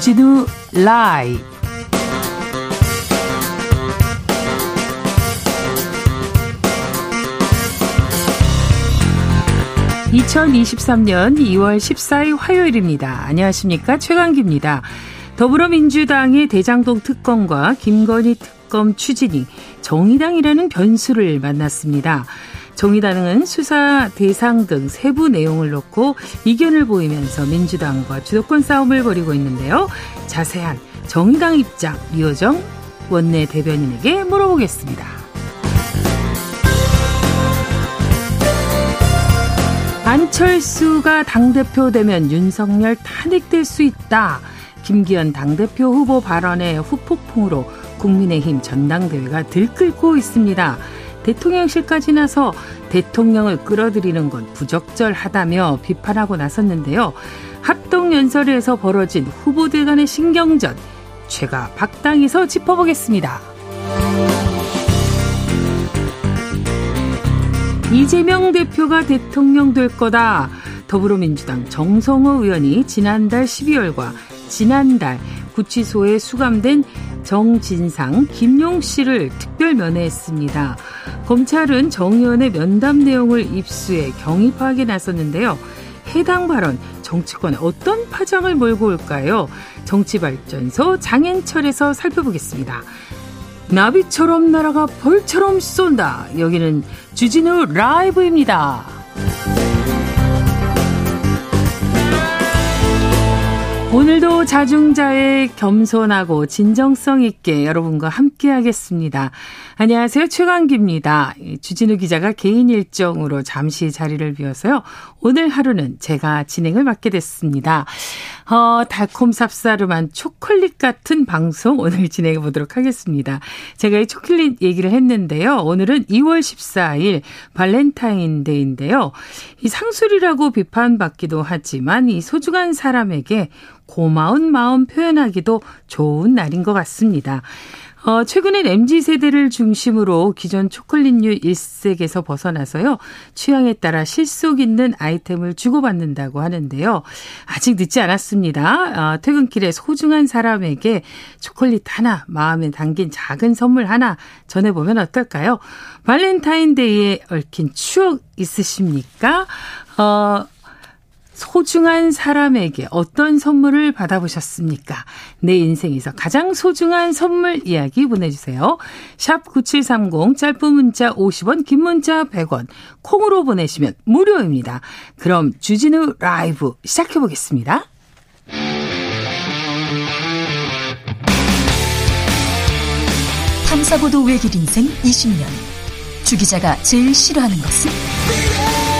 주진우 라이브 2023년 2월 14일 화요일입니다. 안녕하십니까. 최강기입니다. 더불어민주당의 대장동 특검과 김건희 특검 추진이 정의당이라는 변수를 만났습니다. 정의당은 수사 대상 등 세부 내용을 놓고 이견을 보이면서 민주당과 주도권 싸움을 벌이고 있는데요. 자세한 정의당 입장 이호정 원내 대변인에게 물어보겠습니다. 안철수가 당대표 되면 윤석열 탄핵될 수 있다. 김기현 당대표 후보 발언의 후폭풍으로 국민의힘 전당대회가 들끓고 있습니다. 대통령실까지 나서 대통령을 끌어들이는 건 부적절하다며 비판하고 나섰는데요. 합동연설에서 벌어진 후보들 간의 신경전, 최가 박당에서 짚어보겠습니다. 이재명 대표가 대통령 될 거다. 더불어민주당 정성호 의원이 지난달 12월과 지난달 구치소에 수감된 정진상, 김용 씨를 특별 면회했습니다. 검찰은 정 의원의 면담 내용을 입수해 경위 파악에 나섰는데요. 해당 발언 정치권에 어떤 파장을 몰고 올까요? 정치발전소 장현철에서 살펴보겠습니다. 나비처럼 날아가 벌처럼 쏜다. 여기는 주진우 라이브입니다. 오늘도 자중자의 겸손하고 진정성 있게 여러분과 함께 하겠습니다. 안녕하세요. 최강기입니다. 주진우 기자가 개인 일정으로 잠시 자리를 비워서요. 오늘 하루는 제가 진행을 맡게 됐습니다. 어, 달콤 쌉싸름한 초콜릿 같은 방송 오늘 진행해 보도록 하겠습니다. 제가 이 초콜릿 얘기를 했는데요. 오늘은 2월 14일 발렌타인데이인데요. 이 상술이라고 비판받기도 하지만 이 소중한 사람에게 고마운 마음 표현하기도 좋은 날인 것 같습니다. 어, 최근엔 MZ 세대를 중심으로 기존 초콜릿류 일색에서 벗어나서요. 취향에 따라 실속 있는 아이템을 주고받는다고 하는데요. 아직 늦지 않았습니다. 어, 퇴근길에 소중한 사람에게 초콜릿 하나, 마음에 담긴 작은 선물 하나 전해보면 어떨까요? 발렌타인데이에 얽힌 추억 있으십니까? 어, 소중한 사람에게 어떤 선물을 받아보셨습니까? 내 인생에서 가장 소중한 선물 이야기 보내주세요. 샵 9730 짧은 문자 50원 긴 문자 100원 콩으로 보내시면 무료입니다. 그럼 주진우 라이브 시작해보겠습니다. 탐사보도 외길 인생 20년 주 기자가 제일 싫어하는 것은?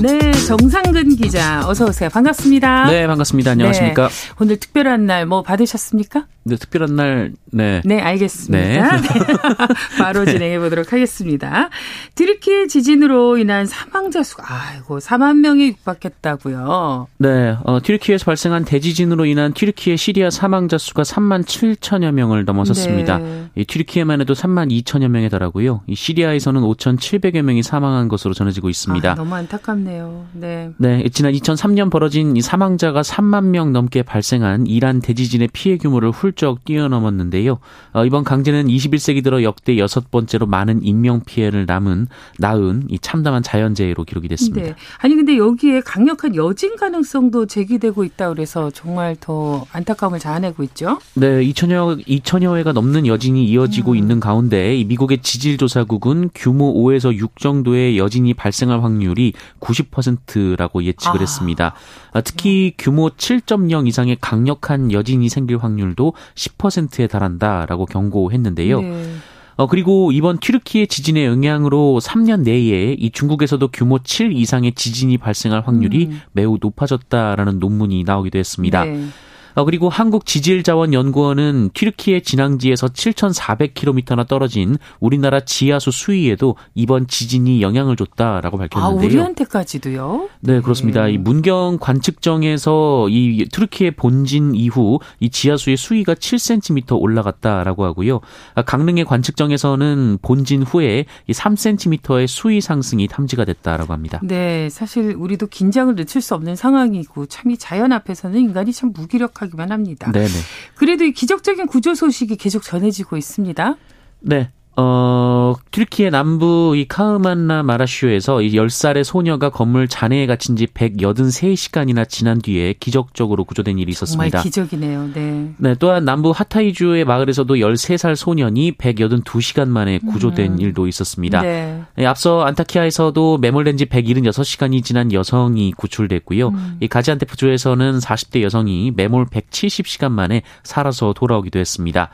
네, 정상근 기자 어서 오세요. 반갑습니다. 네, 반갑습니다. 안녕하십니까? 네, 오늘 특별한 날 뭐 받으셨습니까? 네, 특별한 날, 네. 네, 알겠습니다. 네. 바로 진행해 보도록 하겠습니다. 트리키의 지진으로 인한 사망자 수가, 아이고, 4만 명이 육박했다고요. 네, 어, 튀르키에서 발생한 대지진으로 인한 튀르키의 시리아 사망자 수가 3만 7천여 명을 넘어섰습니다. 네. 이 튀르키에만 해도 3만 2천여 명에 달하고요. 이 시리아에서는 5,700여 명이 사망한 것으로 전해지고 있습니다. 아, 너무 안타깝네요. 네. 네, 지난 2003년 벌어진 이 사망자가 3만 명 넘게 발생한 이란 대지진의 피해 규모를 훌 훌쩍 뛰어넘었는데요. 어, 이번 강진은 21세기 들어 역대 여섯 번째로 많은 인명 피해를 남은 낳은 이 참담한 자연재해로 기록이 됐습니다. 네. 아니 근데 여기에 강력한 여진 가능성도 제기되고 있다 그래서 정말 더 안타까움을 자아내고 있죠. 네, 2천여 2천여 회가 넘는 여진이 이어지고 음. 있는 가운데 미국의 지질 조사국은 규모 5에서 6 정도의 여진이 발생할 확률이 90%라고 예측을 아. 했습니다. 아, 특히 규모 7.0 이상의 강력한 여진이 생길 확률도 10%에 달한다라고 경고했는데요. 네. 어, 그리고 이번 튀르키의 지진의 영향으로 3년 내에 이 중국에서도 규모 7 이상의 지진이 발생할 확률이 음. 매우 높아졌다라는 논문이 나오기도 했습니다. 네. 어, 그리고 한국지질자원연구원은 튀르키예 진앙지에서 7,400km나 떨어진 우리나라 지하수 수위에도 이번 지진이 영향을 줬다라고 밝혔는데요. 아, 우리한테까지도요? 네, 그렇습니다. 네. 이 문경 관측정에서 이 튀르키예 본진 이후 이 지하수의 수위가 7cm 올라갔다라고 하고요. 아, 강릉의 관측정에서는 본진 후에 이 3cm의 수위 상승이 탐지가 됐다라고 합니다. 네, 사실 우리도 긴장을 늦출 수 없는 상황이고 참 이 자연 앞에서는 인간이 참 무기력 하기만 합니다. 네네. 그래도 이 기적적인 구조 소식이 계속 전해지고 있습니다. 네. 어, 튀르키예 남부 이 카흐만나 마라슈에서 이 10살의 소녀가 건물 잔해에 갇힌 지 183시간이나 지난 뒤에 기적적으로 구조된 일이 있었습니다. 정말 기적이네요. 네. 네, 또한 남부 하타이주의 마을에서도 13살 소년이 182시간 만에 구조된 음. 일도 있었습니다. 네. 네, 앞서 안타키아에서도 매몰된 지 176시간이 지난 여성이 구출됐고요. 음. 이 가지안테프주에서는 40대 여성이 매몰 170시간 만에 살아서 돌아오기도 했습니다.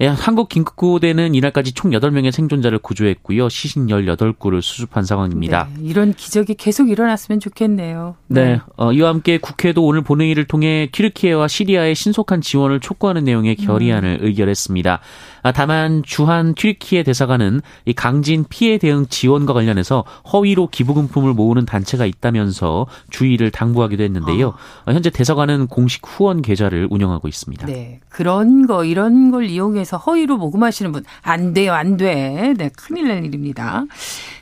예, 한국 긴급구호대는 이날까지 총 8명의 생존자를 구조했고요. 시신 18구를 수습한 상황입니다. 네, 이런 기적이 계속 일어났으면 좋겠네요. 네. 네. 어, 이와 함께 국회도 오늘 본회의를 통해 튀르키예와 시리아의 신속한 지원을 촉구하는 내용의 결의안을 음. 의결했습니다. 아, 다만 주한 튀르키예 대사관은 이 강진 피해 대응 지원과 관련해서 허위로 기부금품을 모으는 단체가 있다면서 주의를 당부하기도 했는데요. 어. 현재 대사관은 공식 후원 계좌를 운영하고 있습니다. 네. 그런 거 이런 걸 이용해서 허위로 모금하시는 분 안 돼요, 안 돼. 네, 큰일 날 일입니다.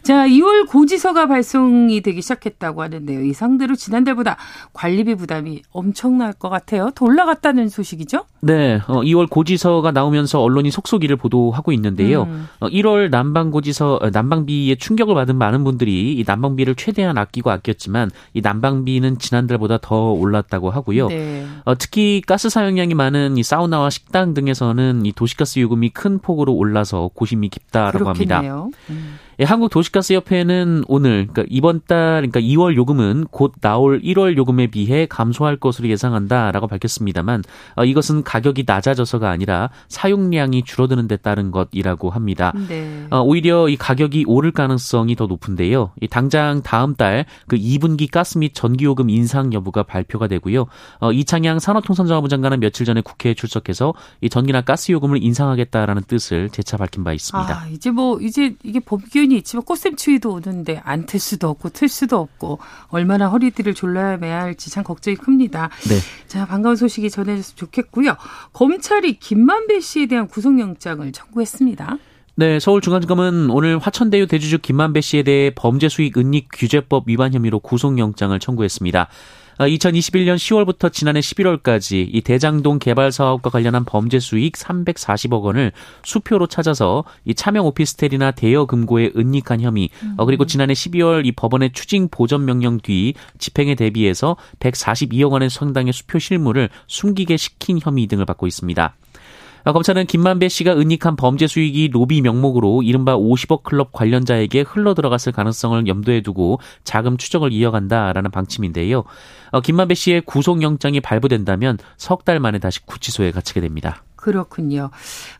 자, 2월 고지서가 발송이 되기 시작했다고 하는데요. 이 상대로 지난달보다 관리비 부담이 엄청날 것 같아요. 더 올라갔다는 소식이죠? 네, 어, 2월 고지서가 나오면서 언론이 속속 이를 보도하고 있는데요. 음. 어, 1월 난방 고지서 어, 난방비에 충격을 받은 많은 분들이 이 난방비를 최대한 아끼고 아꼈지만 이 난방비는 지난달보다 더 올랐다고 하고요. 네. 어, 특히 가스 사용량이 많은 이 사우나와 식당 등에서는 이 도시가스 요금이 큰 폭으로 올라서 고심이 깊다라고 그렇겠네요. 합니다. 음. 예, 한국 도시가스협회는 오늘 그러니까 이번 달 그러니까 2월 요금은 곧 나올 1월 요금에 비해 감소할 것으로 예상한다라고 밝혔습니다만 어, 이것은 가격이 낮아져서가 아니라 사용량이 줄어드는 데 따른 것이라고 합니다. 네. 어, 오히려 이 가격이 오를 가능성이 더 높은데요. 이 당장 다음 달 그 2분기 가스 및 전기 요금 인상 여부가 발표가 되고요. 어, 이창양 산업통상자원부 장관은 며칠 전에 국회에 출석해서 이 전기나 가스 요금을 인상하겠다라는 뜻을 재차 밝힌 바 있습니다. 아, 이제 뭐 이제 이게 법규 기운이 있지만 꽃샘추위도 오는데 안 틀 수도 없고 틀 수도 없고 얼마나 허리띠를 졸라야 매야 할지 참 걱정이 큽니다. 네. 자 반가운 소식이 전해졌으면 좋겠고요. 검찰이 김만배 씨에 대한 구속영장을 청구했습니다. 네, 서울중앙지검은 오늘 화천대유 대주주 김만배 씨에 대해 범죄수익 은닉 규제법 위반 혐의로 구속영장을 청구했습니다. 2021년 아, 10월부터 지난해 11월까지 이 대장동 개발 사업과 관련한 범죄 수익 340억 원을 수표로 찾아서 이 차명 오피스텔이나 대여 금고에 은닉한 혐의 어, 그리고 지난해 12월 이 법원의 추징 보전 명령 뒤 집행에 대비해서 142억 원의 상당의 수표 실물을 숨기게 시킨 혐의 등을 받고 있습니다. 아, 검찰은 김만배 씨가 은닉한 범죄 수익이 로비 명목으로 이른바 50억 클럽 관련자에게 흘러 들어갔을 가능성을 염두에 두고 자금 추적을 이어간다라는 방침인데요. 어, 김만배 씨의 구속영장이 발부된다면 석 달 만에 다시 구치소에 갇히게 됩니다. 그렇군요.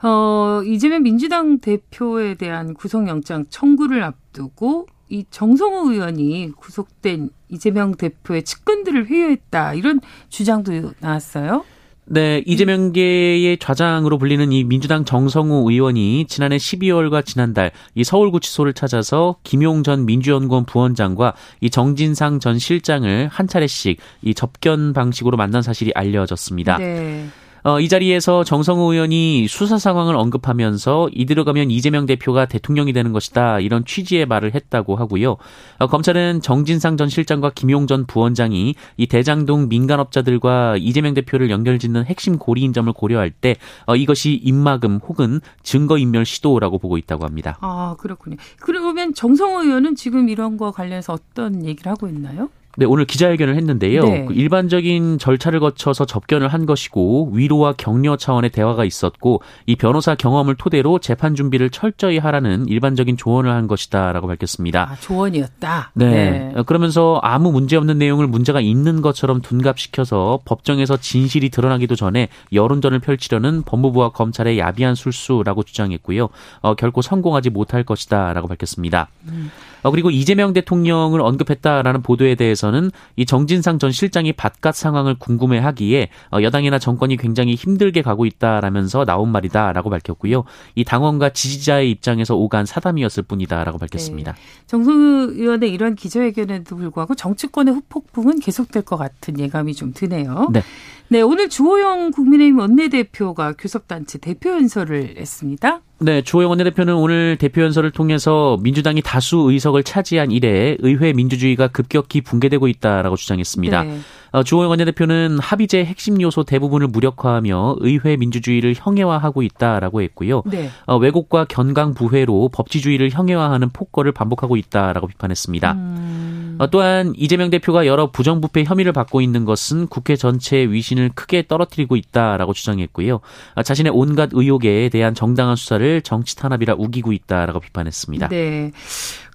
어, 이재명 민주당 대표에 대한 구속영장 청구를 앞두고 이 정성호 의원이 구속된 이재명 대표의 측근들을 회유했다 이런 주장도 나왔어요. 네, 이재명계의 좌장으로 불리는 이 민주당 정성우 의원이 지난해 12월과 지난달 이 서울구치소를 찾아서 김용 전 민주연구원 부원장과 이 정진상 전 실장을 한 차례씩 이 접견 방식으로 만난 사실이 알려졌습니다. 네. 어, 이 자리에서 정성호 의원이 수사 상황을 언급하면서 이대로 가면 이재명 대표가 대통령이 되는 것이다 이런 취지의 말을 했다고 하고요. 어, 검찰은 정진상 전 실장과 김용 전 부원장이 이 대장동 민간업자들과 이재명 대표를 연결짓는 핵심 고리인 점을 고려할 때 어, 이것이 입막음 혹은 증거인멸 시도라고 보고 있다고 합니다. 아 그렇군요. 그러면 정성호 의원은 지금 이런 거 관련해서 어떤 얘기를 하고 있나요? 네, 오늘 기자회견을 했는데요. 네. 그 일반적인 절차를 거쳐서 접견을 한 것이고 위로와 격려 차원의 대화가 있었고 이 변호사 경험을 토대로 재판 준비를 철저히 하라는 일반적인 조언을 한 것이다라고 밝혔습니다. 아, 조언이었다. 네. 네. 어, 그러면서 아무 문제 없는 내용을 문제가 있는 것처럼 둔갑시켜서 법정에서 진실이 드러나기도 전에 여론전을 펼치려는 법무부와 검찰의 야비한 술수라고 주장했고요. 어, 결코 성공하지 못할 것이다라고 밝혔습니다. 음. 어, 그리고 이재명 대통령을 언급했다라는 보도에 대해서는 이 정진상 전 실장이 바깥 상황을 궁금해하기에 어, 여당이나 정권이 굉장히 힘들게 가고 있다라면서 나온 말이다라고 밝혔고요. 이 당원과 지지자의 입장에서 오간 사담이었을 뿐이다라고 밝혔습니다. 네. 정성우 의원의 이런 기자회견에도 불구하고 정치권의 후폭풍은 계속될 것 같은 예감이 좀 드네요. 네. 네, 오늘 주호영 국민의힘 원내대표가 교섭단체 대표 연설을 했습니다. 네, 주호영 원내대표는 오늘 대표 연설을 통해서 민주당이 다수 의석을 차지한 이래 의회 민주주의가 급격히 붕괴되고 있다라고 주장했습니다. 네. 어, 주호영 원내대표는 합의제 핵심 요소 대부분을 무력화하며 의회 민주주의를 형해화하고 있다라고 했고요. 네. 어, 왜곡과 견강 부회로 법치주의를 형해화하는 폭거를 반복하고 있다라고 비판했습니다. 음... 어, 또한 이재명 대표가 여러 부정부패 혐의를 받고 있는 것은 국회 전체의 위신을 크게 떨어뜨리고 있다라고 주장했고요. 자신의 온갖 의혹에 대한 정당한 수사를 정치 탄압이라 우기고 있다라고 비판했습니다. 네.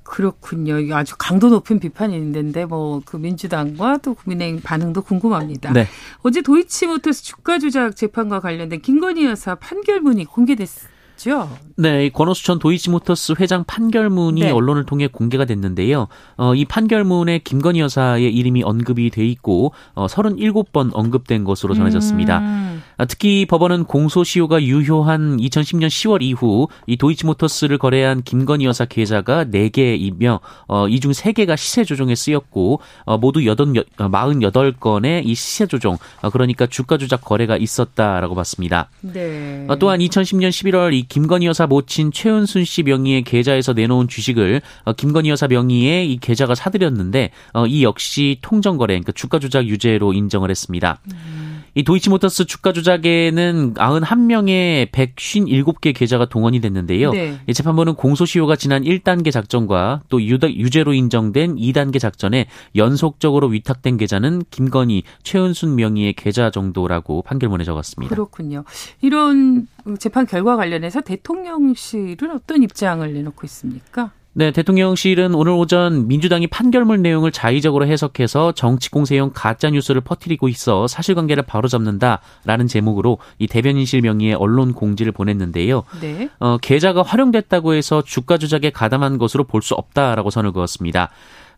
그렇군요. 이게 아주 강도 높은 비판이 있는데 뭐 그 민주당과 또 국민의힘 반응도 궁금합니다. 네. 어제 도이치모터스 주가 조작 재판과 관련된 김건희 여사 판결문이 공개됐습니다. 있죠. 네, 권오수 전 도이치모터스 회장 판결문이 네. 언론을 통해 공개가 됐는데요. 어, 이 판결문에 김건희 여사의 이름이 언급이 돼 있고 어, 37번 언급된 것으로 전해졌습니다. 음. 아, 특히 법원은 공소시효가 유효한 2010년 10월 이후 이 도이치모터스를 거래한 김건희 여사 계좌가 4개이며 어, 이 중 3개가 시세 조정에 쓰였고 어, 모두 8, 48건의 이 시세 조정 어, 그러니까 주가 조작 거래가 있었다라고 봤습니다. 네. 어, 또한 2010년 11월 이 김건희 여사 모친 최은순 씨 명의의 계좌에서 내놓은 주식을 어, 김건희 여사 명의의 이 계좌가 사들였는데 어, 이 역시 통정거래, 그러니까 주가 조작 유죄로 인정을 했습니다. 음. 이 도이치모터스 주가 조작에는 91명의 157개 계좌가 동원이 됐는데요. 네. 이 재판부는 공소시효가 지난 1단계 작전과 또 유죄로 인정된 2단계 작전에 연속적으로 위탁된 계좌는 김건희, 최은순 명의의 계좌 정도라고 판결문에 적었습니다. 그렇군요. 이런 재판 결과 관련해서 대통령실은 어떤 입장을 내놓고 있습니까? 네, 대통령실은 오늘 오전 민주당이 판결문 내용을 자의적으로 해석해서 정치 공세용 가짜 뉴스를 퍼뜨리고 있어 사실관계를 바로잡는다라는 제목으로 이 대변인실 명의의 언론 공지를 보냈는데요. 네. 어, 계좌가 활용됐다고 해서 주가 조작에 가담한 것으로 볼 수 없다라고 선을 그었습니다.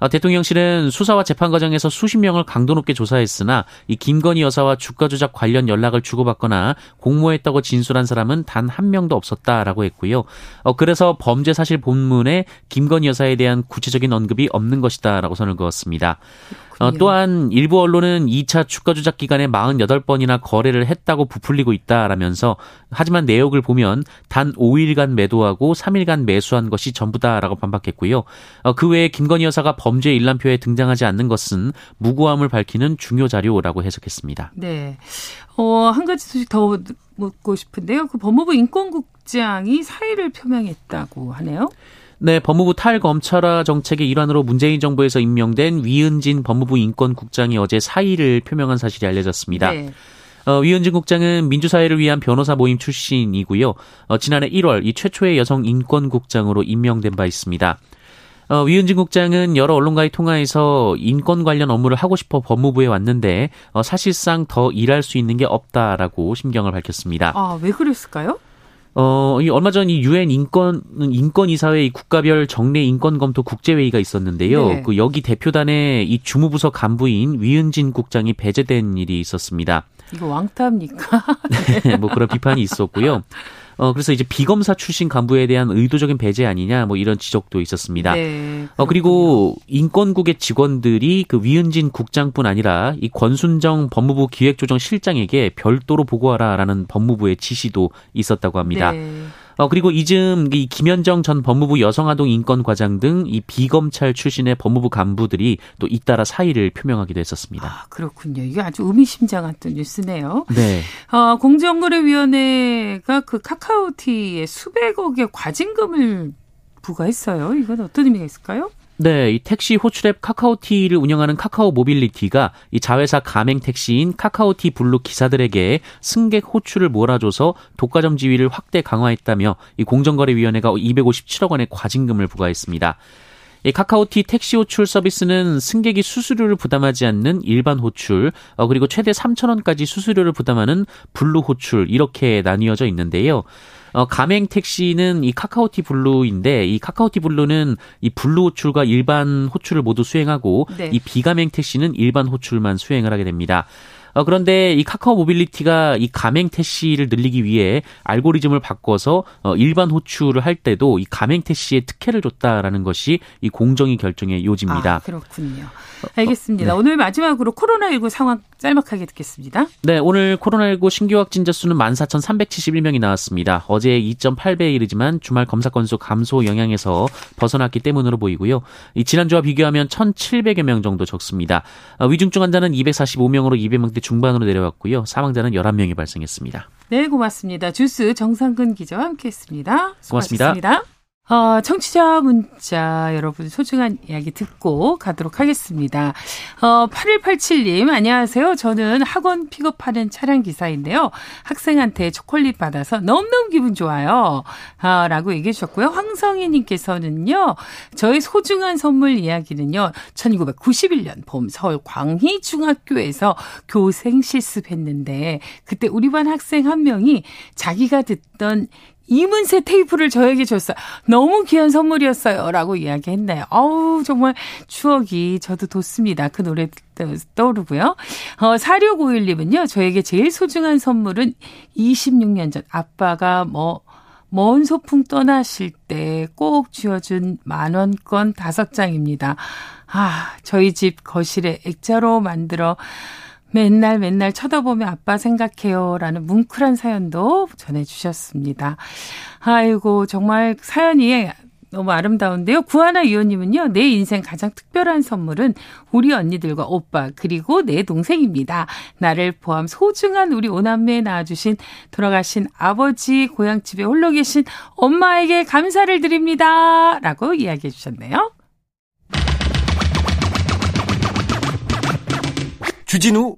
어, 대통령실은 수사와 재판 과정에서 수십 명을 강도 높게 조사했으나 이 김건희 여사와 주가 조작 관련 연락을 주고받거나 공모했다고 진술한 사람은 단 한 명도 없었다라고 했고요. 어, 그래서 범죄 사실 본문에 김건희 여사에 대한 구체적인 언급이 없는 것이다라고 선을 그었습니다. 어, 또한 일부 언론은 2차 주가 조작 기간에 48번이나 거래를 했다고 부풀리고 있다라면서 하지만 내역을 보면 단 5일간 매도하고 3일간 매수한 것이 전부다라고 반박했고요. 어, 그 외에 김건희 여사가 범죄 일람표에 등장하지 않는 것은 무고함을 밝히는 중요 자료라고 해석했습니다. 네. 어, 한 가지 소식 더 묻고 싶은데요. 그 법무부 인권국장이 사의를 표명했다고 하네요. 네, 법무부 탈검찰화 정책의 일환으로 문재인 정부에서 임명된 위은진 법무부 인권국장이 어제 사의를 표명한 사실이 알려졌습니다. 네. 어, 위은진 국장은 민주사회를 위한 변호사 모임 출신이고요. 어, 지난해 1월 이 최초의 여성 인권국장으로 임명된 바 있습니다. 어, 위은진 국장은 여러 언론과의 통화에서 인권 관련 업무를 하고 싶어 법무부에 왔는데 어, 사실상 더 일할 수 있는 게 없다라고 심경을 밝혔습니다. 아, 왜 그랬을까요? 어, 이 얼마 전 이 유엔 인권 인권 이사회 국가별 정례 인권 검토 국제 회의가 있었는데요. 네. 그 여기 대표단에 이 주무부서 간부인 위은진 국장이 배제된 일이 있었습니다. 이거 왕따입니까? 네, 뭐 그런 비판이 있었고요. 어, 그래서 이제 비검사 출신 간부에 대한 의도적인 배제 아니냐 뭐 이런 지적도 있었습니다. 네, 어, 그리고 인권국의 직원들이 그 위은진 국장뿐 아니라 이 권순정 법무부 기획조정 실장에게 별도로 보고하라라는 법무부의 지시도 있었다고 합니다. 네. 어, 그리고 이즘 이 김현정 전 법무부 여성아동 인권과장 등 이 비검찰 출신의 법무부 간부들이 또 잇따라 사의를 표명하기도 했었습니다. 아, 그렇군요. 이게 아주 의미심장한 또 뉴스네요. 네. 어, 공정거래위원회가 그 카카오티에 수백억의 과징금을 부과했어요. 이건 어떤 의미가 있을까요? 네, 이 택시 호출앱 카카오티를 운영하는 카카오 모빌리티가 이 자회사 가맹 택시인 카카오티 블루 기사들에게 승객 호출을 몰아줘서 독과점 지위를 확대 강화했다며 이 공정거래위원회가 257억 원의 과징금을 부과했습니다. 이 카카오티 택시 호출 서비스는 승객이 수수료를 부담하지 않는 일반 호출, 어, 그리고 최대 3천 원까지 수수료를 부담하는 블루 호출 이렇게 나뉘어져 있는데요. 어, 가맹 택시는 이 카카오티 블루인데 이 카카오티 블루는 이 블루 호출과 일반 호출을 모두 수행하고 네. 이 비가맹 택시는 일반 호출만 수행을 하게 됩니다. 어, 그런데 이 카카오 모빌리티가 이 가맹 택시를 늘리기 위해 알고리즘을 바꿔서 어, 일반 호출을 할 때도 이 가맹 택시에 특혜를 줬다라는 것이 이 공정위 결정의 요지입니다. 아, 그렇군요. 알겠습니다. 어, 네. 오늘 마지막으로 코로나19 상황 짤막하게 듣겠습니다. 네, 오늘 코로나19 신규 확진자 수는 14,371명이 나왔습니다. 어제 2.8배에 이르지만 주말 검사 건수 감소 영향에서 벗어났기 때문으로 보이고요. 이 지난주와 비교하면 1,700여 명 정도 적습니다. 어, 위중증 환자는 245명으로 200명대 중반으로 내려왔고요. 사망자는 11명이 발생했습니다. 네, 고맙습니다. 주스 정상근 기자와 함께했습니다. 수고하셨습니다. 고맙습니다. 어, 청취자 문자 여러분 소중한 이야기 듣고 가도록 하겠습니다. 어, 8187님, 안녕하세요. 저는 학원 픽업하는 차량 기사인데요. 학생한테 초콜릿 받아서 너무너무 기분 좋아요. 아, 라고 얘기해 주셨고요. 황성희님께서는요, 저의 소중한 선물 이야기는요, 1991년 봄 서울 광희중학교에서 교생 실습했는데, 그때 우리 반 학생 한 명이 자기가 듣던 이문세 테이프를 저에게 줬어요. 너무 귀한 선물이었어요. 라고 이야기했나요? 어우, 정말 추억이 저도 돋습니다. 그 노래 떠오르고요. 어, 4651님은요, 저에게 제일 소중한 선물은 26년 전 아빠가 뭐, 먼 소풍 떠나실 때 꼭 쥐어준 만원권 다섯 장입니다. 아, 저희 집 거실에 액자로 만들어 맨날 맨날 쳐다보며 아빠 생각해요. 라는 뭉클한 사연도 전해주셨습니다. 아이고, 정말 사연이 너무 아름다운데요. 구하나 위원님은요, 내 인생 가장 특별한 선물은 우리 언니들과 오빠, 그리고 내 동생입니다. 나를 포함 소중한 우리 오남매에 낳아주신 돌아가신 아버지 고향집에 홀로 계신 엄마에게 감사를 드립니다. 라고 이야기해 주셨네요. 주진우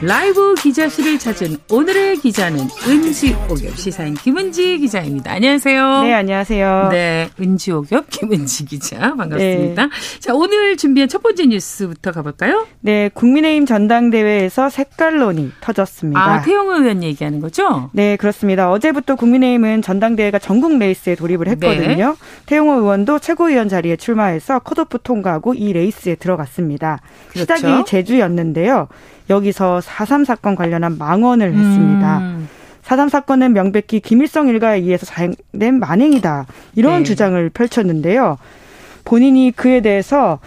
라이브 기자실을 찾은 오늘의 기자는 은지옥엽 시사인 김은지 기자입니다. 안녕하세요. 네, 안녕하세요. 네, 은지옥엽 김은지 기자 반갑습니다. 네. 자, 오늘 준비한 첫 번째 뉴스부터 가볼까요? 네, 국민의힘 전당대회에서 색깔론이 터졌습니다. 아, 태용 의원 얘기하는 거죠? 네, 그렇습니다. 어제부터 국민의힘은 전당대회가 전국 레이스에 돌입을 했거든요. 네. 태용호 의원도 최고위원 자리에 출마해서 컷오프 통과하고 이 레이스에 들어갔습니다. 그렇죠. 시작이 제주였는데요. 여기서 4.3 사건 관련한 망언을 했습니다. 음. 4.3 사건은 명백히 김일성 일가에 의해서 자행된 만행이다. 이런 네. 주장을 펼쳤는데요. 본인이 그에 대해서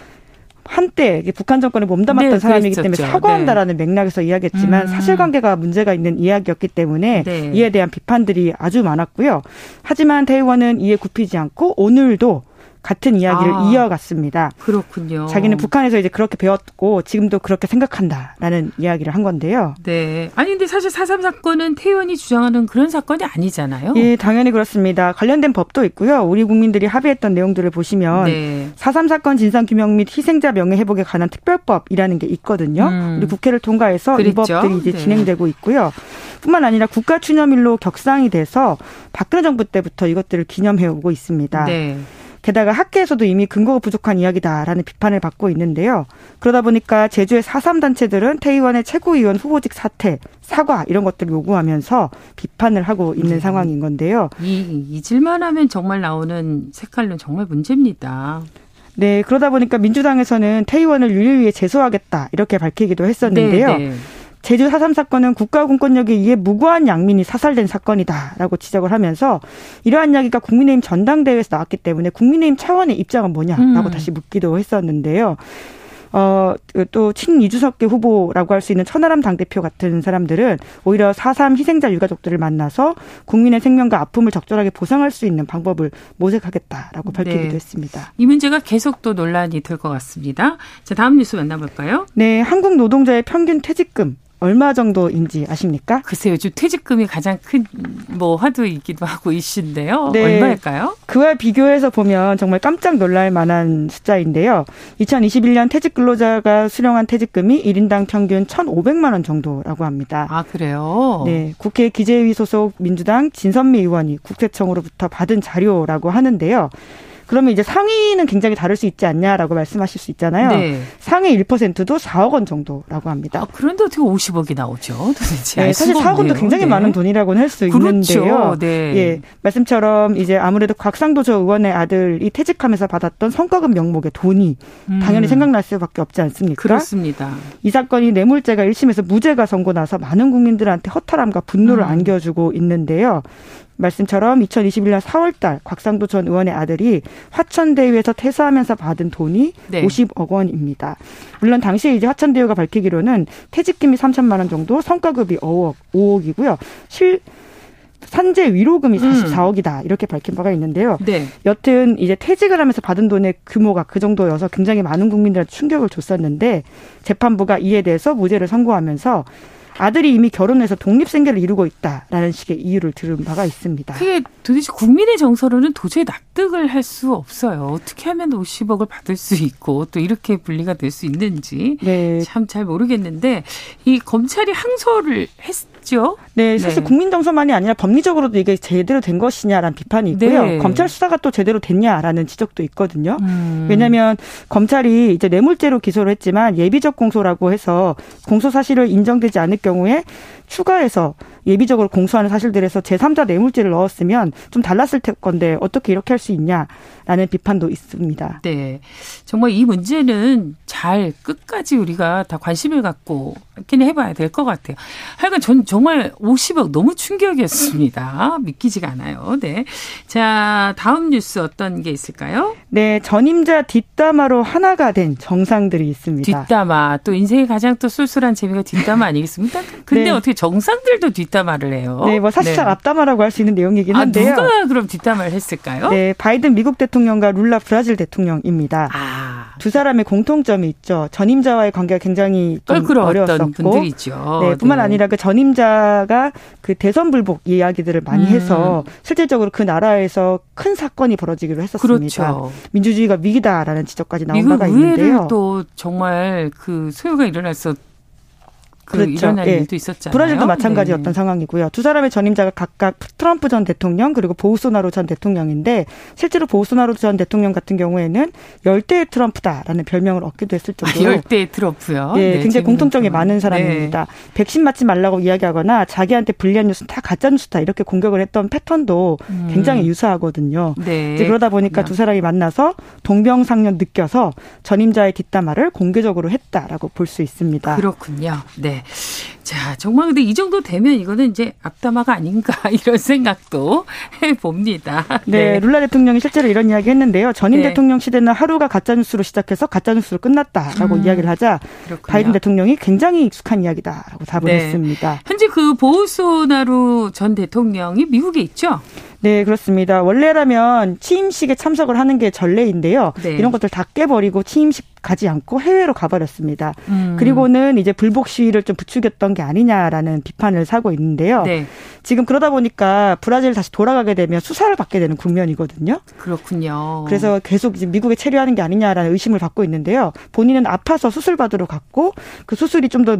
한때 북한 정권에 몸담았던 네, 사람이기 때문에 사과한다라는 네. 맥락에서 이야기했지만 음. 사실관계가 문제가 있는 이야기였기 때문에 네. 이에 대한 비판들이 아주 많았고요. 하지만 대의원은 이에 굽히지 않고 오늘도 같은 이야기를 아, 이어갔습니다. 그렇군요. 자기는 북한에서 이제 그렇게 배웠고 지금도 그렇게 생각한다라는 이야기를 한 건데요. 네. 아니 근데 사실 4.3 사건은 태원이 주장하는 그런 사건이 아니잖아요. 예, 당연히 그렇습니다. 관련된 법도 있고요. 우리 국민들이 합의했던 내용들을 보시면 네. 4.3 사건 진상 규명 및 희생자 명예 회복에 관한 특별법이라는 게 있거든요. 음. 우리 국회를 통과해서 그랬죠? 이 법들이 이제 네. 진행되고 있고요. 뿐만 아니라 국가 추념일로 격상이 돼서 박근혜 정부 때부터 이것들을 기념해 오고 있습니다. 네. 게다가 학계에서도 이미 근거가 부족한 이야기다라는 비판을 받고 있는데요. 그러다 보니까 제주의 사삼 단체들은 태의원의 최고위원 후보직 사퇴, 사과 이런 것들을 요구하면서 비판을 하고 있는 네. 상황인 건데요. 이 잊을만 하면 정말 나오는 색깔은 정말 문제입니다. 네, 그러다 보니까 민주당에서는 태의원을 윤리위에 제소하겠다 이렇게 밝히기도 했었는데요. 네, 네. 제주 4.3 사건은 국가 공권력에 의해 무고한 양민이 사살된 사건이다라고 지적을 하면서 이러한 이야기가 국민의힘 전당대회에서 나왔기 때문에 국민의힘 차원의 입장은 뭐냐라고 음. 다시 묻기도 했었는데요. 어, 또, 친 이주석계 후보라고 할 수 있는 천하람 당대표 같은 사람들은 오히려 4.3 희생자 유가족들을 만나서 국민의 생명과 아픔을 적절하게 보상할 수 있는 방법을 모색하겠다라고 밝히기도 네. 했습니다. 이 문제가 계속 또 논란이 될 것 같습니다. 자, 다음 뉴스 만나볼까요? 네, 한국 노동자의 평균 퇴직금 얼마 정도인지 아십니까? 글쎄요, 요즘 퇴직금이 가장 큰 뭐 화두이기도 하고 이신데요. 네. 얼마일까요? 그와 비교해서 보면 정말 깜짝 놀랄 만한 숫자인데요. 2021년 퇴직 근로자가 수령한 퇴직금이 1인당 평균 1,500만 원 정도라고 합니다. 아, 그래요? 네. 국회 기재위 소속 민주당 진선미 의원이 국세청으로부터 받은 자료라고 하는데요. 그러면 이제 상위는 굉장히 다를 수 있지 않냐라고 말씀하실 수 있잖아요. 네. 상위 1%도 4억 원 정도라고 합니다. 아, 그런데 어떻게 50억이 나오죠? 도대체 네, 사실 4억 원도 굉장히 네. 많은 돈이라고는 할수 그렇죠. 있는데요. 네. 예, 말씀처럼 이제 아무래도 곽상도 저 의원의 아들이 퇴직하면서 받았던 성과급 명목의 돈이 음. 당연히 생각날 수밖에 없지 않습니까? 그렇습니다. 이 사건이 뇌물죄가 1심에서 무죄가 선고 나서 많은 국민들한테 허탈함과 분노를 음. 안겨주고 있는데요. 말씀처럼 2021년 4월달 곽상도 전 의원의 아들이 화천대유에서 퇴사하면서 받은 돈이 네. 50억 원입니다. 물론 당시에 이제 화천대유가 밝히기로는 퇴직금이 3천만 원 정도, 성과급이 5억, 5억이고요. 실 산재 위로금이 44억이다 음. 이렇게 밝힌 바가 있는데요. 네. 여튼 이제 퇴직을 하면서 받은 돈의 규모가 그 정도여서 굉장히 많은 국민들한테 충격을 줬었는데 재판부가 이에 대해서 무죄를 선고하면서 아들이 이미 결혼해서 독립 생계를 이루고 있다라는 식의 이유를 들은 바가 있습니다. 그게 도대체 국민의 정서로는 도저히 납득을 할 수 없어요. 어떻게 하면 50억을 받을 수 있고 또 이렇게 분리가 될 수 있는지 네. 참잘 모르겠는데 이 검찰이 항소를 했 있죠. 네, 사실 네. 국민 정서만이 아니라 법리적으로도 이게 제대로 된 것이냐라는 비판이 있고요. 네. 검찰 수사가 또 제대로 됐냐라는 지적도 있거든요. 음. 왜냐하면 검찰이 이제 뇌물죄로 기소를 했지만 예비적 공소라고 해서 공소 사실을 인정되지 않을 경우에 추가해서 예비적으로 공소하는 사실들에서 제3자 뇌물죄를 넣었으면 좀 달랐을 건데 어떻게 이렇게 할 수 있냐라는 비판도 있습니다. 네. 정말 이 문제는 잘 끝까지 우리가 다 관심을 갖고 있긴 해봐야 될 것 같아요. 하여간 전 정말 50억 너무 충격이었습니다. 믿기지가 않아요. 네. 자, 다음 뉴스 어떤 게 있을까요? 네. 전임자 뒷담화로 하나가 된 정상들이 있습니다. 뒷담화. 또 인생의 가장 또 쏠쏠한 재미가 뒷담화 아니겠습니까? 근데 네. 어떻게 정상들도 뒷담화를 해요? 네. 뭐 사실상 네. 앞담화라고 할 수 있는 내용이긴 아, 한데요. 아, 누가 그럼 뒷담화를 했을까요? 네. 바이든 미국 대통령과 룰라 브라질 대통령입니다. 아. 두 사람의 공통점이 있죠. 전임자와의 관계가 굉장히 좀 어려웠었고 분들이죠. 네, 뿐만 네. 아니라 그 전임자가 그 대선 불복 이야기들을 많이 음. 해서 실질적으로 그 나라에서 큰 사건이 벌어지기로 했었습니다. 그렇죠. 민주주의가 위기다라는 지적까지 나온 바가 있는데요. 또 정말 그 소요가 일어나서 그 그렇죠. 일어날 예. 일도 있었잖아요. 브라질도 마찬가지였던 네. 상황이고요. 두 사람의 전임자가 각각 트럼프 전 대통령 그리고 보우소나로 전 대통령인데 실제로 보우소나로 전 대통령 같은 경우에는 열대의 트럼프다라는 별명을 얻기도 했을 아, 정도로 아, 열대의 트럼프요. 예, 네, 굉장히 공통점이 많은 사람입니다. 네. 백신 맞지 말라고 이야기하거나 자기한테 불리한 뉴스는 다 가짜 뉴스다 이렇게 공격을 했던 패턴도 음. 굉장히 유사하거든요. 네. 이제 그러다 보니까 두 사람이 만나서 동병상련 느껴서 전임자의 뒷담화를 공개적으로 했다라고 볼 수 있습니다. 그렇군요. 네. 자, 정말 근데 이 정도 되면 이거는 이제 앞담화가 아닌가 이런 생각도 해봅니다. 네, 네. 룰라 대통령이 실제로 이런 이야기 했는데요. 전임 네. 대통령 시대는 하루가 가짜뉴스로 시작해서 가짜뉴스로 끝났다라고 음, 이야기를 하자 그렇군요. 바이든 대통령이 굉장히 익숙한 이야기다라고 답을 네. 했습니다. 현재 그 보우소나루 전 대통령이 미국에 있죠? 네, 그렇습니다. 원래라면 취임식에 참석을 하는 게 전례인데요. 네. 이런 것들 다 깨버리고 취임식 가지 않고 해외로 가버렸습니다. 음. 그리고는 이제 불복 시위를 좀 부추겼던 게 아니냐라는 비판을 사고 있는데요. 네. 지금 그러다 보니까 브라질 다시 돌아가게 되면 수사를 받게 되는 국면이거든요. 그렇군요. 그래서 계속 이제 미국에 체류하는 게 아니냐라는 의심을 받고 있는데요. 본인은 아파서 수술 받으러 갔고 그 수술이 좀 더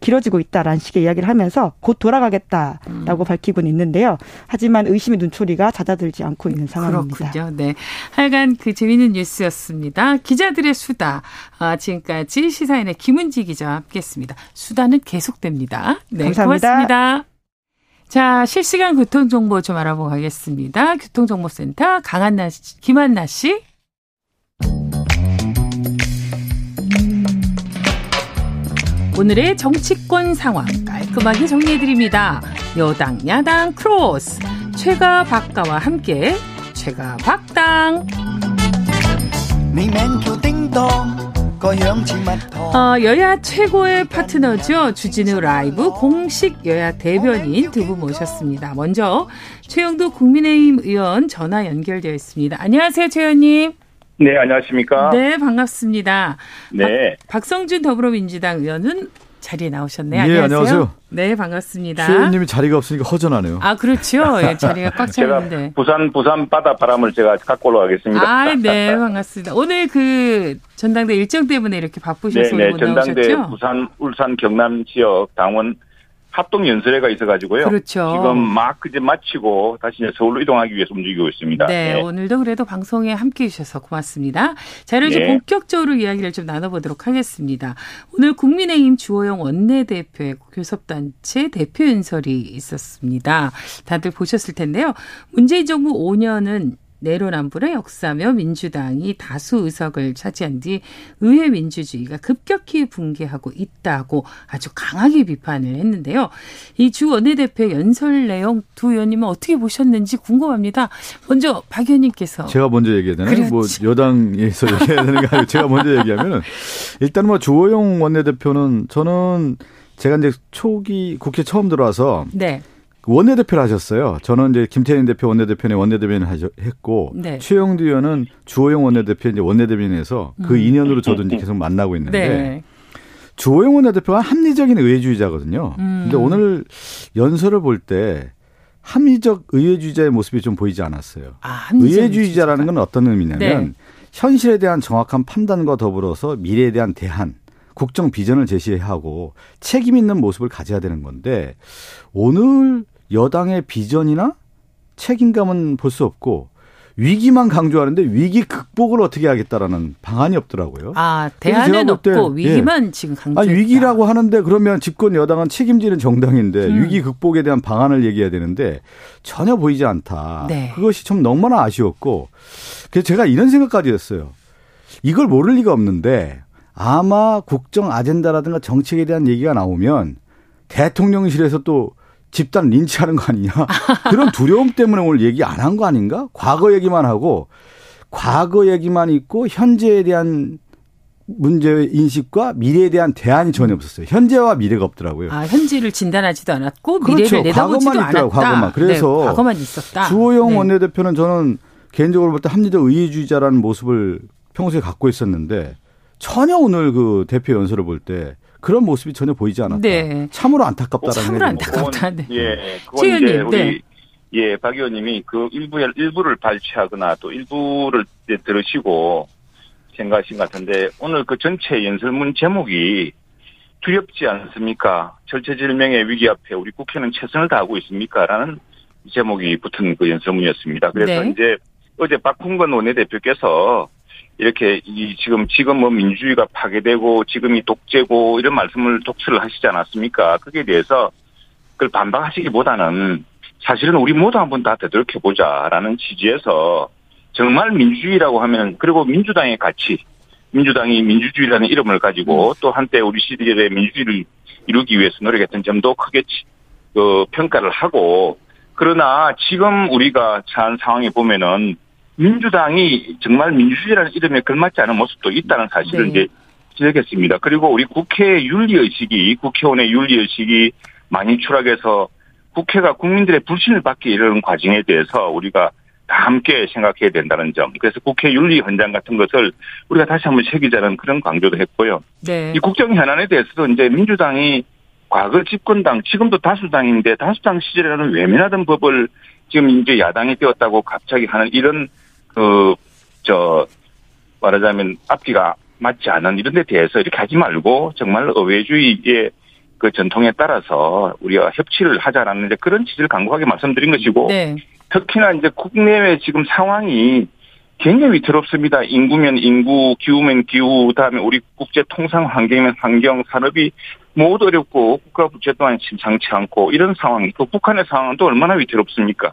길어지고 있다라는 식의 이야기를 하면서 곧 돌아가겠다라고 음. 밝히고는 있는데요. 하지만 의심의 눈초리가 잦아들지 않고 있는 상황입니다. 그렇군요. 네. 하여간 그 재미있는 뉴스였습니다. 기자들의 수다. 아, 지금까지 시사인의 김은지 기자와 함께했습니다. 수다는 계속됩니다. 네, 감사합니다. 고맙습니다. 자, 실시간 교통정보 좀 알아보고 가겠습니다. 교통정보센터 강한나 씨, 김한나 씨. 오늘의 정치권 상황 깔끔하게 정리해드립니다. 여당, 야당, 크로스. 최가 박가와 함께 최가 박당. 어, 여야 최고의 파트너죠. 주진우 라이브 공식 여야 대변인 두 분 모셨습니다. 먼저 최형두 국민의힘 의원 전화 연결되어 있습니다. 안녕하세요, 최 의원님. 네, 안녕하십니까? 네, 반갑습니다. 네. 박, 박성준 더불어민주당 의원은 자리에 나오셨네요. 예, 안녕하세요. 안녕하세요. 네, 반갑습니다. 최 의원님이 자리가 없으니까 허전하네요. 아, 그렇죠. 예, 자리가 꽉 찼는데. 부산 부산 바다 바람을 제가 갖고 올라가겠습니다. 아, 네, 반갑습니다. 오늘 그 전당대 일정 때문에 이렇게 바쁘셔서 네네 못 전당대 나오셨죠? 부산 울산 경남 지역 당원 합동 연설회가 있어가지고요. 그렇죠. 지금 막 이제 마치고 다시 이제 서울로 이동하기 위해서 움직이고 있습니다. 네, 네. 오늘도 그래도 방송에 함께 해 주셔서 고맙습니다. 자, 이제 네. 본격적으로 이야기를 좀 나눠보도록 하겠습니다. 오늘 국민의힘 주호영 원내대표의 교섭단체 대표 연설이 있었습니다. 다들 보셨을 텐데요. 문재인 정부 5년은 내로남불의 역사며 민주당이 다수 의석을 차지한 뒤 의회 민주주의가 급격히 붕괴하고 있다고 아주 강하게 비판을 했는데요. 이 주 원내대표의 연설 내용 두 의원님은 어떻게 보셨는지 궁금합니다. 먼저 박 의원님께서 제가 먼저 얘기해야 되나요? 그렇지. 뭐 여당에서 얘기해야 되는 게 아니고 제가 먼저 얘기하면은 일단 뭐 주호영 원내대표는 저는 제가 이제 초기 국회 처음 들어와서 네. 원내대표를 하셨어요. 저는 이제 김태인 대표 원내대표는 원내대변인 하셨- 했고 네. 최영두 의원은 주호영 원내대표 이제 원내대변인에서 그 인연으로 저도 이제 계속 만나고 있는데 음. 네. 주호영 원내대표가 합리적인 의회주의자거든요. 음. 근데 오늘 연설을 볼 때 합리적 의회주의자의 모습이 좀 보이지 않았어요. 아, 의회주의자라는 건 어떤 의미냐면 네. 현실에 대한 정확한 판단과 더불어서 미래에 대한 대안, 국정 비전을 제시하고 책임 있는 모습을 가져야 되는 건데 오늘 여당의 비전이나 책임감은 볼 수 없고 위기만 강조하는데 위기 극복을 어떻게 하겠다라는 방안이 없더라고요. 아, 대안은 없고 위기만 지금 강조. 아니 위기라고 하는데 그러면 집권 여당은 책임지는 정당인데 음. 위기 극복에 대한 방안을 얘기해야 되는데 전혀 보이지 않다. 네. 그것이 좀 너무나 아쉬웠고 그래서 제가 이런 생각까지 했어요. 이걸 모를 리가 없는데 아마 국정 아젠다라든가 정책에 대한 얘기가 나오면 대통령실에서 또 집단 린치하는 거 아니냐 그런 두려움 때문에 오늘 얘기 안 한 거 아닌가? 과거 얘기만 하고 과거 얘기만 있고 현재에 대한 문제 인식과 미래에 대한 대안이 전혀 없었어요. 현재와 미래가 없더라고요. 아, 현재를 진단하지도 않았고 그렇죠. 미래를 내다보지도 과거만 않았다. 과거만. 그래서 네, 과거만 있었다. 주호영 네. 원내대표는 저는 개인적으로 볼 때 합리적 의회주의자라는 모습을 평소에 갖고 있었는데 전혀 오늘 그 대표 연설을 볼 때 그런 모습이 전혀 보이지 않았다. 네. 참으로 안타깝다라는 참으로 생각이 듭니다. 안타깝다. 네. 예, 그건 최 이제 의원님, 우리 네. 예, 박 의원님이 그 일부의 일부를 발췌하거나 또 일부를 들으시고 생각하신 것 같은데 오늘 그 전체 연설문 제목이 두렵지 않습니까? 절체절명의 위기 앞에 우리 국회는 최선을 다하고 있습니까? 라는 제목이 붙은 그 연설문이었습니다. 그래서 네. 이제 어제 박홍건 원내대표께서 이렇게 이 지금 지금 뭐 민주주의가 파괴되고 지금이 독재고 이런 말씀을 독설을 하시지 않았습니까? 거기에 대해서 그걸 반박하시기보다는 사실은 우리 모두 한번 다 되돌이켜 보자라는 취지에서 정말 민주주의라고 하면 그리고 민주당의 가치 민주당이 민주주의라는 이름을 가지고 또 한때 우리 시대의 민주주의를 이루기 위해서 노력했던 점도 크게 치- 그 평가를 하고 그러나 지금 우리가 처한 상황에 보면은 민주당이 정말 민주주의라는 이름에 걸맞지 않은 모습도 있다는 사실을 네. 이제 지적했습니다. 그리고 우리 국회 윤리의식이 국회의원의 윤리의식이 많이 추락해서 국회가 국민들의 불신을 받게 이르는 과정에 대해서 우리가 다 함께 생각해야 된다는 점. 그래서 국회 윤리 현장 같은 것을 우리가 다시 한번 새기자는 그런 강조도 했고요. 네. 이 국정 현안에 대해서도 이제 민주당이 과거 집권당, 지금도 다수당인데 다수당 시절에는 외면하던 법을 지금 이제 야당이 되었다고 갑자기 하는 이런 그, 저, 말하자면 앞뒤가 맞지 않은 이런 데 대해서 이렇게 하지 말고 정말 의회주의의 그 전통에 따라서 우리가 협치를 하자라는 이제 그런 취지를 강력하게 말씀드린 것이고 네. 특히나 이제 국내외 지금 상황이 굉장히 위태롭습니다. 인구면 인구, 기후면 기후, 그다음에 우리 국제 통상 환경이면 환경, 산업이 모두 어렵고 국가 부채 또한 심상치 않고 이런 상황, 또 북한의 상황은 또 얼마나 위태롭습니까?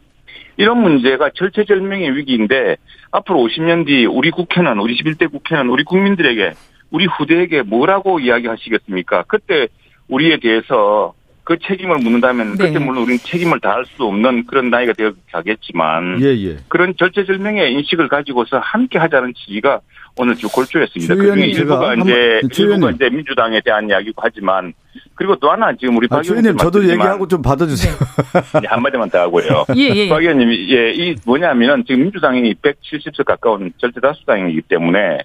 이런 문제가 절체절명의 위기인데 앞으로 50년 뒤 우리 국회는 우리 11대 국회는 우리 국민들에게 우리 후대에게 뭐라고 이야기하시겠습니까? 그때 우리에 대해서 그 책임을 묻는다면 네. 그때 물론 우리는 책임을 다할 수 없는 그런 나이가 되어 가겠지만 예, 예. 그런 절체절명의 인식을 가지고서 함께 하자는 취지가 오늘 주 골조였습니다. 최그 중에 의원님, 제가 일부가 이제 최 일부가 의원님. 이제 민주당에 대한 이야기고 하지만 그리고 또 하나 지금 우리 아, 박최 의원님 의원님 저도 얘기하고 좀 받아주세요. 이제 한마디만 더 하고요. 예, 예. 박 의원님이 예, 이 뭐냐면은 지금 민주당이 170석 가까운 절대 다수당이기 때문에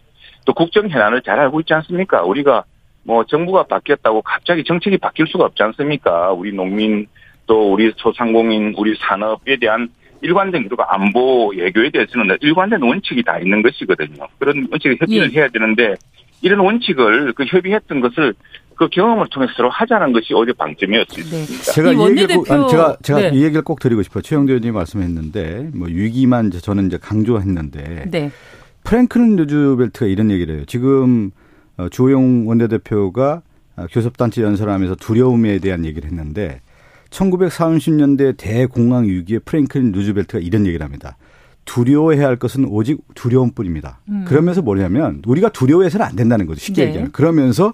또 국정 현안을 잘 알고 있지 않습니까? 우리가 뭐 정부가 바뀌었다고 갑자기 정책이 바뀔 수가 없지 않습니까? 우리 농민 또 우리 소상공인 우리 산업에 대한 일관된 그리고 안보 외교에 대해서는 일관된 원칙이 다 있는 것이거든요. 그런 원칙을 협의를 예. 해야 되는데 이런 원칙을 그 협의했던 것을 그 경험을 통해서 서로 하자는 것이 어제 방점이었습니다. 제가 이이 얘기를 꼭, 아니, 제가 제가 네. 이 얘기를 꼭 드리고 싶어요. 최영도 의원님 말씀했는데 뭐 위기만 이제 저는 이제 강조했는데 네. 프랭클린 루즈벨트가 이런 얘기를 해요. 지금 어, 주호영 원내대표가 어, 교섭단체 연설하면서 두려움에 대한 얘기를 했는데 1930년대 대공황 위기에 프랭클린 루즈벨트가 이런 얘기를 합니다. 두려워해야 할 것은 오직 두려움뿐입니다. 그러면서 뭐냐면 우리가 두려워해서는 안 된다는 거죠. 쉽게 네. 얘기하면. 그러면서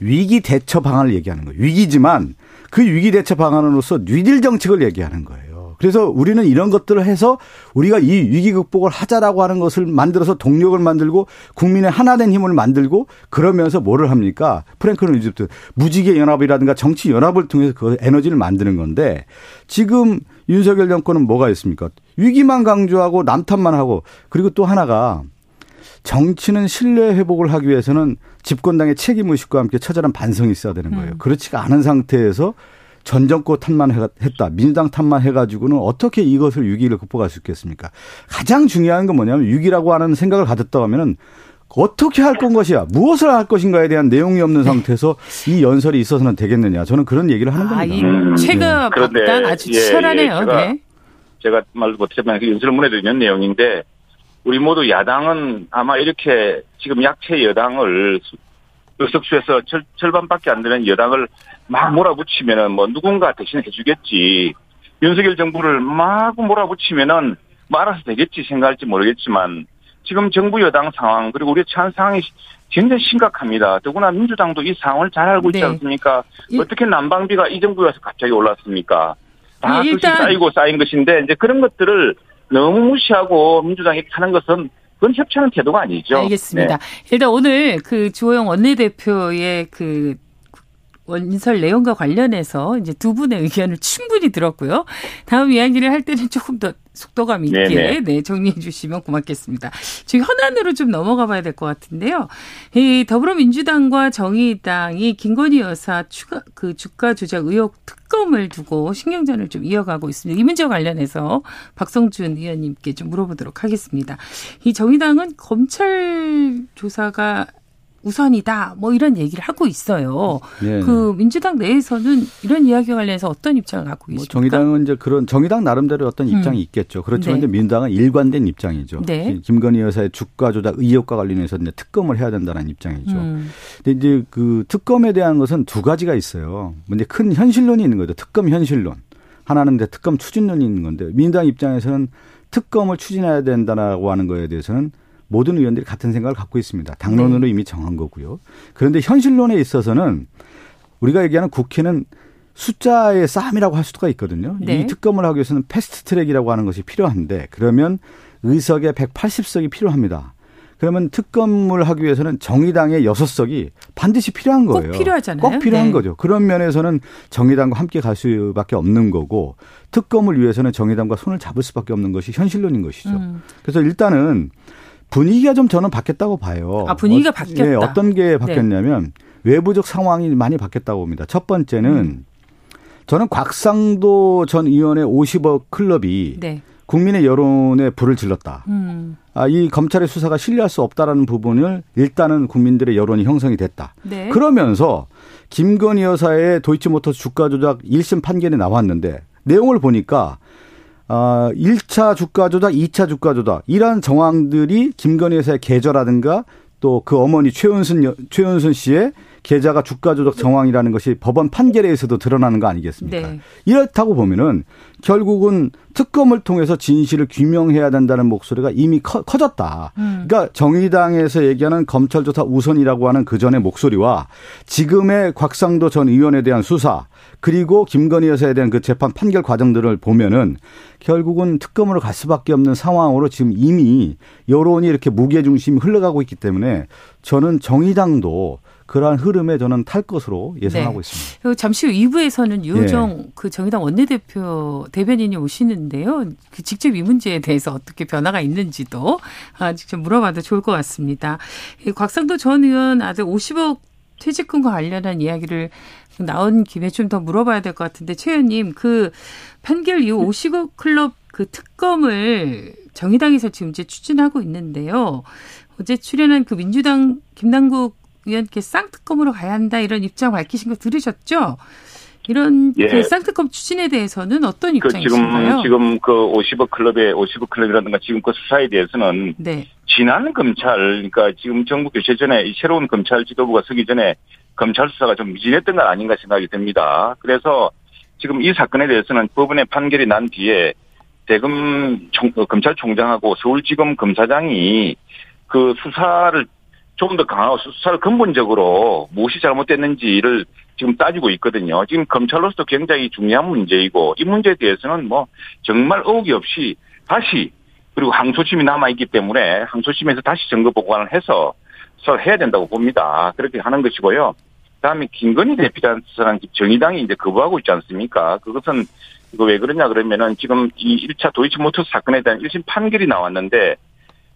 위기 대처 방안을 얘기하는 거예요. 위기지만 그 위기 대처 방안으로서 뉴딜 정책을 얘기하는 거예요. 그래서 우리는 이런 것들을 해서 우리가 이 위기 극복을 하자라고 하는 것을 만들어서 동력을 만들고 국민의 하나된 힘을 만들고 그러면서 뭐를 합니까? 프랭클린 루즈벨트 무지개 연합이라든가 정치 연합을 통해서 그 에너지를 만드는 건데 지금 윤석열 정권은 뭐가 있습니까? 위기만 강조하고 남탓만 하고 그리고 또 하나가 정치는 신뢰 회복을 하기 위해서는 집권당의 책임 의식과 함께 처절한 반성이 있어야 되는 거예요. 그렇지가 않은 상태에서 전 정권 탓만 해- 했다. 민주당 탓만 해가지고는 어떻게 이것을 위기를 극복할 수 있겠습니까? 가장 중요한 건 뭐냐면 위기라고 하는 생각을 가졌다고 하면은 어떻게 할 건 것이야? 무엇을 할 것인가에 대한 내용이 없는 상태에서 이 연설이 있어서는 되겠느냐? 저는 그런 얘기를 하는 아, 겁니다. 이 음, 최가 그런데, 박단 아주 예, 치열하네요. 예, 제가 네. 제가 말 못했지만 그 연설을 보내드리는 내용인데 우리 모두 야당은 아마 이렇게 지금 약체 여당을 의석수에서 절, 절반밖에 안 되는 여당을 막 몰아붙이면은 뭐 누군가 대신 해주겠지. 윤석열 정부를 막 몰아붙이면은 뭐 알아서 되겠지 생각할지 모르겠지만 지금 정부 여당 상황 그리고 우리 처한 상황이 굉장히 심각합니다. 더구나 민주당도 이 상황을 잘 알고 있지 네. 않습니까? 일- 어떻게 난방비가 이 정부에 와서 갑자기 올랐습니까? 다 예, 그것이 일단- 쌓이고 쌓인 것인데 이제 그런 것들을 너무 무시하고 민주당이 하는 것은 그건 협치하는 태도가 아니죠. 알겠습니다. 네. 일단 오늘 그 주호영 원내대표의 그 원설 내용과 관련해서 이제 두 분의 의견을 충분히 들었고요. 다음 이야기를 할 때는 조금 더 속도감 있게 네네. 네, 정리해 주시면 고맙겠습니다. 지금 현안으로 좀 넘어가 봐야 될 것 같은데요. 이 더불어민주당과 정의당이 김건희 여사 추가 그 주가 조작 의혹 특검을 두고 신경전을 좀 이어가고 있습니다. 이 문제와 관련해서 박성준 의원님께 좀 물어보도록 하겠습니다. 이 정의당은 검찰 조사가 우선이다. 뭐 이런 얘기를 하고 있어요. 예. 그 민주당 내에서는 이런 이야기와 관련해서 어떤 입장을 갖고 뭐 계십니까? 정의당은 이제 그런 정의당 나름대로 어떤 입장이 있겠죠. 그렇지만 네. 이제 민주당은 일관된 입장이죠. 네. 김건희 여사의 주가 조작 의혹과 관련해서 이제 특검을 해야 된다는 입장이죠. 음. 근데 이제 그 특검에 대한 것은 두 가지가 있어요. 근데 큰 현실론이 있는 거죠. 특검 현실론. 하나는 이제 특검 추진론이 있는 건데 민주당 입장에서는 특검을 추진해야 된다라고 하는 거에 대해서는 모든 의원들이 같은 생각을 갖고 있습니다. 당론으로 네. 이미 정한 거고요. 그런데 현실론에 있어서는 우리가 얘기하는 국회는 숫자의 싸움이라고 할 수가 있거든요. 네. 이 특검을 하기 위해서는 패스트 트랙이라고 하는 것이 필요한데 그러면 의석의 180석이 필요합니다. 그러면 특검을 하기 위해서는 정의당의 6석이 반드시 필요한 꼭 거예요. 필요하잖아요. 꼭 필요한 네. 거죠. 그런 면에서는 정의당과 함께 갈 수밖에 없는 거고 특검을 위해서는 정의당과 손을 잡을 수밖에 없는 것이 현실론인 것이죠. 음. 그래서 일단은 분위기가 좀 저는 바뀌었다고 봐요. 아, 분위기가 어, 바뀌었다. 예, 어떤 게 바뀌었냐면 외부적 상황이 많이 바뀌었다고 봅니다. 첫 번째는 음. 저는 곽상도 전 의원의 50억 클럽이 네. 국민의 여론에 불을 질렀다. 음. 아, 이 검찰의 수사가 신뢰할 수 없다라는 부분을 일단은 국민들의 여론이 형성이 됐다. 네. 그러면서 김건희 여사의 도이치모터스 주가 조작 1심 판결이 나왔는데 내용을 보니까 아, 1차 주가 조작, 2차 주가 조작 이러한 정황들이 김건희 여사의 계좌라든가 또 그 어머니 최은순 여- 최은순 씨의 계좌가 주가 조작 정황이라는 것이 법원 판결에 의해서도 드러나는 거 아니겠습니까? 네. 이렇다고 보면은 결국은 특검을 통해서 진실을 규명해야 된다는 목소리가 이미 커, 커졌다. 음. 그러니까 정의당에서 얘기하는 검찰 조사 우선이라고 하는 그 전의 목소리와 지금의 곽상도 전 의원에 대한 수사 그리고 김건희 여사에 대한 그 재판 판결 과정들을 보면은 결국은 특검으로 갈 수밖에 없는 상황으로 지금 이미 여론이 이렇게 무게 중심이 흘러가고 있기 때문에 저는 정의당도 그러한 흐름에 저는 탈 것으로 예상하고 네. 있습니다. 잠시 후 2부에서는 예. 유호정 그 정의당 원내대표 대변인이 오시는데요. 그 직접 이 문제에 대해서 어떻게 변화가 있는지도 아, 직접 물어봐도 좋을 것 같습니다. 이 곽상도 전 의원 아들 50억 퇴직금과 관련한 이야기를 나온 김에 좀 더 물어봐야 될 것 같은데 최 의원님 그 판결 이후 50억 클럽 그 특검을 정의당에서 지금 이제 추진하고 있는데요. 어제 출연한 그 민주당 김남국 의원께 쌍특검으로 가야 한다 이런 입장 밝히신 거 들으셨죠? 이런 예. 그 쌍특검 추진에 대해서는 어떤 그 입장이신가요? 지금 지금 그 50억 클럽의 50억 클럽이라든가 지금 그 수사에 대해서는 네. 지난 검찰 그러니까 지금 정부 교체 전에 이 새로운 검찰 지도부가 서기 전에 검찰 수사가 좀 미진했던 건 아닌가 생각이 듭니다. 그래서 지금 이 사건에 대해서는 법원의 판결이 난 뒤에 대검 총- 어, 검찰총장하고 서울지검 검사장이 그 수사를 좀더 강화하고 수사를 근본적으로 무엇이 잘못됐는지를 지금 따지고 있거든요. 지금 검찰로서도 굉장히 중요한 문제이고 이 문제에 대해서는 뭐 정말 의혹이 없이 다시 그리고 항소심이 남아있기 때문에 항소심에서 다시 증거 보관을 해서 해야 된다고 봅니다. 그렇게 하는 것이고요. 그다음에 김건희 대표라는 정의당이 이제 거부하고 있지 않습니까? 그것은 이거 왜 그러냐 그러면은 지금 이 1차 도이치모터스 사건에 대한 1심 판결이 나왔는데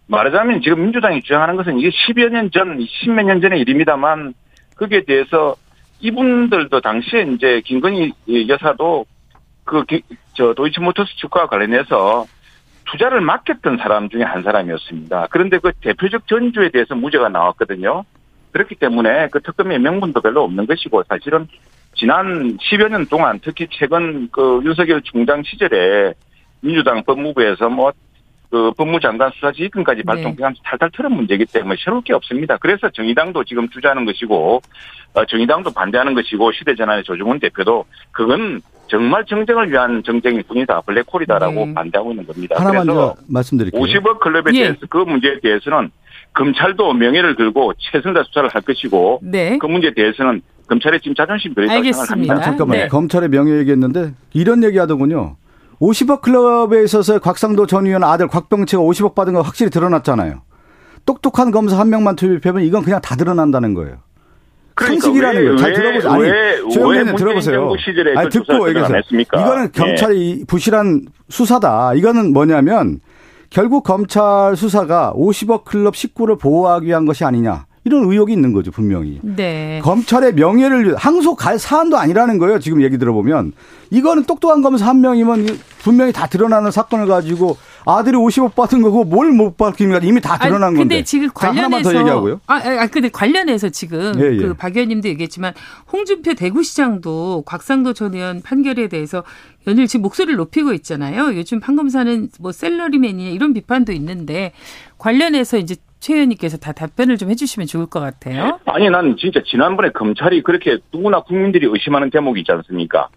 말하자면 지금 민주당이 주장하는 것은 이게 10여 년 전, 10몇 년 전의 일입니다만 거기에 대해서 이분들도 당시에 이제 김건희 여사도 그, 기- 저, 도이치모터스 주가와 관련해서 투자를 맡겼던 사람 중에 한 사람이었습니다. 그런데 그 대표적 전주에 대해서 무죄가 나왔거든요. 그렇기 때문에 그 특검의 명분도 별로 없는 것이고 사실은 지난 10여 년 동안 특히 최근 그 윤석열 총장 시절에 민주당 법무부에서 뭐 그 법무장관 수사 지휘권까지 발동하면서 탈탈 털은 문제이기 때문에 새로울 게 없습니다. 그래서 정의당도 지금 주저하는 것이고 어, 정의당도 반대하는 것이고 시대전환의 조중훈 대표도 그건 정말 정쟁을 위한 정쟁일 뿐이다. 블랙홀이다라고 네. 반대하고 있는 겁니다. 하나만 그래서 더 말씀드릴게요. 50억 클럽에 예. 대해서 그 문제에 대해서는 검찰도 명예를 걸고 최선다 수사를 할 것이고 네. 그 문제에 대해서는 검찰의 지금 자존심 알겠습니다. 생각합니다. 아, 잠깐만요. 네. 검찰의 명예 얘기했는데 이런 얘기 하더군요. 50억 클럽에 있어서 곽상도 전 의원 아들 곽병채가 50억 받은 거 확실히 드러났잖아요. 똑똑한 검사 한 명만 투입하면 이건 그냥 다 드러난다는 거예요. 그러니까 상식이라는 왜, 거예요. 잘 왜, 들어보세요. 아니, 최영민님 들어보세요. 아니, 그 듣고 얘기해서 했습니까? 이거는 예. 경찰이 부실한 수사다. 이거는 뭐냐면 결국 검찰 수사가 50억 클럽 식구를 보호하기 위한 것이 아니냐. 이런 의혹이 있는 거죠, 분명히. 네. 검찰의 명예를 항소 갈 사안도 아니라는 거예요. 지금 얘기 들어보면 이거는 똑똑한 검사 한 명이면 분명히 다 드러나는 사건을 가지고 아들이 50억 받은 거고 뭘 못 받습니까? 이미 다 드러난 아니, 건데. 근데 지금 자, 하나만 관련해서 더 얘기하고요. 아, 아, 아, 근데 관련해서 지금 예, 예. 그박 의원님도 얘기했지만 홍준표 대구시장도 곽상도 전 의원 판결에 대해서 연일 지금 목소리를 높이고 있잖아요. 요즘 판검사는 뭐 셀러리맨이냐 이런 비판도 있는데 관련해서 이제 최 의원님께서 다 답변을 좀 해주시면 좋을 것 같아요. 아니, 난 진짜 지난번에 검찰이 그렇게 누구나 국민들이 의심하는 대목이 있지 않습니까?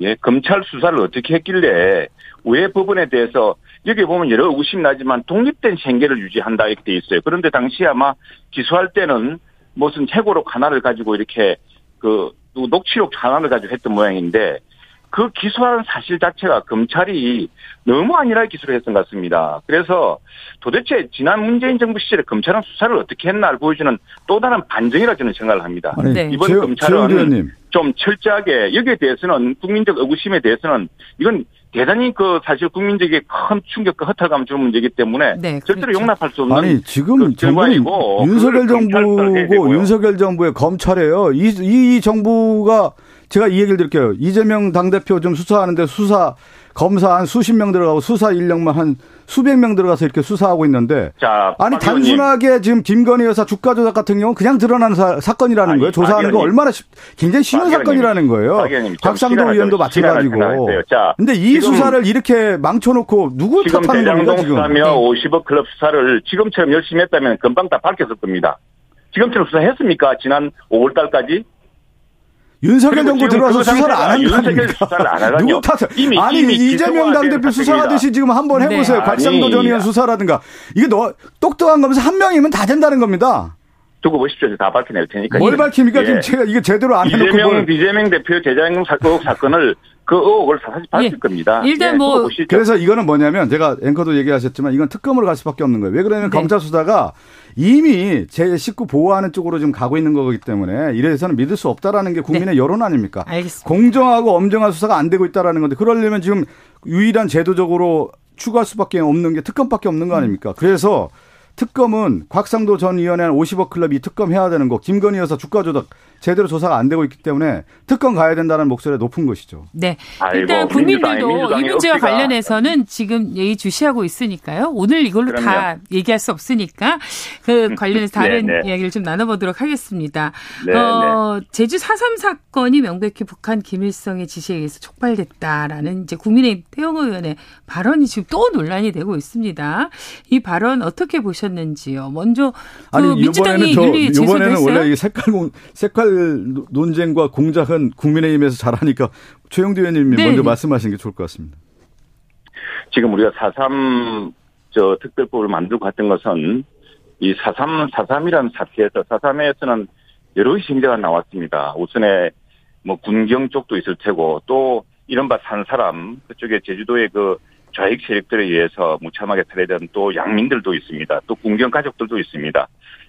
예, 검찰 수사를 어떻게 했길래 왜 법원에 대해서 여기 보면 여러 의심이 나지만 독립된 생계를 유지한다 이렇게 돼 있어요. 그런데 당시 아마 기소할 때는 무슨 최고록 하나를 가지고 이렇게 그 녹취록 하나를 가지고 했던 모양인데 그 기소한 사실 자체가 검찰이 너무 아니라 기소를 했던 것 같습니다. 그래서 도대체 지난 문재인 정부 시절에 검찰은 수사를 어떻게 했나를 보여주는 또 다른 반증이라 저는 생각을 합니다. 아니, 네. 이번 최- 검찰은. 좀 철저하게 여기에 대해서는 국민적 의구심에 대해서는 이건 대단히 그 사실 국민적인 큰 충격과 허탈감 주는 문제이기 때문에 네, 절대로 그렇죠. 용납할 수 없는 아니 지금 그 결과이고 윤석열 정부고. 윤석열 정부의 검찰이에요. 이, 이, 이 정부가 제가 이 얘기를 드릴게요. 이재명 당대표 좀 수사하는데 수사 검사 한 수십 명 들어가고 수사 인력만 한 수백 명 들어가서 이렇게 수사하고 있는데 자, 아니. 단순하게 지금 김건희 여사 주가 조작 같은 경우는 그냥 드러난 사, 사건이라는 아니, 거예요. 조사하는 박 거. 얼마나 쉽, 굉장히 쉬운. 사건이라는 거예요. 박 박상도 의원도 마찬가지고. 자, 근데 이 수사를 이렇게 망쳐놓고 누굴 지금 탓하는 겁니까 지금? 수사며 50억 클럽 수사를 지금처럼 열심히 했다면 금방 다 밝혔을 겁니다. 지금처럼 수사했습니까? 지난 5월 달까지? 윤석열 정부 들어와서 그 수사를 안 한거 윤석열? 수사를 안 하다뇨. 누구 탓을? 이미- 아니 이미 이재명 당대표 된 수사하듯이 지금 한번 네. 해보세요. 아니. 곽상도 전 의원 수사라든가 이게 너 똑똑한 검사 한 명이면 다 된다는 겁니다. 두고 보십시오. 다 밝혀낼 테니까. 뭘 밝힙니까? 예. 지금 제가 이게 제대로 안 해놓고 이재명, 뭘. 이재명 대표 대장동 사건, 사건을 그 의혹을 사실 밝힐 예. 겁니다. 일단 예, 뭐-. 그래서 이거는 뭐냐면 제가 앵커도 얘기하셨지만 이건 특검으로 갈 수밖에 없는 거예요. 왜 그러냐면 네. 검찰 수사가 이미 제 식구 보호하는 쪽으로 지금 가고 있는 거기 때문에 이래서는 믿을 수 없다라는 게 국민의 여론 아닙니까? 네. 알겠습니다. 공정하고 엄정한 수사가 안 되고 있다라는 건데 그러려면 지금 유일한 제도적으로 추구할 수밖에 없는 게 특검밖에 없는 거 아닙니까? 그래서 특검은 곽상도 전 의원의 50억 클럽 이 특검 해야 되는 거 김건희 여사 주가 조작 제대로 조사가 안 되고 있기 때문에 특검 가야 된다는 목소리가 높은 것이죠. 네. 아이고, 일단 국민들도 민주당이, 이 문제와 민주당이 관련해서는 지금 예의 주시하고 있으니까요. 오늘 이걸로 그럼요. 다 얘기할 수 없으니까 그 관련해서 다른 네, 네. 이야기를 좀 나눠보도록 하겠습니다. 네, 어, 제주 4.3 사건이 명백히 북한 김일성의 지시에 의해서 촉발됐다라는 이제 국민의힘 태영호 의원의 발언이 지금 또 논란이 되고 있습니다. 이 발언 어떻게 보셨는지요? 먼저 그 아니 민주당이 이번에는 윤리 저 제소를 이번에는. 원래 이 색깔 공- 색깔 논쟁과 공작은 국민의힘에서 잘하니까 최영두 의원님이 네, 먼저 네. 말씀하시는 게 좋을 것 같습니다. 지금 우리가 4.3, 저, 특별법을 만들고 했던 것은 이 4.3, 4.3이라는 사태에서 4.3에서는 여러 희생자가 나왔습니다. 우선에 뭐 군경 쪽도 있을 테고 또 이른바 산 사람, 그쪽에 제주도의 그 좌익 세력들에 의해서 무참하게 살해된 또 양민들도 있습니다. 또 군경 가족들도 있습니다.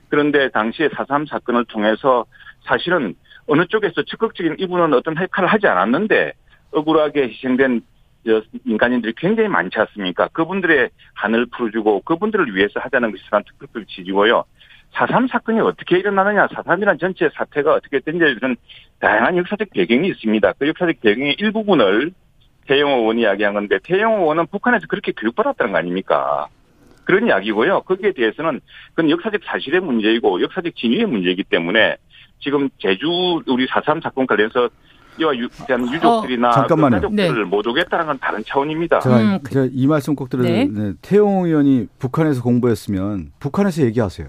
그런데 당시에 4.3 사건을 통해서 사실은 어느 쪽에서 적극적인 이분은 어떤 역할을 하지 않았는데 억울하게 희생된 저 민간인들이 굉장히 많지 않습니까? 그분들의 한을 풀어주고 그분들을 위해서 하자는 것이 사람 특별법 지지고요. 4.3 사건이 어떻게 일어나느냐, 4.3이라는 전체 사태가 어떻게 된지에 대한 다양한 역사적 배경이 있습니다. 그 역사적 배경의 일부분을 태영호 의원이 이야기한 건데 태영호 의원은 북한에서 그렇게 교육받았다는 거 아닙니까? 그런 이야기고요. 거기에 대해서는 그건 역사적 사실의 문제이고 역사적 진위의 문제이기 때문에 지금 제주 우리 4.3 사건 관련해서 이와 유, 대한 유족들이나 어, 잠깐만요. 그 가족들을 못 오겠다는 건 다른 차원입니다. 제가, 음, 제가 이 말씀 꼭 드려야 네. 되는데 태용 의원이 북한에서 공부했으면 북한에서 얘기하세요.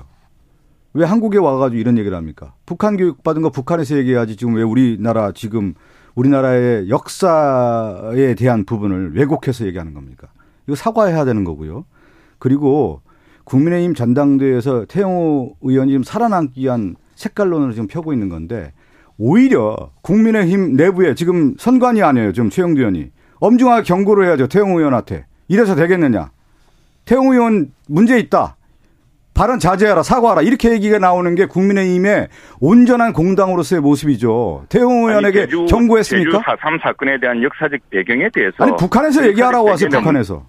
왜 한국에 와가지고 이런 얘기를 합니까? 북한 교육 받은 거 북한에서 얘기해야지 지금 왜 우리나라 지금 우리나라의 역사에 대한 부분을 왜곡해서 얘기하는 겁니까? 이거 사과해야 되는 거고요. 그리고 국민의힘 전당대회에서 태영호 의원이 지금 살아남기 위한 색깔론을 지금 펴고 있는 건데 오히려 국민의힘 내부에 지금 선관위 아니에요. 지금 최영두 의원이. 엄중하게 경고를 해야죠. 태영호 의원한테. 이래서 되겠느냐. 태영호 의원 문제 있다. 발언 자제하라, 사과하라. 이렇게 얘기가 나오는 게 국민의힘의 온전한 공당으로서의 모습이죠. 태영호 의원에게 아니, 제주- 경고했습니까? 제주 4.3 사건에 대한 역사적 배경에 대해서 아니, 북한에서 얘기하라고 하세요, 배경은 북한에서.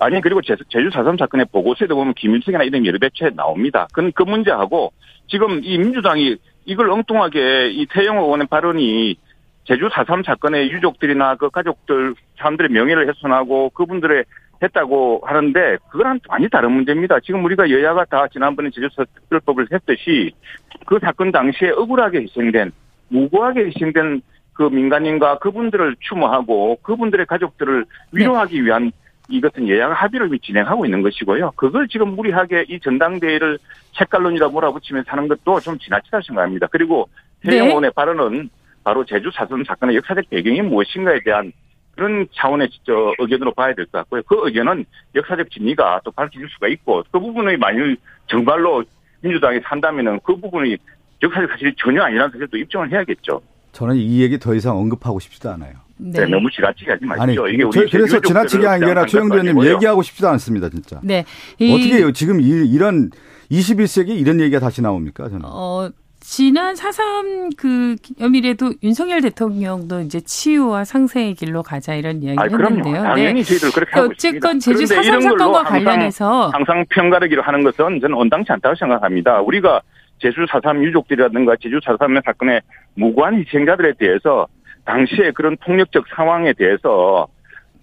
아니 그리고 제- 제주 4.3 사건의 보고서에도 보면 김일성이나 이런 여러 배치에 나옵니다. 그건 그 문제하고 지금 이 민주당이 이걸 엉뚱하게 이 태영호 의원의 발언이 제주 4.3 사건의 유족들이나 그 가족들 사람들의 명예를 훼손하고 그분들의 했다고 하는데 그거랑 많이 다른 문제입니다. 지금 우리가 여야가 다 지난번에 제주 특별법을 했듯이 그 사건 당시에 억울하게 희생된 무고하게 희생된 그 민간인과 그분들을 추모하고 그분들의 가족들을 위로하기 위한 이것은 여야가 합의를 진행하고 있는 것이고요. 그걸 지금 무리하게 이 전당대회를 책갈론이라 몰아붙이면서 하는 것도 좀 지나치다 생각합니다. 그리고 네. 태영 의원의 발언은 바로 제주 사선 사건의 역사적 배경이 무엇인가에 대한 그런 차원의 저 의견으로 봐야 될 것 같고요. 그 의견은 역사적 진위가 또 밝혀질 수가 있고 그 부분이 만일 정말로 민주당이 산다면은 그 부분이 역사적 사실이 전혀 아니라는 사실도 입증을 해야겠죠. 저는 이 얘기 더 이상 언급하고 싶지도 않아요. 네, 너무 지나치게 하지 마십시오. 아니, 이게 우리 저- 그래서 지나치게 한 게 아니라 의원님 아니고요. 얘기하고 싶지도 않습니다, 진짜. 네. 이- 어떻게 해요? 지금 이, 이런 21세기 이런 얘기가 다시 나옵니까? 저는. 어, 지난 4.3그 기념일에도 윤석열 대통령도 이제 치유와 상생의 길로 가자 이런 아, 이야기를 그럼요. 했는데요. 네. 당연히 저희들 그렇게 하고 있습니다. 어쨌건 제주 그런데 4.3 이런 걸로 사건과 항상- 관련해서 항상 편가르기로 하는 것은 저는 온당치 않다고 생각합니다. 우리가 제주 4.3 유족들이라든가 제주 4.3 사건의 무고한 희생자들에 대해서 당시에 그런 폭력적 상황에 대해서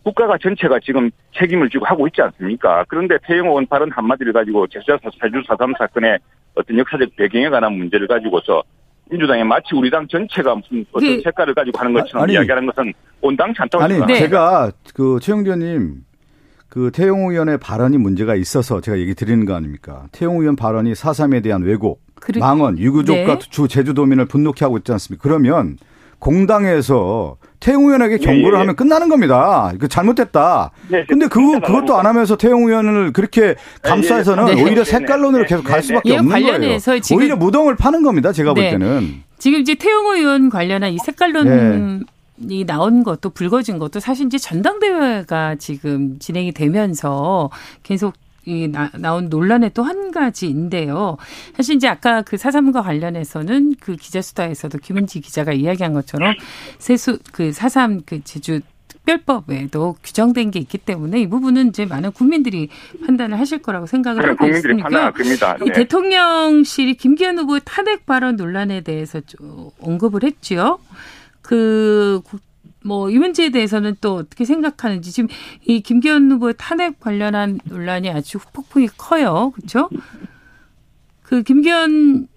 국가가 전체가 지금 책임을 지고 하고 있지 않습니까? 그런데 태영호 의원 발언 한마디를 가지고 제주 4.3 사건의 어떤 역사적 배경에 관한 문제를 가지고서 민주당이 마치 우리 당 전체가 무슨 어떤 그- 색깔을 가지고 하는 것처럼 아니. 이야기하는 것은 온당치 않다고 아니, 생각합니다. 네. 제가 그 최영두 의원님 그 태용호 의원의 발언이 문제가 있어서 제가 얘기 드리는 거 아닙니까? 태용호 의원 발언이 4.3에 대한 왜곡, 그리- 망언, 유구족과 네. 주 제주도민을 분노케 하고 있지 않습니까? 그러면 공당에서 태용호 의원에게 예, 경고를 예, 예. 하면 끝나는 겁니다. 그 잘못됐다. 네, 근데 그거 그것도 안 하면서 태용호 의원을 그렇게 감싸서는 네. 오히려 네, 색깔론으로 네, 계속 네, 갈 네. 수밖에 없는 거예요. 관련해서 지금- 오히려 무덤을 파는 겁니다. 제가 볼 네. 때는. 지금 이제 태용호 의원 관련한 이 색깔론 이 나온 것도 불거진 것도 사실 이제 전당대회가 지금 진행이 되면서 계속 이 나, 나온 논란의 또 한 가지인데요. 사실 이제 아까 그 사삼과 관련해서는 그 기자수다에서도 김은지 기자가 이야기한 것처럼 세수 그 사삼 그 제주 특별법에도 규정된 게 있기 때문에 이 부분은 이제 많은 국민들이 판단을 하실 거라고 생각을 하고. 이 네. 대통령실이 김기현 후보의 탄핵 발언 논란에 대해서 좀 언급을 했죠. 그, 뭐, 이 문제에 대해서는 또 어떻게 생각하는지 지금 이 김기현 후보의 탄핵 관련한 논란이 아주 폭풍이 커요. 그렇죠? 그 김기현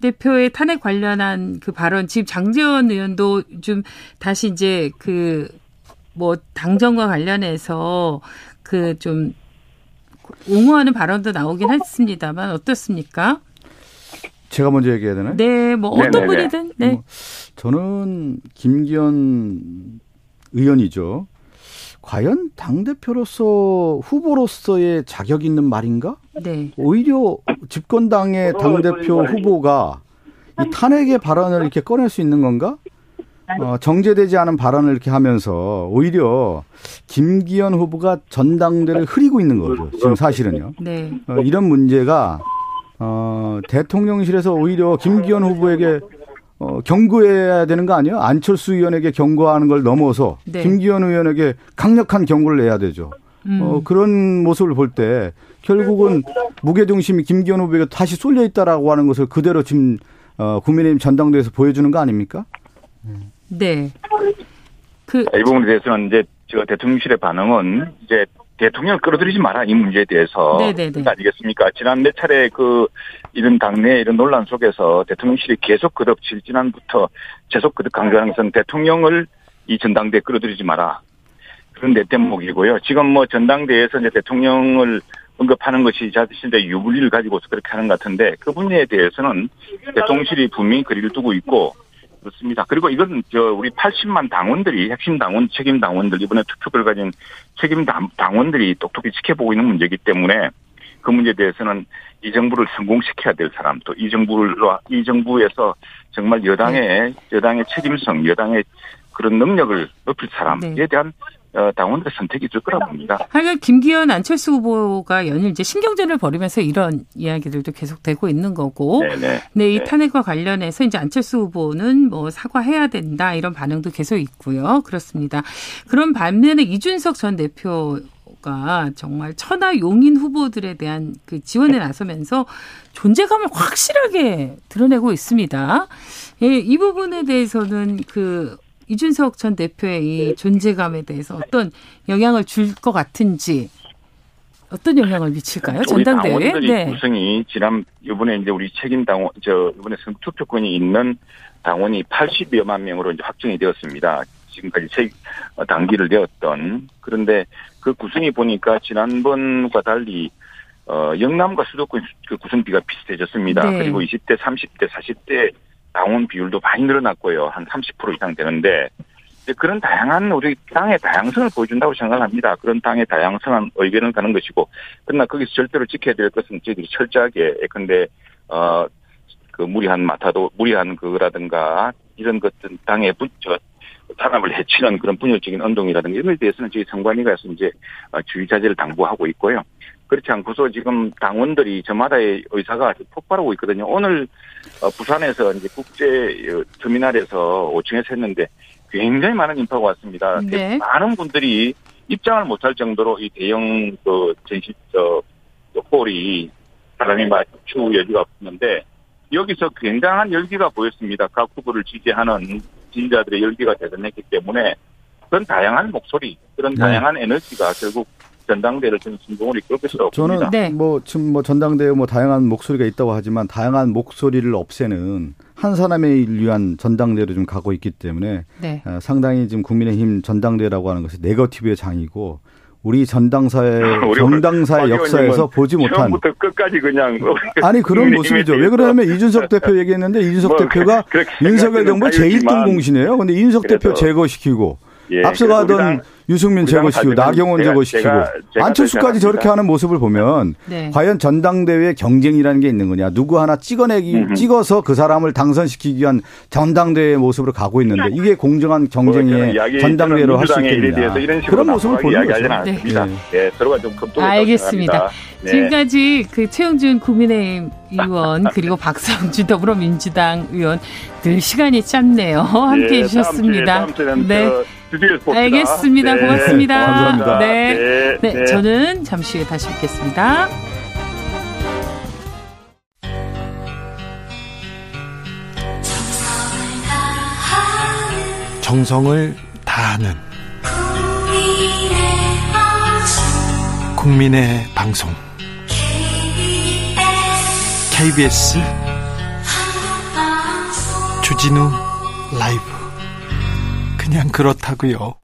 대표의 탄핵 관련한 그 발언 지금 장재원 의원도 좀 다시 이제 그 뭐 당정과 관련해서 그 좀 옹호하는 발언도 나오긴 했습니다만 어떻습니까? 제가 먼저 얘기해야 되나요? 네, 뭐 어떤 네네네. 분이든 네. 뭐, 저는 김기현 의원이죠. 과연 당 대표로서 후보로서의 자격 있는 말인가? 네. 오히려 집권당의 당 대표 후보가 이 탄핵의 발언을 이렇게 꺼낼 수 있는 건가? 어, 정제되지 않은 발언을 이렇게 하면서 오히려 김기현 후보가 전당대를 흐리고 있는 거죠. 지금 사실은요. 네. 어, 이런 문제가 어, 대통령실에서 오히려 김기현 후보에게 어, 경고해야 되는 거 아니에요? 안철수 의원에게 경고하는 걸 넘어서 네. 김기현 의원에게 강력한 경고를 내야 되죠. 음. 어, 그런 모습을 볼 때 결국은 무게중심이 김기현 후보에게 다시 쏠려 있다라고 하는 것을 그대로 지금 어, 국민의힘 전당대회에서 보여주는 거 아닙니까? 네. 그 이 부분에 대해서는 이제 저 대통령실의 반응은 이제 대통령을 끌어들이지 마라 이 문제에 대해서 네네네. 아니겠습니까? 지난 몇 차례 그 이런 당내 이런 논란 속에서 대통령실이 계속 거듭질 지난부터 계속 거듭 강조하는 것은 대통령을 이 전당대에 끌어들이지 마라 그런 내 대목이고요. 지금 뭐 전당대에서 이제 대통령을 언급하는 것이 자신의 유불리를 가지고서 그렇게 하는 것 같은데 그 분야에 대해서는 대통령실이 분명히 거리를 두고 있고 그렇습니다. 그리고 이건 저 우리 80만 당원들이 핵심 당원, 책임 당원들 이번에 투표를 가진 책임 당- 당원들이 똑똑히 지켜보고 있는 문제이기 때문에 그 문제에 대해서는 이 정부를 성공시켜야 될 사람 또 이 정부를 이 정부에서 정말 여당의 여당의 책임성, 여당의 그런 능력을 높일 사람에 네. 대한 어, 당원들의 선택이 있을 거라고 봅니다. 하여간 김기현 안철수 후보가 연일 이제 신경전을 벌이면서 이런 이야기들도 계속 되고 있는 거고 네네. 네, 이 네. 탄핵과 관련해서 이제 안철수 후보는 뭐 사과해야 된다 이런 반응도 계속 있고요. 그렇습니다. 그런 반면에 이준석 전 대표 가 정말 천하 용인 후보들에 대한 그 지원에 나서면서 존재감을 확실하게 드러내고 있습니다. 예, 이 부분에 대해서는 그 이준석 전 대표의 이 존재감에 대해서 어떤 영향을 줄 것 같은지 어떤 영향을 미칠까요? 우리 전당대회? 당원들이 네. 구성이 지난 이번에 이제 우리 책임 당원 저 이번에 선- 투표권이 있는 당원이 80여만 명으로 이제 확정이 되었습니다. 지금까지 책 어, 당기를 되었던 그런데 그 구성이 보니까 지난번과 달리 어 영남과 수도권 그 구성비가 비슷해졌습니다. 네. 그리고 20대, 30대, 40대 당원 비율도 많이 늘어났고요. 한 30% 이상 되는데 그런 다양한 우리 당의 다양성을 보여준다고 생각합니다. 그런 당의 다양성한 의견을 가는 것이고, 그러나 거기서 절대로 지켜야 될 것은 저희들이 철저하게, 근데, 어, 그 무리한 마타도, 무리한 그라든가, 이런 것들 당의 분, 저, 단합을 해치는 그런 분열적인 운동이라든가 이런 것에 대해서는 저희 선관위가서 이제 어, 주의 자제를 당부하고 있고요. 그렇지 않고서 지금 당원들이 저마다의 의사가 폭발하고 있거든요. 오늘 어, 부산에서 이제 국제 어, 터미널에서 5층에서 했는데 굉장히 많은 인파가 왔습니다. 네. 많은 분들이 입장을 못할 정도로 이 대형 그 전시 저 홀이 사람이 맞추 여지가 없는데 여기서 굉장한 열기가 보였습니다. 각 후보를 지지하는 지지자들의 열기가 대단했기 때문에 그런 다양한 목소리, 그런 네. 다양한 에너지가 결국 전당대를 좀 성공을 이끌 것이라고 저는. 네. 뭐 지금 뭐 전당대회 뭐 다양한 목소리가 있다고 하지만 다양한 목소리를 없애는 한 사람에 위한 전당대회로 좀 가고 있기 때문에 네. 어, 상당히 지금 국민의힘 전당대회라고 하는 것이 네거티브의 장이고 우리 전당사의 정당사의 박 역사에서 보지 못한 처음부터 끝까지 그냥 아니 그런 모습이죠. 왜 그러냐면 이준석 대표 얘기했는데 이준석 뭐 대표가 윤석열 정부 제1등 바이오지만 공신이에요. 근데 이준석 대표 제거시키고 예, 앞서가던 유승민 제거시키고 나경원 제가- 제거시키고 제가- 제가 안철수까지 더 저렇게. 하는 모습을 보면 네. 과연 전당대회 경쟁이라는 게 있는 거냐 누구 하나 찍어내기 음흠. 찍어서 그 사람을 당선시키기 위한 전당대회 모습으로 가고 있는데 이게 공정한 뭐 경쟁의 이야기- 전당대회로 할 수 있겠느냐 그런 모습을 보는 거죠. 네. 예, 서로가 좀 급도를 알겠습니다. 네. 지금까지 그 최영준 국민의힘 의원 그리고 박성준 더불어민주당 의원 늘 시간이 짧네요. 함께 예, 해주셨습니다. 다음 주에, 다음 주에는 네. 봅시다. 알겠습니다. 네. 고맙습니다. 감사합니다. 네. 네. 네, 네. 저는 잠시 후에 다시 뵙겠습니다. 정성을 다하는 국민의 방송 KBS 주진우 라이브 그냥 그렇다고요.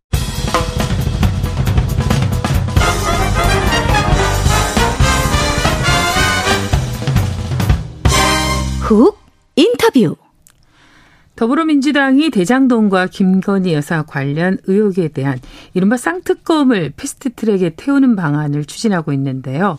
훅 인터뷰. 더불어민주당이 대장동과 김건희 여사 관련 의혹에 대한 이른바 쌍특검을 패스트트랙에 태우는 방안을 추진하고 있는데요.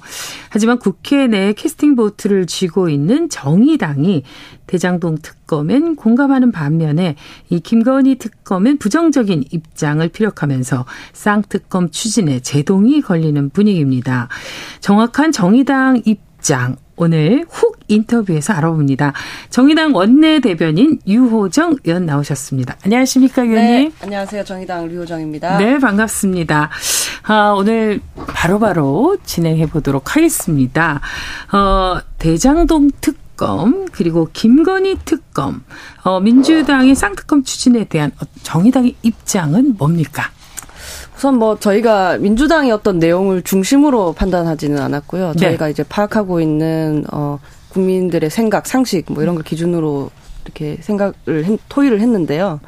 하지만 국회 내 캐스팅 보트를 쥐고 있는 정의당이 대장동 특검엔 공감하는 반면에 이 김건희 특검엔 부정적인 입장을 피력하면서 쌍특검 추진에 제동이 걸리는 분위기입니다. 정확한 정의당 입장 오늘 훅 인터뷰에서 알아봅니다. 정의당 원내대변인 유호정 의원 나오셨습니다. 안녕하십니까, 의원님? 네, 안녕하세요. 정의당 류호정입니다. 네, 반갑습니다. 아, 오늘 바로바로 진행해 보도록 하겠습니다. 어, 대장동 특검, 그리고 김건희 특검, 어, 민주당의 쌍특검 추진에 대한 정의당의 입장은 뭡니까? 우선 뭐 저희가 민주당이 어떤 내용을 중심으로 판단하지는 않았고요. 네. 저희가 이제 파악하고 있는 어 국민들의 생각, 상식 뭐 이런 걸 기준으로 이렇게 생각을 했- 토의를 했는데요.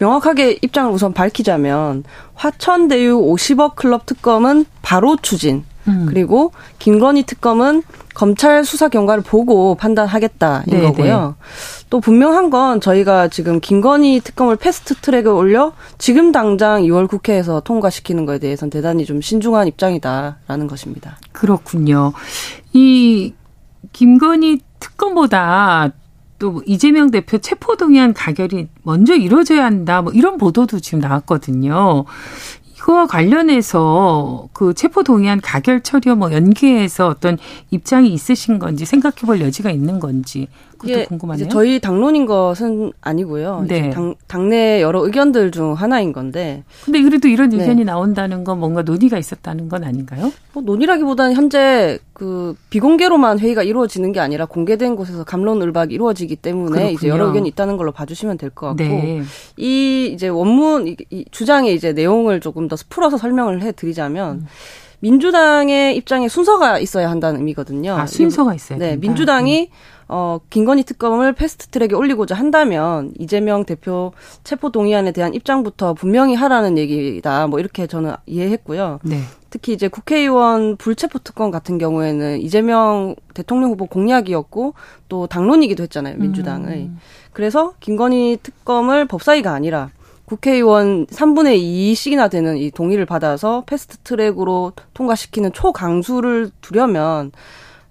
명확하게 입장을 우선 밝히자면 화천대유 50억 클럽 특검은 바로 추진. 음. 그리고 김건희 특검은 검찰 수사 결과를 보고 판단하겠다인 네, 거고요. 또 분명한 건 저희가 지금 김건희 특검을 패스트 트랙에 올려 지금 당장 2월 국회에서 통과시키는 거에 대해서는 대단히 좀 신중한 입장이다라는 것입니다. 그렇군요. 이 김건희 특검보다 또 이재명 대표 체포동의안 가결이 먼저 이루어져야 한다. 뭐 이런 보도도 지금 나왔거든요. 이거와 관련해서 그 체포 동의안 가결 처리와 뭐 연계해서 어떤 입장이 있으신 건지 생각해 볼 여지가 있는 건지 그것도 이게 궁금하네요. 저희 당론인 것은 아니고요. 네. 당, 당내 여러 의견들 중 하나인 건데 근데 그래도 이런 네. 의견이 나온다는 건 뭔가 논의가 있었다는 건 아닌가요? 뭐 논의라기보다는 현재 그 비공개로만 회의가 이루어지는 게 아니라 공개된 곳에서 감론을박이 이루어지기 때문에 이제 여러 그렇군요. 의견이 있다는 걸로 봐주시면 될 것 같고 네. 이 이제 원문 이, 이 주장의 이제 내용을 조금 더 풀어서 설명을 해드리자면 음. 민주당의 입장에 순서가 있어야 한다는 의미거든요. 아, 순서가 있어야 네, 된다. 음. 민주당이 어 김건희 특검을 패스트 트랙에 올리고자 한다면 이재명 대표 체포 동의안에 대한 입장부터 분명히 하라는 얘기다. 뭐 이렇게 저는 이해했고요. 네. 특히 이제 국회의원 불체포 특권 같은 경우에는 이재명 대통령 후보 공약이었고 또 당론이기도 했잖아요 민주당의. 음. 그래서 김건희 특검을 법사위가 아니라 국회의원 3분의 2씩이나 되는 이 동의를 받아서 패스트 트랙으로 통과시키는 초강수를 두려면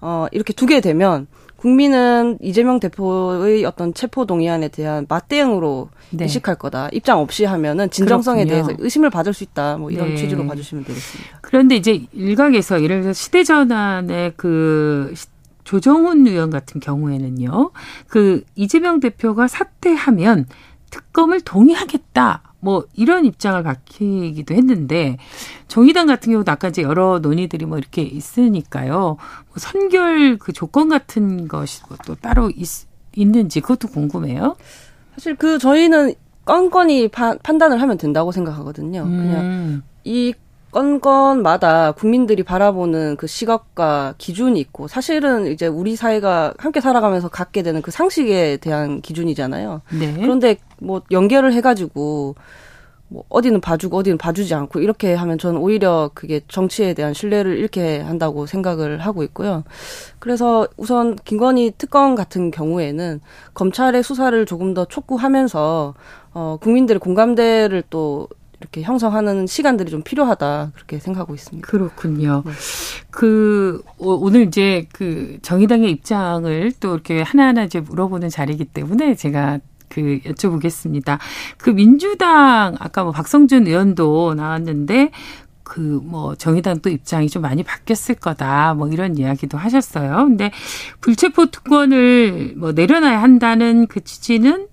어 이렇게 두게 되면 국민은 이재명 대표의 어떤 체포 동의안에 대한 맞대응으로 네. 인식할 거다. 입장 없이 하면은 진정성에 그렇군요. 대해서 의심을 받을 수 있다. 뭐 이런 네. 취지로 봐주시면 되겠습니다. 그런데 이제 일각에서 예를 들어서 시대 전환의 그 시- 조정훈 의원 같은 경우에는요, 그 이재명 대표가 사퇴하면 특검을 동의하겠다. 뭐 이런 입장을 밝히기도 했는데 정의당 같은 경우도 아까 이제 여러 논의들이 뭐 이렇게 있으니까요. 뭐 선결 그 조건 같은 것이 뭐또 따로 있, 있는지 그것도 궁금해요. 사실 그 저희는 건건이 파- 판단을 하면 된다고 생각하거든요. 그냥 음. 이 건건마다 국민들이 바라보는 그 시각과 기준이 있고 사실은 이제 우리 사회가 함께 살아가면서 갖게 되는 그 상식에 대한 기준이잖아요. 네. 그런데 뭐 연결을 해가지고 뭐 어디는 봐주고 어디는 봐주지 않고 이렇게 하면 저는 오히려 그게 정치에 대한 신뢰를 잃게 한다고 생각을 하고 있고요. 그래서 우선 김건희 특검 같은 경우에는 검찰의 수사를 조금 더 촉구하면서 어 국민들의 공감대를 또 이렇게 형성하는 시간들이 좀 필요하다 그렇게 생각하고 있습니다. 그렇군요. 그 오- 오늘 이제 그 정의당의 입장을 또 이렇게 하나하나 이제 물어보는 자리이기 때문에 제가 그 여쭤보겠습니다. 그 민주당 아까 뭐 박성준 의원도 나왔는데 그 뭐 정의당 또 입장이 좀 많이 바뀌었을 거다 뭐 이런 이야기도 하셨어요. 근데 불체포 특권을 뭐 내려놔야 한다는 그 취지는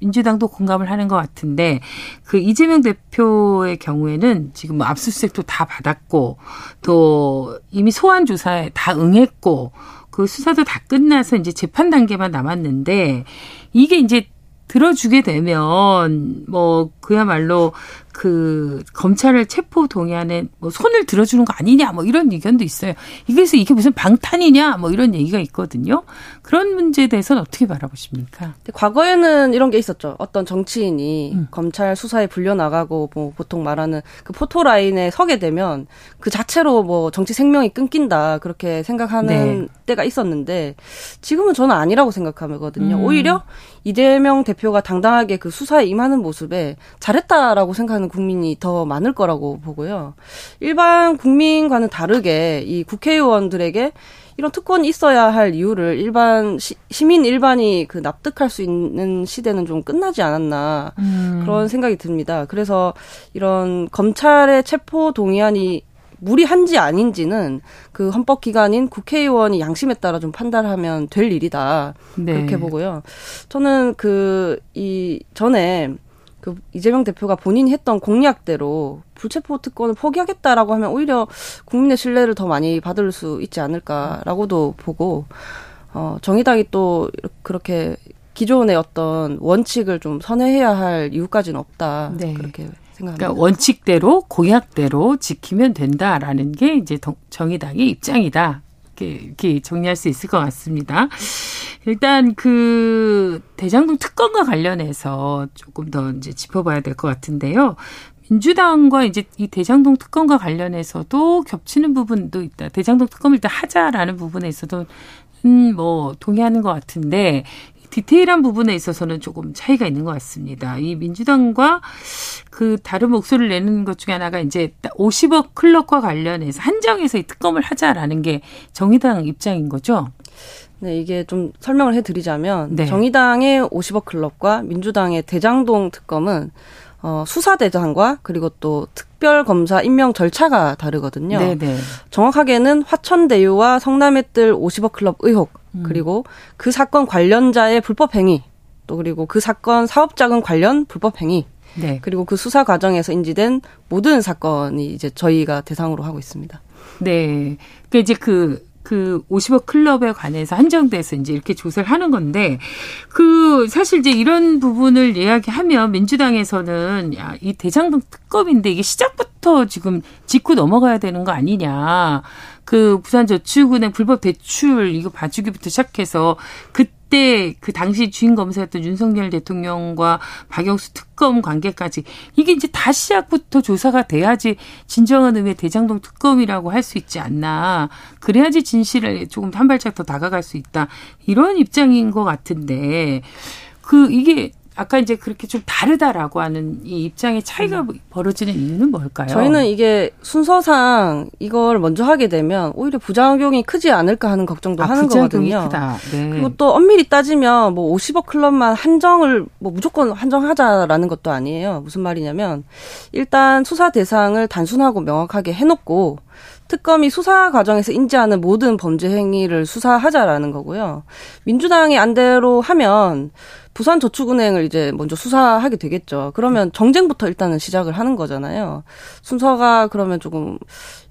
민주당도 공감을 하는 것 같은데 그 이재명 대표의 경우에는 지금 뭐 압수수색도 다 받았고 또 이미 소환 조사에 다 응했고 그 수사도 다 끝나서 이제 재판 단계만 남았는데 이게 이제 들어주게 되면 뭐 그야말로 그 검찰을 체포 동의안에 뭐 손을 들어주는 거 아니냐 뭐 이런 의견도 있어요. 이게서 이게 무슨 방탄이냐 뭐 이런 얘기가 있거든요. 그런 문제에 대해서는 어떻게 바라보십니까? 과거에는 이런 게 있었죠. 어떤 정치인이 음. 검찰 수사에 불려 나가고 뭐 보통 말하는 그 포토 라인에 서게 되면 그 자체로 뭐 정치 생명이 끊긴다 그렇게 생각하는 네. 때가 있었는데 지금은 저는 아니라고 생각하거든요. 음. 오히려 이재명 대표가 당당하게 그 수사에 임하는 모습에 잘했다라고 생각하는 국민이 더 많을 거라고 보고요. 일반 국민과는 다르게 이 국회의원들에게 이런 특권이 있어야 할 이유를 일반 시, 민 일반이 그 납득할 수 있는 시대는 좀 끝나지 않았나 음. 그런 생각이 듭니다. 그래서 이런 검찰의 체포 동의안이 무리한지 아닌지는 그 헌법 기관인 국회의원이 양심에 따라 좀 판단하면 될 일이다. 네. 그렇게 보고요. 저는 그 이 전에 그 이재명 대표가 본인이 했던 공약대로 불체포 특권을 포기하겠다라고 하면 오히려 국민의 신뢰를 더 많이 받을 수 있지 않을까라고도 보고 어 정의당이 또 그렇게 기존의 어떤 원칙을 좀 선회해야 할 이유까지는 없다. 네. 그렇게 생각합니다. 그러니까 원칙대로 공약대로 지키면 된다라는 게 이제 정의당의 입장이다. 이렇게 정리할 수 있을 것 같습니다. 일단 그 대장동 특검과 관련해서 조금 더 이제 짚어봐야 될 것 같은데요. 민주당과 이제 이 대장동 특검과 관련해서도 겹치는 부분도 있다. 대장동 특검을 일단 하자라는 부분에 있어도 음, 뭐 동의하는 것 같은데 디테일한 부분에 있어서는 조금 차이가 있는 것 같습니다. 이 민주당과 그 다른 목소리를 내는 것 중에 하나가 이제 50억 클럽과 관련해서 한정해서 이 특검을 하자라는 게 정의당 입장인 거죠. 네, 이게 좀 설명을 해드리자면 네. 정의당의 50억 클럽과 민주당의 대장동 특검은 어, 수사 대장과 그리고 또 특별 검사 임명 절차가 다르거든요. 네네. 네. 정확하게는 화천대유와 성남의 뜰 50억 클럽 의혹 음. 그리고 그 사건 관련자의 불법 행위 또 그리고 그 사건 사업자금 관련 불법 행위 네. 그리고 그 수사 과정에서 인지된 모든 사건이 이제 저희가 대상으로 하고 있습니다. 네. 그 이제 그, 그 50억 클럽에 관해서 한정돼서 이제 이렇게 조사를 하는 건데, 그, 사실 이제 이런 부분을 이야기하면 민주당에서는 야, 이 대장동 특검인데 이게 시작부터 지금 짚고 넘어가야 되는 거 아니냐. 그 부산저축은행 불법 대출 이거 봐주기부터 시작해서 그때 그 당시 주인 검사였던 윤석열 대통령과 박영수 특검 관계까지 이게 이제 다 시작부터 조사가 돼야지 진정한 의미의 대장동 특검이라고 할 수 있지 않나. 그래야지 진실을 조금 한 발짝 더 다가갈 수 있다. 이런 입장인 것 같은데 그 이게 아까 이제 그렇게 좀 다르다라고 하는 이 입장의 차이가 음. 벌어지는 이유는 뭘까요? 저희는 이게 순서상 이걸 먼저 하게 되면 오히려 부작용이 크지 않을까 하는 걱정도 아, 하는 거거든요. 네. 그리고 또 엄밀히 따지면 뭐 50억 클럽만 한정을 뭐 무조건 한정하자라는 것도 아니에요. 무슨 말이냐면 일단 수사 대상을 단순하고 명확하게 해놓고 특검이 수사 과정에서 인지하는 모든 범죄 행위를 수사하자라는 거고요. 민주당이 안대로 하면 부산저축은행을 이제 먼저 수사하게 되겠죠. 그러면 정쟁부터 일단은 시작을 하는 거잖아요. 순서가 그러면 조금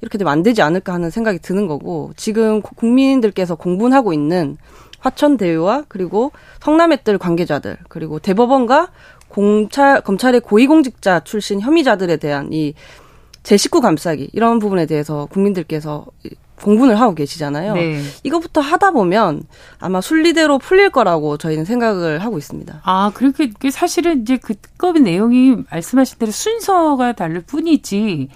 이렇게 되면 안 되지 않을까 하는 생각이 드는 거고 지금 국민들께서 공분하고 있는 화천대유와 그리고 성남의뜰 관계자들 그리고 대법원과 공찰 검찰의 고위공직자 출신 혐의자들에 대한 이 제 식구 감싸기 이런 부분에 대해서 국민들께서 공분을 하고 계시잖아요. 네. 이것부터 하다 보면 아마 순리대로 풀릴 거라고 저희는 생각을 하고 있습니다. 아, 그렇게 사실은 이제 그 특검의 내용이 말씀하신 대로 순서가 다를 뿐이지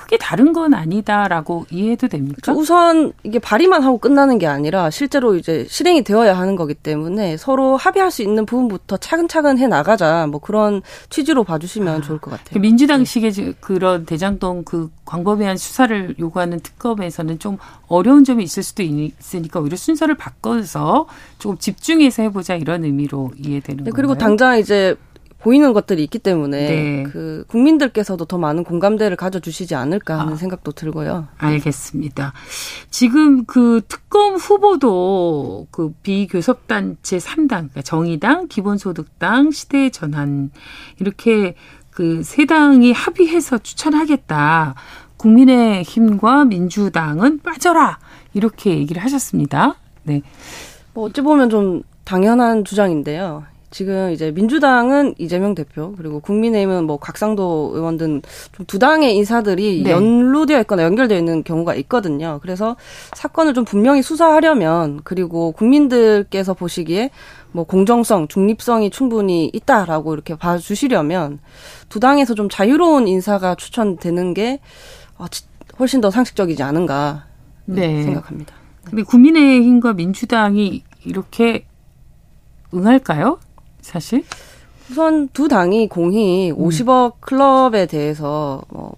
크게 다른 건 아니다라고 이해해도 됩니까? 우선 이게 발의만 하고 끝나는 게 아니라 실제로 이제 실행이 되어야 하는 거기 때문에 서로 합의할 수 있는 부분부터 차근차근 해 나가자 뭐 그런 취지로 봐주시면 아, 좋을 것 같아요. 그 민주당식의 네. 그런 대장동 그 광범위한 수사를 요구하는 특검에서는 좀 어려운 점이 있을 수도 있으니까 오히려 순서를 바꿔서 조금 집중해서 해보자 이런 의미로 이해되는 네, 그리고 당장 이제 보이는 것들이 있기 때문에 네. 그 국민들께서도 더 많은 공감대를 가져주시지 않을까 하는 아. 생각도 들고요. 알겠습니다. 지금 그 특검 후보도 그 비교섭단체 3당, 그러니까 정의당, 기본소득당, 시대 전환 이렇게 그 세 당이 합의해서 추천하겠다. 국민의힘과 민주당은 빠져라 이렇게 얘기를 하셨습니다. 네, 뭐 어찌 보면 좀 당연한 주장인데요. 지금 이제 민주당은 이재명 대표 그리고 국민의힘은 뭐 곽상도 의원 등 좀 두 당의 인사들이 네. 연루되어 있거나 연결되어 있는 경우가 있거든요. 그래서 사건을 좀 분명히 수사하려면 그리고 국민들께서 보시기에 뭐 공정성, 중립성이 충분히 있다라고 이렇게 봐주시려면 두 당에서 좀 자유로운 인사가 추천되는 게 어, 지- 훨씬 더 상식적이지 않은가 네. 생각합니다. 근데 국민의힘과 민주당이 이렇게 응할까요? 사실? 우선 두 당이 공히 50억 클럽에 대해서 뭐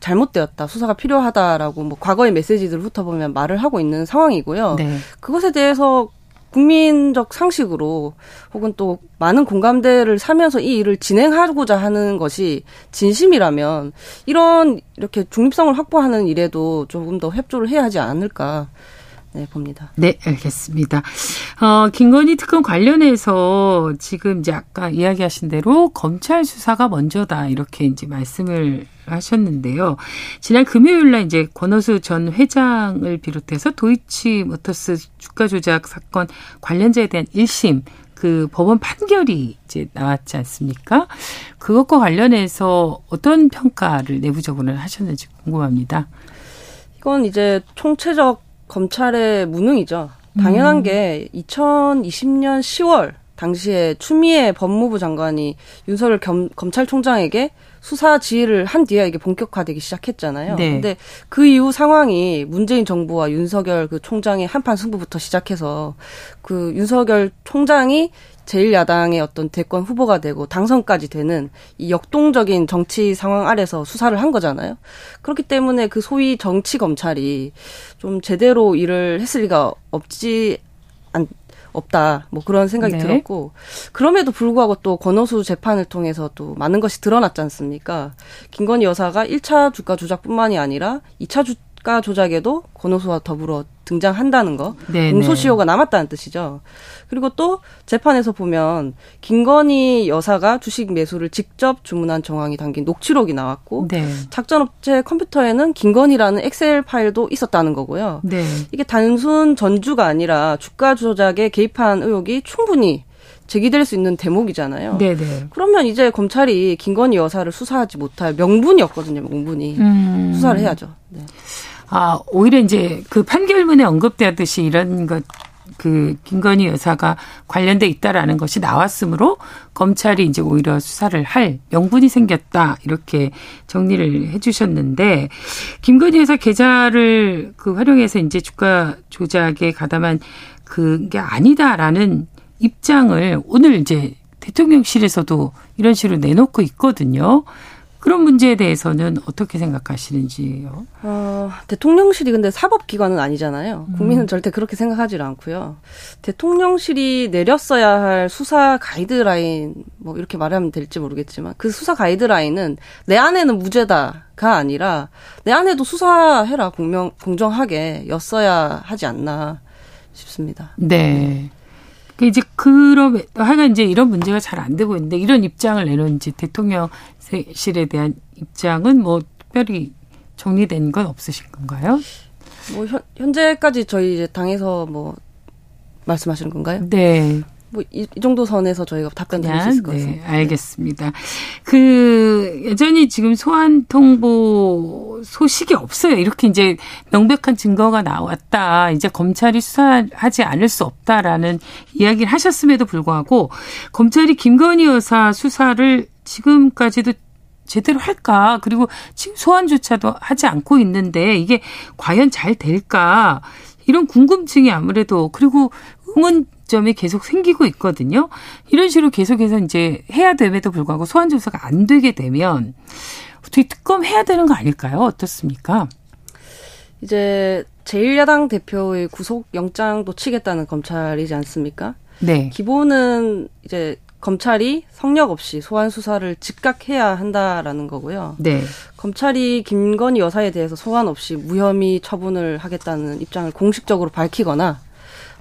잘못되었다, 수사가 필요하다라고 뭐 과거의 메시지들을 훑어보면 말을 하고 있는 상황이고요. 네. 그것에 대해서 국민적 상식으로 혹은 또 많은 공감대를 사면서 이 일을 진행하고자 하는 것이 진심이라면 이런 이렇게 중립성을 확보하는 일에도 조금 더 협조를 해야 하지 않을까 네, 봅니다. 네, 알겠습니다. 어, 김건희 특검 관련해서 지금 이제 아까 이야기하신 대로 검찰 수사가 먼저다 이렇게 이제 말씀을 하셨는데요. 지난 금요일 날 이제 권오수 전 회장을 비롯해서 도이치 모터스 주가 조작 사건 관련자에 대한 1심 그 법원 판결이 이제 나왔지 않습니까? 그것과 관련해서 어떤 평가를 내부적으로 하셨는지 궁금합니다. 이건 이제 총체적 검찰의 무능이죠. 당연한 게 2020년 10월 당시에 추미애 법무부 장관이 윤석열 겸, 검찰총장에게 수사 지휘를 한 뒤에 이게 본격화되기 시작했잖아요. 네. 근데 그 이후 상황이 문재인 정부와 윤석열 그 총장의 한판 승부부터 시작해서 그 윤석열 총장이 제1야당의 어떤 대권 후보가 되고 당선까지 되는 이 역동적인 정치 상황 아래서 수사를 한 거잖아요. 그렇기 때문에 그 소위 정치 검찰이 좀 제대로 일을 했을 리가 없지 않, 없다. 뭐 그런 생각이 네. 들었고 그럼에도 불구하고 또 권오수 재판을 통해서 또 많은 것이 드러났지 않습니까? 김건희 여사가 1차 주가 조작뿐만이 아니라 2차 주가 조작에도 권오수와 더불어 등장한다는 거. 네, 공소시효가 남았다는 뜻이죠. 그리고 또 재판에서 보면 김건희 여사가 주식 매수를 직접 주문한 정황이 담긴 녹취록이 나왔고 네. 작전업체 컴퓨터에는 김건희라는 엑셀 파일도 있었다는 거고요. 네. 이게 단순 전주가 아니라 주가 조작에 개입한 의혹이 충분히 제기될 수 있는 대목이잖아요. 네, 네. 그러면 이제 검찰이 김건희 여사를 수사하지 못할 명분이 없거든요, 명분이. 음. 수사를 해야죠. 네. 아, 오히려 이제 그 판결문에 언급되었듯이 이런 것, 그, 김건희 여사가 관련돼 있다라는 것이 나왔으므로 검찰이 이제 오히려 수사를 할 명분이 생겼다. 이렇게 정리를 해 주셨는데, 김건희 여사 계좌를 그 활용해서 이제 주가 조작에 가담한 그게 아니다라는 입장을 오늘 이제 대통령실에서도 이런 식으로 내놓고 있거든요. 그런 문제에 대해서는 어떻게 생각하시는지요? 어, 대통령실이 근데 사법기관은 아니잖아요. 국민은 절대 그렇게 생각하지 않고요. 대통령실이 내렸어야 할 수사 가이드라인, 뭐 이렇게 말하면 될지 모르겠지만, 그 수사 가이드라인은 내 안에는 무죄다가 아니라, 내 안에도 수사해라, 공명, 공정하게 였어야 하지 않나 싶습니다. 네. 그 이제 그럼 하여간 이제 이런 문제가 잘 안 되고 있는데 이런 입장을 내놓은 이제 대통령실에 대한 입장은 뭐 특별히 정리된 건 없으신 건가요? 뭐 현, 현재까지 저희 이제 당에서 뭐 말씀하시는 건가요? 네. 뭐이 정도 선에서 저희가 답변 드릴 수 있을 것 같습니다. 네, 알겠습니다. 그 여전히 지금 소환 통보 소식이 없어요. 이렇게 이제 명백한 증거가 나왔다. 이제 검찰이 수사하지 않을 수 없다라는 이야기를 하셨음에도 불구하고 검찰이 김건희 여사 수사를 지금까지도 제대로 할까? 그리고 지금 소환조차도 하지 않고 있는데 이게 과연 잘 될까? 이런 궁금증이 아무래도 그리고 의 문점이 계속 생기고 있거든요. 이런 식으로 계속해서 이제 해야 됨에도 불구하고 소환 조사가 안 되게 되면 어떻게 특검 해야 되는 거 아닐까요? 어떻습니까? 이제 제1야당 대표의 구속 영장도 치겠다는 검찰이지 않습니까? 네. 기본은 이제 검찰이 성역 없이 소환 수사를 즉각해야 한다라는 거고요. 네. 검찰이 김건희 여사에 대해서 소환 없이 무혐의 처분을 하겠다는 입장을 공식적으로 밝히거나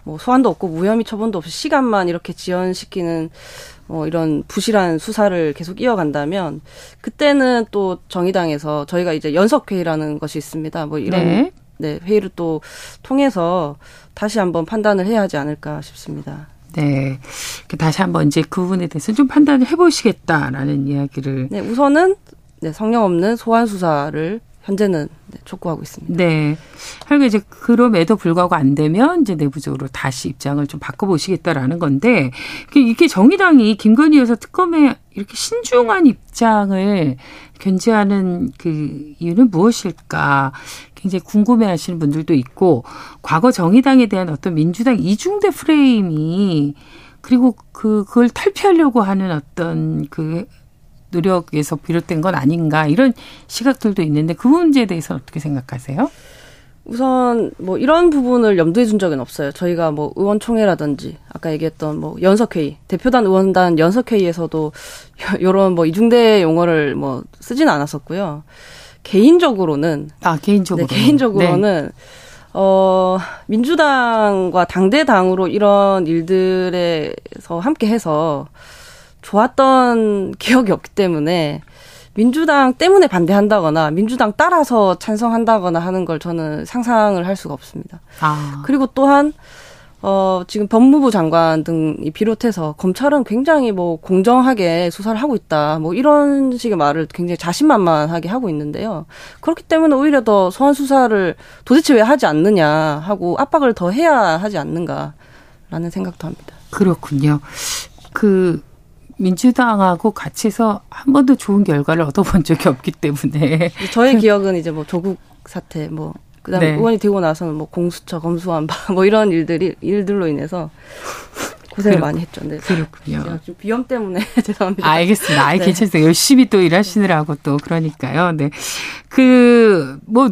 뭐 소환도 없고 무혐의 처분도 없이 시간만 이렇게 지연시키는 뭐 이런 부실한 수사를 계속 이어간다면 그때는 또 정의당에서 저희가 이제 연석회의라는 것이 있습니다. 뭐 이런 네. 네, 회의를 또 통해서 다시 한번 판단을 해야 하지 않을까 싶습니다. 네. 다시 한번 이제 그 부분에 대해서 좀 판단을 해보시겠다라는 이야기를. 네, 우선은 네, 성령 없는 소환 수사를 현재는 네, 촉구하고 있습니다. 네. 하여간 이제 그럼에도 불구하고 안 되면 이제 내부적으로 다시 입장을 좀 바꿔보시겠다라는 건데 이게 정의당이 김건희 여사 특검에 이렇게 신중한 입장을 견지하는 그 이유는 무엇일까 굉장히 궁금해 하시는 분들도 있고 과거 정의당에 대한 어떤 민주당 이중대 프레임이 그리고 그 그걸 탈피하려고 하는 어떤 그 노력에서 비롯된 건 아닌가 이런 시각들도 있는데 그 문제에 대해서는 어떻게 생각하세요? 우선 뭐 이런 부분을 염두에 둔 적은 없어요. 저희가 뭐 의원총회라든지 아까 얘기했던 뭐 연석회의, 대표단 의원단 연석회의에서도 이런 뭐 이중대 용어를 뭐 쓰지는 않았었고요. 개인적으로는 아 개인적으로 네, 개인적으로는 네. 어 민주당과 당대당으로 이런 일들에서 함께해서 좋았던 기억이 없기 때문에 민주당 때문에 반대한다거나 민주당 따라서 찬성한다거나 하는 걸 저는 상상을 할 수가 없습니다. 아. 그리고 또한 어, 지금 법무부 장관 등이 비롯해서 검찰은 굉장히 뭐 공정하게 수사를 하고 있다. 뭐 이런 식의 말을 굉장히 자신만만하게 하고 있는데요. 그렇기 때문에 오히려 더 소환 수사를 도대체 왜 하지 않느냐 하고 압박을 더 해야 하지 않는가라는 생각도 합니다. 그렇군요. 그 민주당하고 같이 해서 한 번도 좋은 결과를 얻어본 적이 없기 때문에 저의 기억은 이제 뭐 조국 사태 뭐 그다음에 네. 의원이 되고 나서는 뭐 공수처 검수완박 뭐 이런 일들이 일들로 인해서 고생을 그렇, 많이 했죠. 네. 그렇군요. 좀 비염 때문에 죄송합니다. 알겠습니다. 아이 네. 괜찮습니다. 열심히 또 일하시느라고 또 그러니까요. 네. 그 뭐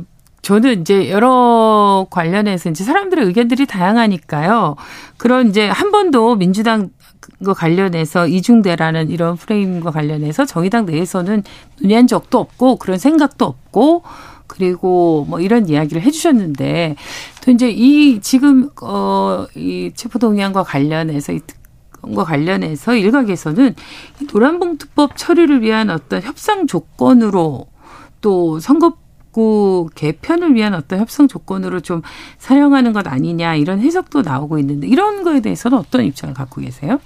저는 이제 여러 관련해서 이제 사람들의 의견들이 다양하니까요. 그런 이제 한 번도 민주당 거 관련해서 이중대라는 이런 프레임과 관련해서 정의당 내에서는 논의한 적도 없고 그런 생각도 없고 그리고 뭐 이런 이야기를 해주셨는데 또 이제 이 지금 어이 체포동의안과 관련해서 이 특검과 관련해서 일각에서는 노란봉투법 처리를 위한 어떤 협상 조건으로 또 선거구 개편을 위한 어떤 협상 조건으로 좀 사용하는 것 아니냐 이런 해석도 나오고 있는데 이런 거에 대해서는 어떤 입장을 갖고 계세요?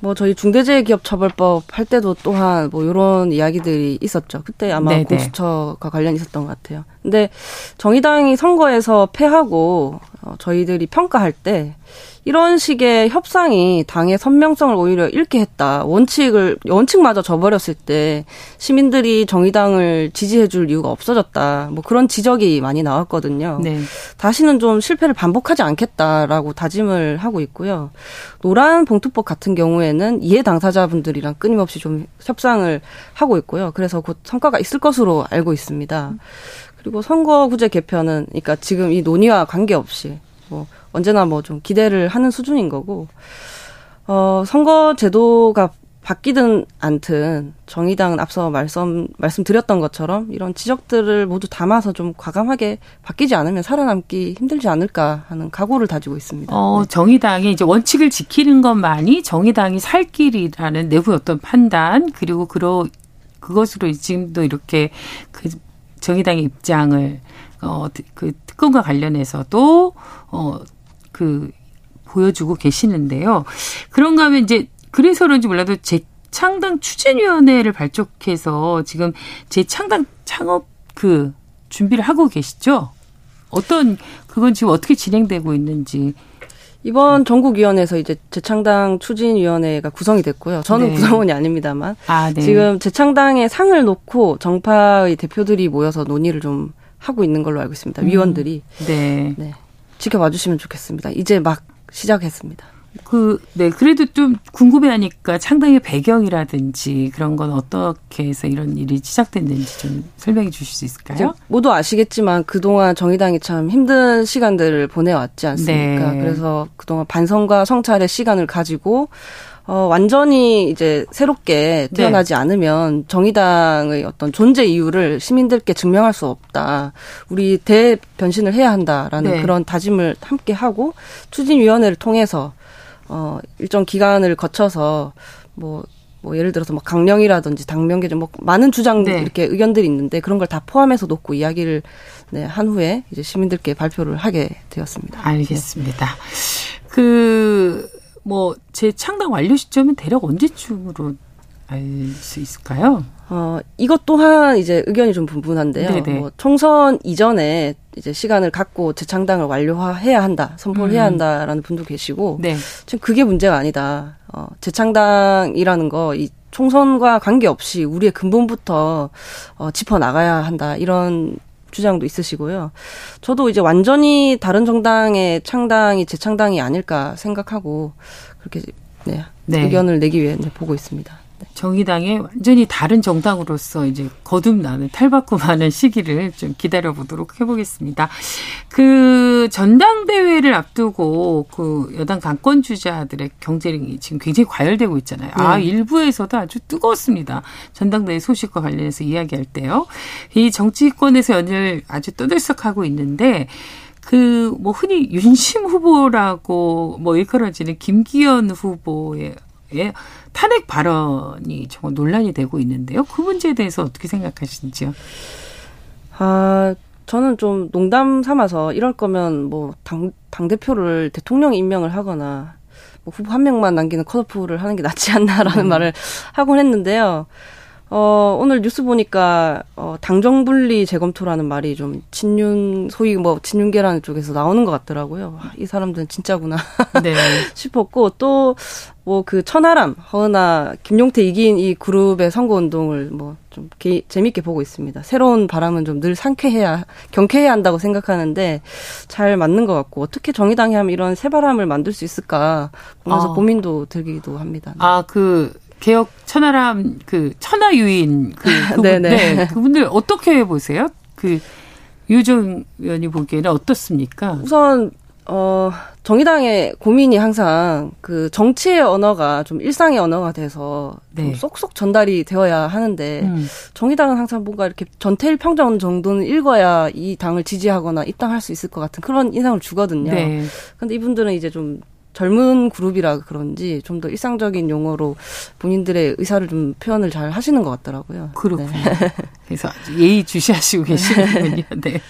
뭐 저희 중대재해기업처벌법 할 때도 또한 뭐 이런 이야기들이 있었죠. 그때 아마 네네. 공수처가 관련이 있었던 것 같아요. 근데 정의당이 선거에서 패하고 어, 저희들이 평가할 때 이런 식의 협상이 당의 선명성을 오히려 잃게 했다. 원칙을 원칙마저 저버렸을 때 시민들이 정의당을 지지해줄 이유가 없어졌다. 뭐 그런 지적이 많이 나왔거든요. 네. 다시는 좀 실패를 반복하지 않겠다라고 다짐을 하고 있고요. 노란 봉투법 같은 경우에는 이해 당사자분들이랑 끊임없이 좀 협상을 하고 있고요. 그래서 곧 성과가 있을 것으로 알고 있습니다. 그리고 선거구제 개편은 그러니까 지금 이 논의와 관계없이 뭐 언제나 뭐 좀 기대를 하는 수준인 거고 어 선거 제도가 바뀌든 않든 정의당은 앞서 말씀 말씀드렸던 것처럼 이런 지적들을 모두 담아서 좀 과감하게 바뀌지 않으면 살아남기 힘들지 않을까 하는 각오를 다지고 있습니다. 어, 네. 정의당이 이제 원칙을 지키는 것만이 정의당이 살 길이라는 내부 어떤 판단 그리고 그러 그것으로 지금도 이렇게 그 정의당의 입장을 어, 그 특검과 관련해서도 어, 그 보여주고 계시는데요. 그런가 하면 이제 그래서 그런지 몰라도 재창당 추진위원회를 발족해서 지금 재창당 창업 그 준비를 하고 계시죠? 어떤 그건 지금 어떻게 진행되고 있는지 이번 전국위원회에서 이제 재창당 추진위원회가 구성이 됐고요. 저는 네. 구성원이 아닙니다만 아, 네. 지금 재창당의 상을 놓고 정파의 대표들이 모여서 논의를 좀 하고 있는 걸로 알고 있습니다. 음. 위원들이 네. 네. 지켜봐 주시면 좋겠습니다. 이제 막 시작했습니다. 그, 네. 그래도 좀 궁금해하니까 창당의 배경이라든지 그런 건 어떻게 해서 이런 일이 시작됐는지 좀 설명해 주실 수 있을까요? 모두 아시겠지만 그동안 정의당이 참 힘든 시간들을 보내왔지 않습니까? 네. 그래서 그동안 반성과 성찰의 시간을 가지고 어, 완전히 이제 새롭게 네. 태어나지 않으면 정의당의 어떤 존재 이유를 시민들께 증명할 수 없다. 우리 대변신을 해야 한다라는 네. 그런 다짐을 함께 하고 추진위원회를 통해서 어, 일정 기간을 거쳐서 뭐, 뭐 예를 들어서 뭐 강령이라든지 당명 개정 뭐 많은 주장 네. 이렇게 의견들이 있는데 그런 걸 다 포함해서 놓고 이야기를 네, 한 후에 이제 시민들께 발표를 하게 되었습니다. 알겠습니다. 그, 뭐, 제 창당 완료 시점은 대략 언제쯤으로 알 수 있을까요? 어, 이것 또한 이제 의견이 좀 분분한데요. 네네. 뭐 총선 이전에 이제 시간을 갖고 재창당을 완료해야 한다, 선포를 해야 음. 한다라는 분도 계시고, 네. 지금 그게 문제가 아니다. 어, 재창당이라는 거, 이 총선과 관계없이 우리의 근본부터 어, 짚어 나가야 한다. 이런 주장도 있으시고요. 저도 이제 완전히 다른 정당의 창당이 재창당이 아닐까 생각하고 그렇게 네, 네. 의견을 내기 위해 네, 보고 있습니다. 네. 정의당의 완전히 다른 정당으로서 이제 거듭나는 탈바꿈하는 시기를 좀 기다려 보도록 해보겠습니다. 그 전당대회를 앞두고 그 여당 강권 주자들의 경쟁이 지금 굉장히 과열되고 있잖아요. 아 네. 일부에서도 아주 뜨거웠습니다. 전당대회 소식과 관련해서 이야기할 때요. 이 정치권에서 연일 아주 떠들썩하고 있는데. 그, 뭐, 흔히 윤심 후보라고 뭐 일컬어지는 김기현 후보의 의 탄핵 발언이 정말 논란이 되고 있는데요. 그 문제에 대해서 어떻게 생각하시는지요? 아, 저는 좀 농담 삼아서 이럴 거면 뭐 당, 당대표를 대통령 임명을 하거나 뭐 후보 한 명만 남기는 컷오프를 하는 게 낫지 않나라는 말을 하곤 했는데요. 어, 오늘 뉴스 보니까, 어, 당정 분리 재검토라는 말이 좀 친윤, 소위 뭐 친윤계라는 쪽에서 나오는 것 같더라고요. 아, 이 사람들은 진짜구나 네. 싶었고, 또, 뭐 그 천하람, 허은아, 김용태 이긴 이 그룹의 선거운동을 뭐좀 재밌게 보고 있습니다. 새로운 바람은 좀 늘 상쾌해야, 경쾌해야 한다고 생각하는데 잘 맞는 것 같고, 어떻게 정의당이 하면 이런 새 바람을 만들 수 있을까 보면서 아. 고민도 들기도 합니다. 아, 그, 개혁 천하람, 그, 천하유인, 그, 그분. 네. 그분들 어떻게 보세요? 그, 유정 의원이 보기에는 어떻습니까? 우선 어 정의당의 고민이 항상 그 정치의 언어가 좀 일상의 언어가 돼서 좀 네. 쏙쏙 전달이 되어야 하는데 음. 정의당은 항상 뭔가 이렇게 전태일 평정 정도는 읽어야 이 당을 지지하거나 입당할 수 있을 것 같은 그런 인상을 주거든요. 네. 근데 이분들은 이제 좀 젊은 그룹이라 그런지 좀 더 일상적인 용어로 본인들의 의사를 좀 표현을 잘 하시는 것 같더라고요. 그렇군요. 네. 그래서 예의 주시하시고 계시는군요. 네.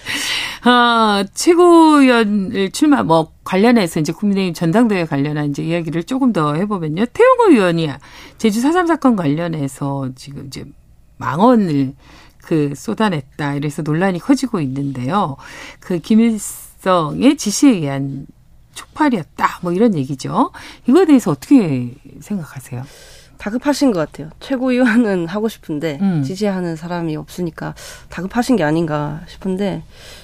아, 최고위원을 출마, 뭐, 관련해서 이제 국민의힘 전당대회 관련한 이제 이야기를 조금 더 해보면요. 태용호 의원이 제주 4.3 사건 관련해서 지금 이제 망언을 그 쏟아냈다. 이래서 논란이 커지고 있는데요. 그 김일성의 지시에 의한 촉발이었다. 뭐 이런 얘기죠. 이거에 대해서 어떻게 생각하세요? 다급하신 것 같아요. 최고위원은 하고 싶은데 음. 지지하는 사람이 없으니까 다급하신 게 아닌가 싶은데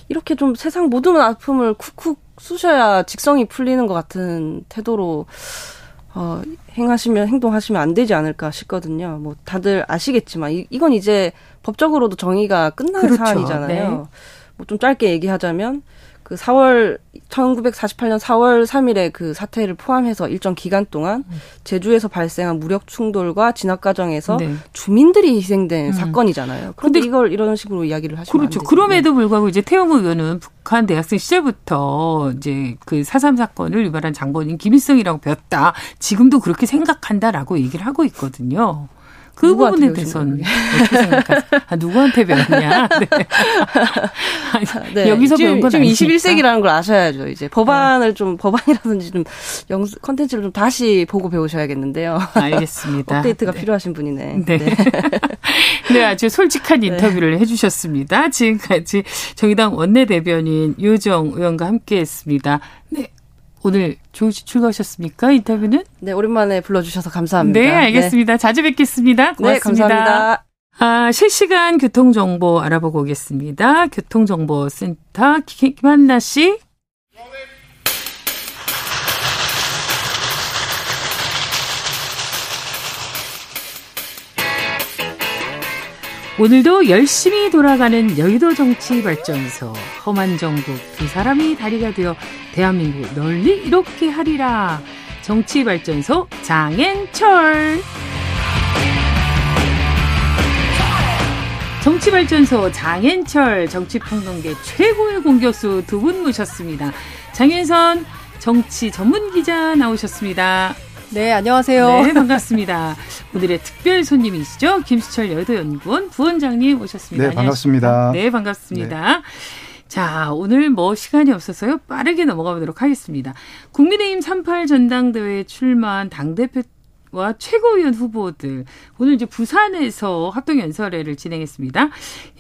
이렇게 좀 세상 모든 아픔을 쿡쿡 쑤셔야 직성이 풀리는 것 같은 태도로 어, 행하시면 행동하시면 안 되지 않을까 싶거든요. 뭐 다들 아시겠지만 이, 이건 이제 법적으로도 정의가 끝난 그렇죠. 사안이잖아요. 네. 뭐좀 짧게 얘기하자면 그 4월 1948년 4월 3일에 그 사태를 포함해서 일정 기간 동안 제주에서 발생한 무력 충돌과 진압 과정에서 네. 주민들이 희생된 음. 사건이잖아요. 그런데 이걸 이런 식으로 이야기를 하시면 그렇죠. 그럼에도 불구하고 이제 태영호 의원은 북한 대학생 시절부터 이제 그4.3 사건을 유발한 장본인 김일성이라고 배웠다. 지금도 그렇게 생각한다라고 얘기를 하고 있거든요. 그 부분에 대해서는 어떻게 생각하세요? 아, 누구한테 배웠냐? 네. 아니, 네. 여기서 지금, 배운 건 지금 아니니까. 21세기라는 걸 아셔야죠. 이제 법안을 좀 법안이라든지 좀영 컨텐츠를 좀 다시 보고 배우셔야겠는데요. 알겠습니다. 업데이트가 네. 필요하신 분이네. 네. 네, 아주 솔직한 인터뷰를 해주셨습니다. 지금까지 정의당 원내대변인 유정 의원과 함께했습니다. 네, 오늘 조지 출가하셨습니까? 인터뷰는? 네, 오랜만에 불러주셔서 감사합니다. 네, 알겠습니다. 자주 뵙겠습니다. 네, 고맙습니다. 감사합니다. 아, 실시간 교통정보 알아보고 오겠습니다. 교통정보센터 김- 김한나 씨. 오늘도 열심히 돌아가는 여의도 정치 발전소 험한 정국 두 사람이 다리가 되어 대한민국 널리 이렇게 하리라 정치발전소 장앤철. 정치발전소 장앤철 정치평론계 최고의 공격수 두 분 모셨습니다. 장앤선 정치 전문 기자 나오셨습니다. 네, 안녕하세요. 네, 반갑습니다. 오늘의 특별 손님이시죠. 김수철 여의도연구원 부원장님 오셨습니다. 네, 반갑습니다. 네, 반갑습니다. 네. 자, 오늘 뭐 시간이 없어서요. 빠르게 넘어가 보도록 하겠습니다. 국민의힘 38 전당대회에 출마한 당대표 와 최고위원 후보들 오늘 이제 부산에서 합동 연설회를 진행했습니다.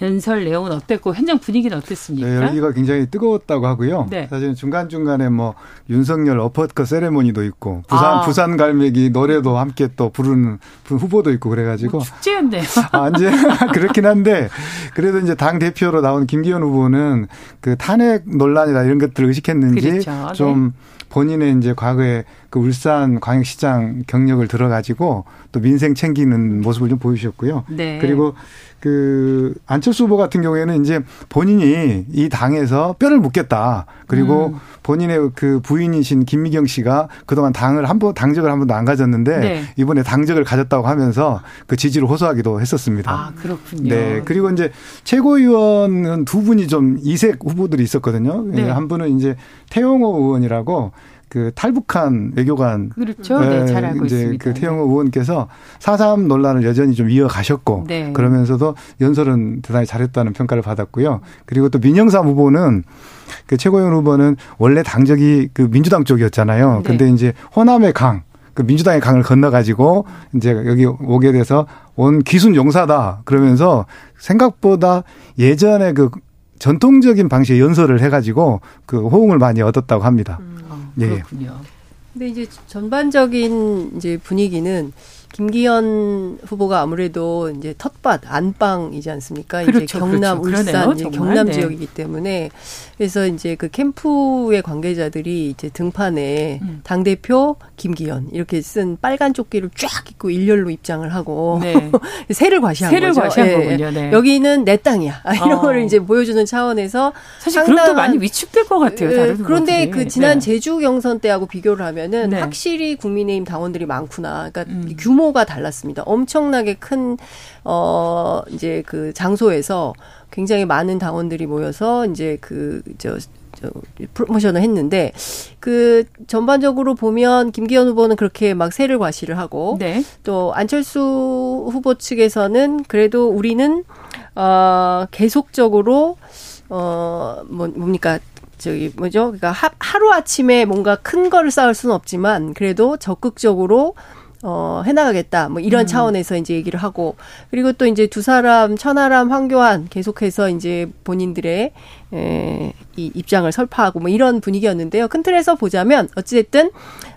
연설 내용은 어땠고 현장 분위기는 어땠습니까? 네, 열기가 굉장히 뜨거웠다고 하고요. 네. 사실 중간 중간에 뭐 윤석열 어퍼컷 세레모니도 있고 부산 아. 부산 갈매기 노래도 함께 또 부르는 후보도 있고 그래가지고 뭐 축제였네요. 아, 이제 그렇긴 한데 그래도 이제 당 대표로 나온 김기현 후보는 그 탄핵 논란이나 이런 것들을 의식했는지 그렇죠. 좀 네. 본인의 이제 과거에 그 울산 광역시장 경력을 들어가지고 또 민생 챙기는 모습을 좀 보여주셨고요. 네. 그리고 그 안철수 후보 같은 경우에는 이제 본인이 이 당에서 뼈를 묻겠다. 그리고 음. 본인의 그 부인이신 김미경 씨가 그동안 당을 한 번 당적을 한 번도 안 가졌는데 네. 이번에 당적을 가졌다고 하면서 그 지지를 호소하기도 했었습니다. 아 그렇군요. 네 그리고 이제 최고위원은 두 분이 좀 이색 후보들이 있었거든요. 네. 한 분은 이제 태용호 의원이라고 그 탈북한 외교관 그렇죠. 네, 잘 알고 이제 있습니다. 그 태영호 의원께서 사삼 논란을 여전히 좀 이어가셨고 네. 그러면서도 연설은 대단히 잘했다는 평가를 받았고요. 그리고 또 민영삼 후보는 그 최고위원 후보는 원래 당적이 그 민주당 쪽이었잖아요. 네. 근데 이제 호남의 강, 그 민주당의 강을 건너가지고 이제 여기 오게 돼서 온 기순 용사다 그러면서 생각보다 예전에 그 전통적인 방식의 연설을 해가지고 그 호응을 많이 얻었다고 합니다. 음. 예. 그렇군요. 근데 이제 전반적인 이제 분위기는 김기현 후보가 아무래도 이제 텃밭 안방이지 않습니까? 그렇죠, 이제 경남 그렇죠. 울산 이제 경남 네. 지역이기 때문에 그래서 이제 그 캠프의 관계자들이 이제 등판에 음. 당 대표 김기현 이렇게 쓴 빨간 조끼를 쫙 입고 일렬로 입장을 하고 네. 새를 과시한 새를 거죠. 과시한 네. 거군요. 네. 여기는 내 땅이야 이런 어. 걸 이제 보여주는 차원에서 사실 그것도 많이 위축될 것 같아요. 다른 그런데 후보들이. 그 지난 네. 제주 경선 때하고 비교를 하면은 네. 확실히 국민의힘 당원들이 많구나. 그러니까 음. 규모 가 달랐습니다. 엄청나게 큰, 어, 이제 그 장소에서 굉장히 많은 당원들이 모여서 이제 그, 저, 저 프로모션을 했는데 그 전반적으로 보면 김기현 후보는 그렇게 막 세를 과시를 하고 네. 또 안철수 후보 측에서는 그래도 우리는 어 계속적으로 어뭐 뭡니까 저기 뭐죠? 그러니까 하루 아침에 뭔가 큰 거를 쌓을 수는 없지만 그래도 적극적으로 어, 해나가겠다. 뭐 이런 음. 차원에서 이제 얘기를 하고 그리고 또 이제 두 사람 천하람 황교안 계속해서 이제 본인들의 에, 이 입장을 설파하고 뭐 이런 분위기였는데요. 큰 틀에서 보자면 어찌됐든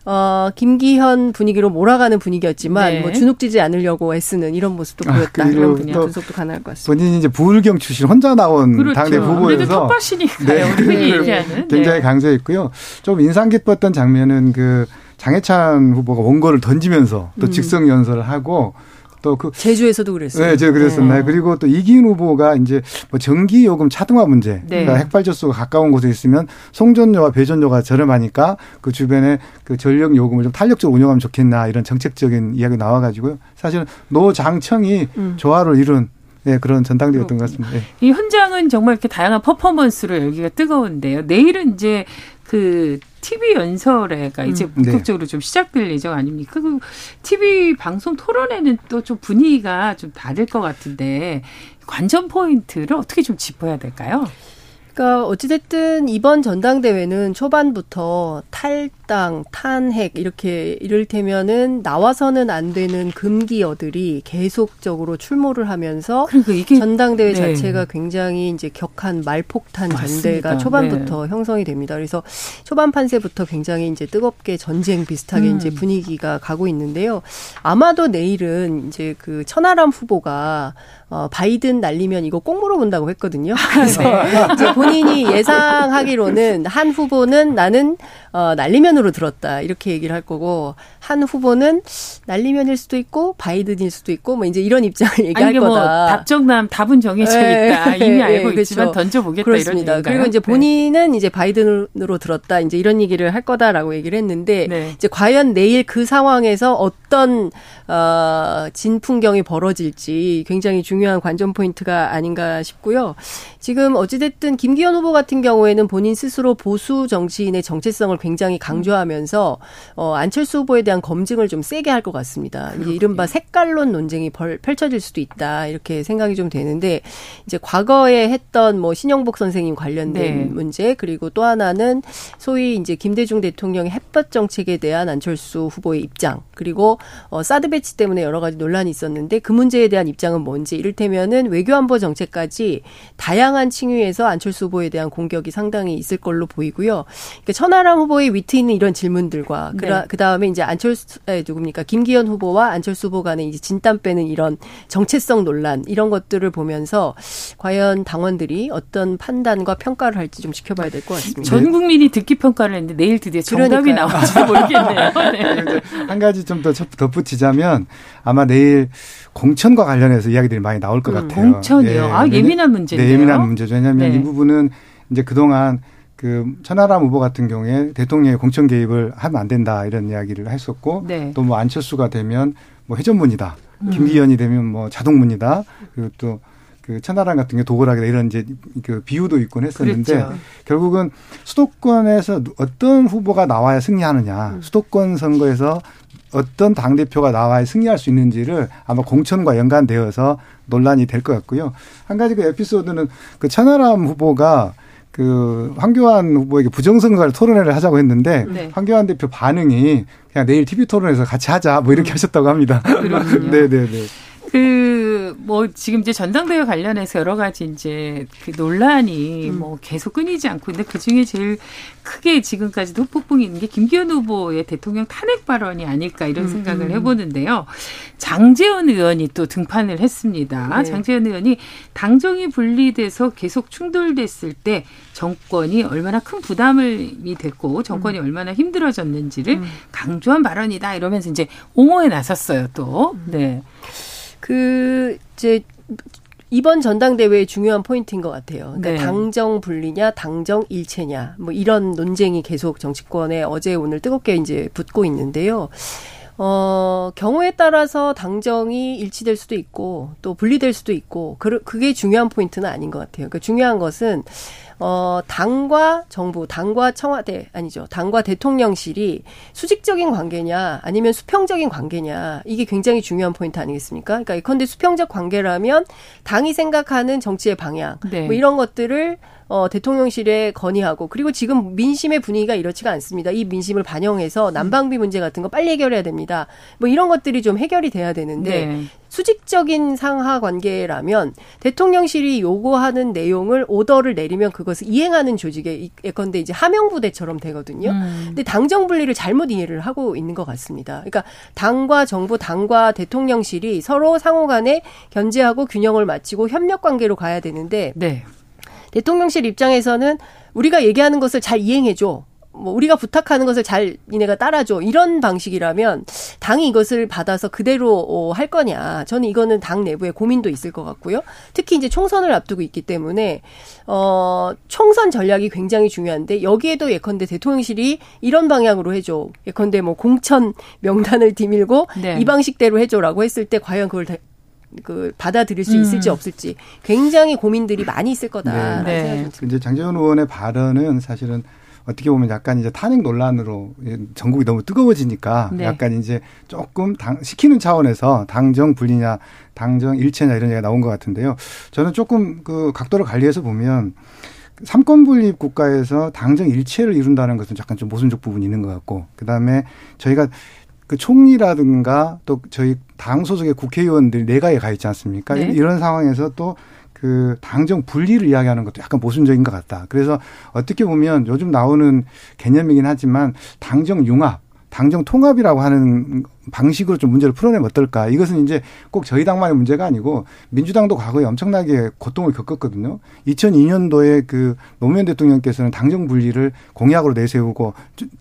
어, 김기현 분위기로 몰아가는 분위기였지만 네. 뭐 주눅지지 않으려고 애쓰는 이런 모습도 보였다. 아, 이런 분야 분석도 가능할 것 같습니다. 본인이 이제 부울경 출신 혼자 나온 그렇죠. 당대 후보여서 텃밭이니까요. 네. 굉장히 네. 강조했고요. 좀 인상 깊었던 장면은 그 장해찬 후보가 원고를 던지면서 또 음. 직성 연설을 하고 또그 제주에서도 그랬어요. 네, 제가 그랬었나요. 네. 그리고 또 이기인 후보가 이제 뭐 전기 요금 차등화 문제, 네. 그러니까 핵발전소가 가까운 곳에 있으면 송전료와 배전료가 저렴하니까 그 주변에 그 전력 요금을 좀 탄력적으로 운영하면 좋겠나 이런 정책적인 이야기 나와가지고요. 사실은 노장청이 음. 조화를 이룬 네, 그런 전당대회였던 것 같습니다. 네. 이 현장은 정말 이렇게 다양한 퍼포먼스로 열기가 뜨거운데요. 내일은 이제 그 TV 연설회가 이제 네. 본격적으로 좀 시작될 예정 아닙니까? 그 TV 방송 토론회는 또 좀 분위기가 좀 다를 것 같은데 관전 포인트를 어떻게 좀 짚어야 될까요? 그러니까 어찌됐든 이번 전당대회는 초반부터 탈당, 탄핵 이렇게 이를테면은 나와서는 안 되는 금기어들이 계속적으로 출몰을 하면서 그러니까 이게 전당대회 네. 자체가 굉장히 이제 격한 말폭탄. 전대가 초반부터 형성이 됩니다. 그래서 초반 판세부터 굉장히 이제 뜨겁게 전쟁 비슷하게 음. 이제 분위기가 가고 있는데요. 아마도 내일은 이제 그 천하람 후보가 어, 바이든 날리면 이거 꼭 물어본다고 했거든요. 그래서 네. 이제 본인이 예상하기로는 한 후보는 나는 어, 날리면으로 들었다 이렇게 얘기를 할 거고 한 후보는 날리면일 수도 있고 바이든일 수도 있고 뭐 이제 이런 입장을 얘기할 아니, 뭐 거다. 답정남 답은 정해져 예, 있다. 이미 예, 알고 그렇죠. 있지만 던져보겠다 그렇습니다. 이런? 그리고 이제 네. 본인은 이제 바이든으로 들었다 이제 이런 얘기를 할 거다라고 얘기를 했는데 네. 이제 과연 내일 그 상황에서 어떤 어, 진풍경이 벌어질지 굉장히 중 요한 관전 포인트가 아닌가 싶고요. 지금 어찌됐든 김기현 후보 같은 경우에는 본인 스스로 보수 정치인의 정체성을 굉장히 강조하면서 어, 안철수 후보에 대한 검증을 좀 세게 할 것 같습니다. 이제 이른바 색깔론 논쟁이 벌, 펼쳐질 수도 있다 이렇게 생각이 좀 되는데 이제 과거에 했던 뭐 신영복 선생님 관련된 네. 문제 그리고 또 하나는 소위 이제 김대중 대통령의 햇볕 정책에 대한 안철수 후보의 입장 그리고 어, 사드 배치 때문에 여러 가지 논란이 있었는데 그 문제에 대한 입장은 뭔지 이를테면은 외교안보 정책까지 다양한 층위에서 안철수 후보에 대한 공격이 상당히 있을 걸로 보이고요. 그러니까 천하람 후보의 위트 있는 이런 질문들과 네. 그 다음에 이제 안철수 에, 누굽니까 김기현 후보와 안철수 후보 간의 이제 진땀 빼는 이런 정체성 논란 이런 것들을 보면서 과연 당원들이 어떤 판단과 평가를 할지 좀 지켜봐야 될 것 같습니다. 전 국민이 듣기 평가를 했는데 내일 드디어 정답이. 나올지도 모르겠네요. 네. 이제 한 가지 좀 더 덧붙이자면 아마 내일 공천과 관련해서 이야기들이 많이 나올 것 음, 같아요. 공천이요? 아, 왜냐- 예민한 문제인데요? 네, 예민한 문제죠. 왜냐하면 네. 이 부분은 이제 그동안 그 천하람 후보 같은 경우에 대통령의 공천 개입을 하면 안 된다 이런 이야기를 했었고 네. 또뭐 안철수가 되면 뭐 회전문이다. 음. 김기현이 되면 뭐 자동문이다. 그리고 또그 천하람 같은 게 도굴하기다 이런 이제 그 비유도 있곤 했었는데 그랬죠. 결국은 수도권에서 어떤 후보가 나와야 승리하느냐, 음. 수도권 선거에서 어떤 당 대표가 나와야 승리할 수 있는지를 아마 공천과 연관되어서 논란이 될 것 같고요. 한 가지 그 에피소드는 그 천하람 후보가 그 황교안 후보에게 부정선거를 토론회를 하자고 했는데 네. 황교안 대표 반응이 그냥 내일 TV 토론에서 같이 하자 뭐 이렇게 하셨다고 합니다. 네네네. 그 뭐 지금 이제 전당대회 관련해서 여러 가지 이제 그 논란이 뭐 계속 끊이지 않고 있는데 그 중에 제일 크게 지금까지도 훅폭풍이 있는 게 김기현 후보의 대통령 탄핵 발언이 아닐까 이런 생각을 해보는데요. 장재원 의원이 또 등판을 했습니다. 네. 장재원 의원이 당정이 분리돼서 계속 충돌됐을 때 정권이 얼마나 큰 부담이 됐고 정권이 얼마나 힘들어졌는지를 강조한 발언이다 이러면서 이제 옹호에 나섰어요 또. 네. 그 이제 이번 전당대회의 중요한 포인트인 것 같아요. 그러니까 네. 당정 분리냐, 당정 일체냐, 뭐 이런 논쟁이 계속 정치권에 어제 오늘 뜨겁게 이제 붙고 있는데요. 어, 경우에 따라서 당정이 일치될 수도 있고 또 분리될 수도 있고 그, 그게 중요한 포인트는 아닌 것 같아요. 그러니까 중요한 것은 어, 당과 정부, 당과 청와대, 아니죠. 당과 대통령실이 수직적인 관계냐, 아니면 수평적인 관계냐, 이게 굉장히 중요한 포인트 아니겠습니까? 그러니까 예컨대 수평적 관계라면 당이 생각하는 정치의 방향, 네. 뭐 이런 것들을 어, 대통령실에 건의하고 그리고 지금 민심의 분위기가 이렇지가 않습니다. 이 민심을 반영해서 난방비 문제 같은 거 빨리 해결해야 됩니다. 뭐 이런 것들이 좀 해결이 돼야 되는데 네. 수직적인 상하 관계라면 대통령실이 요구하는 내용을 오더를 내리면 그것을 이행하는 조직에 예컨대 이제 하명부대처럼 되거든요. 음. 근데 당정 분리를 잘못 이해를 하고 있는 것 같습니다. 그러니까 당과 정부, 당과 대통령실이 서로 상호 간에 견제하고 균형을 맞추고 협력 관계로 가야 되는데 네. 대통령실 입장에서는 우리가 얘기하는 것을 잘 이행해줘. 뭐 우리가 부탁하는 것을 잘 니네가 따라줘 이런 방식이라면 당이 이것을 받아서 그대로 어, 할 거냐 저는 이거는 당 내부에 고민도 있을 것 같고요 특히 이제 총선을 앞두고 있기 때문에 어 총선 전략이 굉장히 중요한데 여기에도 예컨대 대통령실이 이런 방향으로 해줘 예컨대 뭐 공천 명단을 디밀고 네. 이 방식대로 해줘라고 했을 때 과연 그걸 다- 그 받아들일 수 음. 있을지 없을지 굉장히 고민들이 많이 있을 거다라는 네. 좀 듭니다. 이제 장제원 의원의 발언은 사실은 어떻게 보면 약간 이제 탄핵 논란으로 정국이 너무 뜨거워지니까 네. 약간 이제 조금 당, 시키는 차원에서 당정 분리냐, 당정 일체냐 이런 얘기가 나온 것 같은데요. 저는 조금 그 각도를 달리해서 보면 삼권 분립 국가에서 당정 일체를 이룬다는 것은 약간 좀 모순적 부분이 있는 것 같고, 그 다음에 저희가 그 총리라든가 또 저희 당 소속의 국회의원들이 내각에 가 있지 않습니까? 네. 이런 상황에서 또 그 당정 분리를 이야기하는 것도 약간 모순적인 것 같다. 그래서 어떻게 보면 요즘 나오는 개념이긴 하지만 당정 융합, 당정 통합이라고 하는 방식으로 좀 문제를 풀어내면 어떨까. 이것은 이제 꼭 저희 당만의 문제가 아니고 민주당도 과거에 엄청나게 고통을 겪었거든요. 2002년도에 그 노무현 대통령께서는 당정 분리를 공약으로 내세우고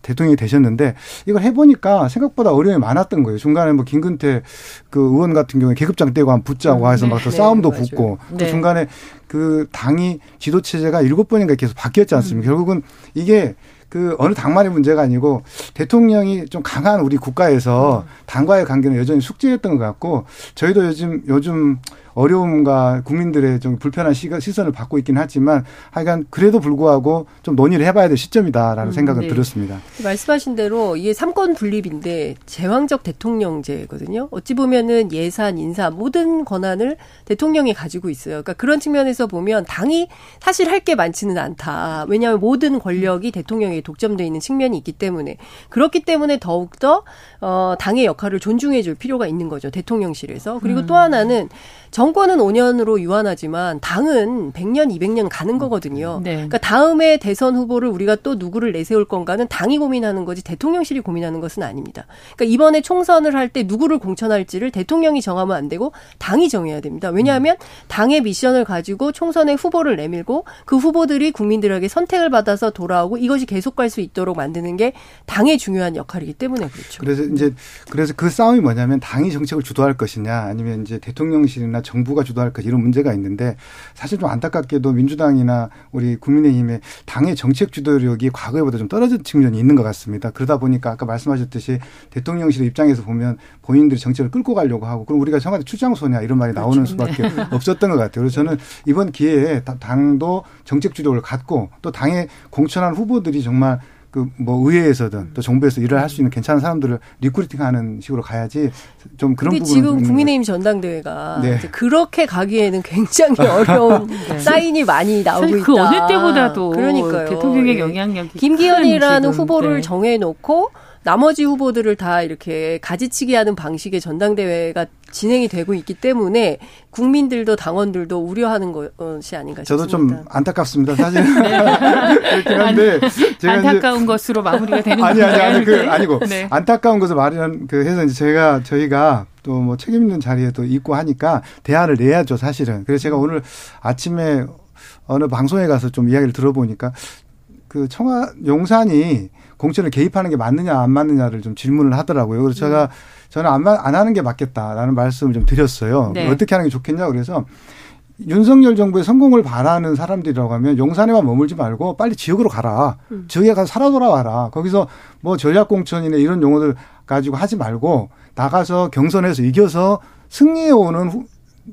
대통령이 되셨는데 이걸 해보니까 생각보다 어려움이 많았던 거예요. 중간에 뭐 김근태 그 의원 같은 경우에 계급장 떼고 한 붙자고 해서 막또 네, 싸움도 네, 붙고 또 네. 중간에 그 당이 지도 체제가 일곱 번인가 계속 바뀌었지 않습니까? 음. 결국은 이게 그 어느 당만의 문제가 아니고 대통령이 좀 강한 우리 국가에서 음. 당과의 관계는 여전히 숙제였던 것 같고 저희도 요즘 요즘 어려움과 국민들의 좀 불편한 시선을 받고 있긴 하지만 하여간 그래도 불구하고 좀 논의를 해봐야 될 시점이다라는 음, 생각은 네. 들었습니다. 말씀하신 대로 이게 삼권 분립인데 제왕적 대통령제거든요. 어찌 보면은 예산, 인사 모든 권한을 대통령이 가지고 있어요. 그러니까 그런 측면에서 보면 당이 사실 할 게 많지는 않다. 왜냐하면 모든 권력이 대통령에게 독점돼 있는 측면이 있기 때문에 그렇기 때문에 더욱더 어, 당의 역할을 존중해줄 필요가 있는 거죠. 대통령실에서 그리고 음. 또 하나는 정권은 5년으로 유한하지만 당은 100년, 200년 가는 거거든요. 네. 그러니까 다음에 대선 후보를 우리가 또 누구를 내세울 건가는 당이 고민하는 거지 대통령실이 고민하는 것은 아닙니다. 그러니까 이번에 총선을 할 때 누구를 공천할지를 대통령이 정하면 안 되고 당이 정해야 됩니다. 왜냐하면 당의 미션을 가지고 총선에 후보를 내밀고 그 후보들이 국민들에게 선택을 받아서 돌아오고 이것이 계속 갈 수 있도록 만드는 게 당의 중요한 역할이기 때문에 그렇죠. 그래서 이제 그래서 그 싸움이 뭐냐면 당이 정책을 주도할 것이냐 아니면 이제 대통령실이나 정부가 주도할 것 이런 문제가 있는데 사실 좀 안타깝게도 민주당이나 우리 국민의힘의 당의 정책 주도력이 과거에보다 좀 떨어진 측면이 있는 것 같습니다. 그러다 보니까 아까 말씀하셨듯이 대통령실 입장에서 보면 본인들이 정책을 끌고 가려고 하고 그럼 우리가 청와대 출장소냐 이런 말이 나오는 그렇죠. 수밖에 네. 없었던 것 같아요. 그래서 저는 이번 기회에 당도 정책 주도를 갖고 또 당의 공천한 후보들이 정말 그 뭐 의회에서든 또 정부에서 일을 할 수 있는 괜찮은 사람들을 리크루팅하는 식으로 가야지 좀 그런 부분. 지금 국민의힘 전당대회가 네. 그렇게 가기에는 굉장히 어려운 네. 사인이 많이 나오고 그 있다. 그 어느 때보다도 그러니까요. 대통령의 예. 영향력이 김기현이라는 후보를 네. 정해놓고 나머지 후보들을 다 이렇게 가지치기 하는 방식의 전당대회가 진행이 되고 있기 때문에 국민들도 당원들도 우려하는 것이 아닌가 싶습니다. 저도 좀 안타깝습니다. 사실 네. 그렇긴 한데 제가 안타까운 것으로 마무리가 되는 아니 아니 아니 그 아니고 네. 안타까운 것을 말하는 그 해서 이제 제가 저희가 또 뭐 책임 있는 자리에 도 있고 하니까 대안을 내야죠 사실은. 그래서 제가 오늘 아침에 어느 방송에 가서 좀 이야기를 들어보니까 그 청와 용산이 공천을 개입하는 게 맞느냐 안 맞느냐를 좀 질문을 하더라고요. 그래서 제가 음. 저는 안, 안 하는 게 맞겠다라는 말씀을 좀 드렸어요. 네. 어떻게 하는 게 좋겠냐 그래서 윤석열 정부의 성공을 바라는 사람들이라고 하면 용산에만 머물지 말고 빨리 지역으로 가라. 음. 지역에 가서 살아 돌아와라. 거기서 뭐 전략공천이나 이런 용어들 가지고 하지 말고 나가서 경선에서 이겨서 승리해 오는 후,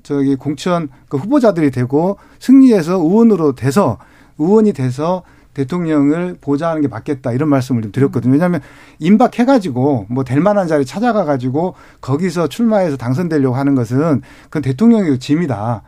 저기 공천 그 후보자들이 되고 승리해서 의원으로 돼서 의원이 돼서 대통령을 보좌하는 게 맞겠다 이런 말씀을 좀 드렸거든요. 왜냐하면 임박해가지고 뭐 될 만한 자리 찾아가가지고 거기서 출마해서 당선되려고 하는 것은 그건 대통령의 짐이다.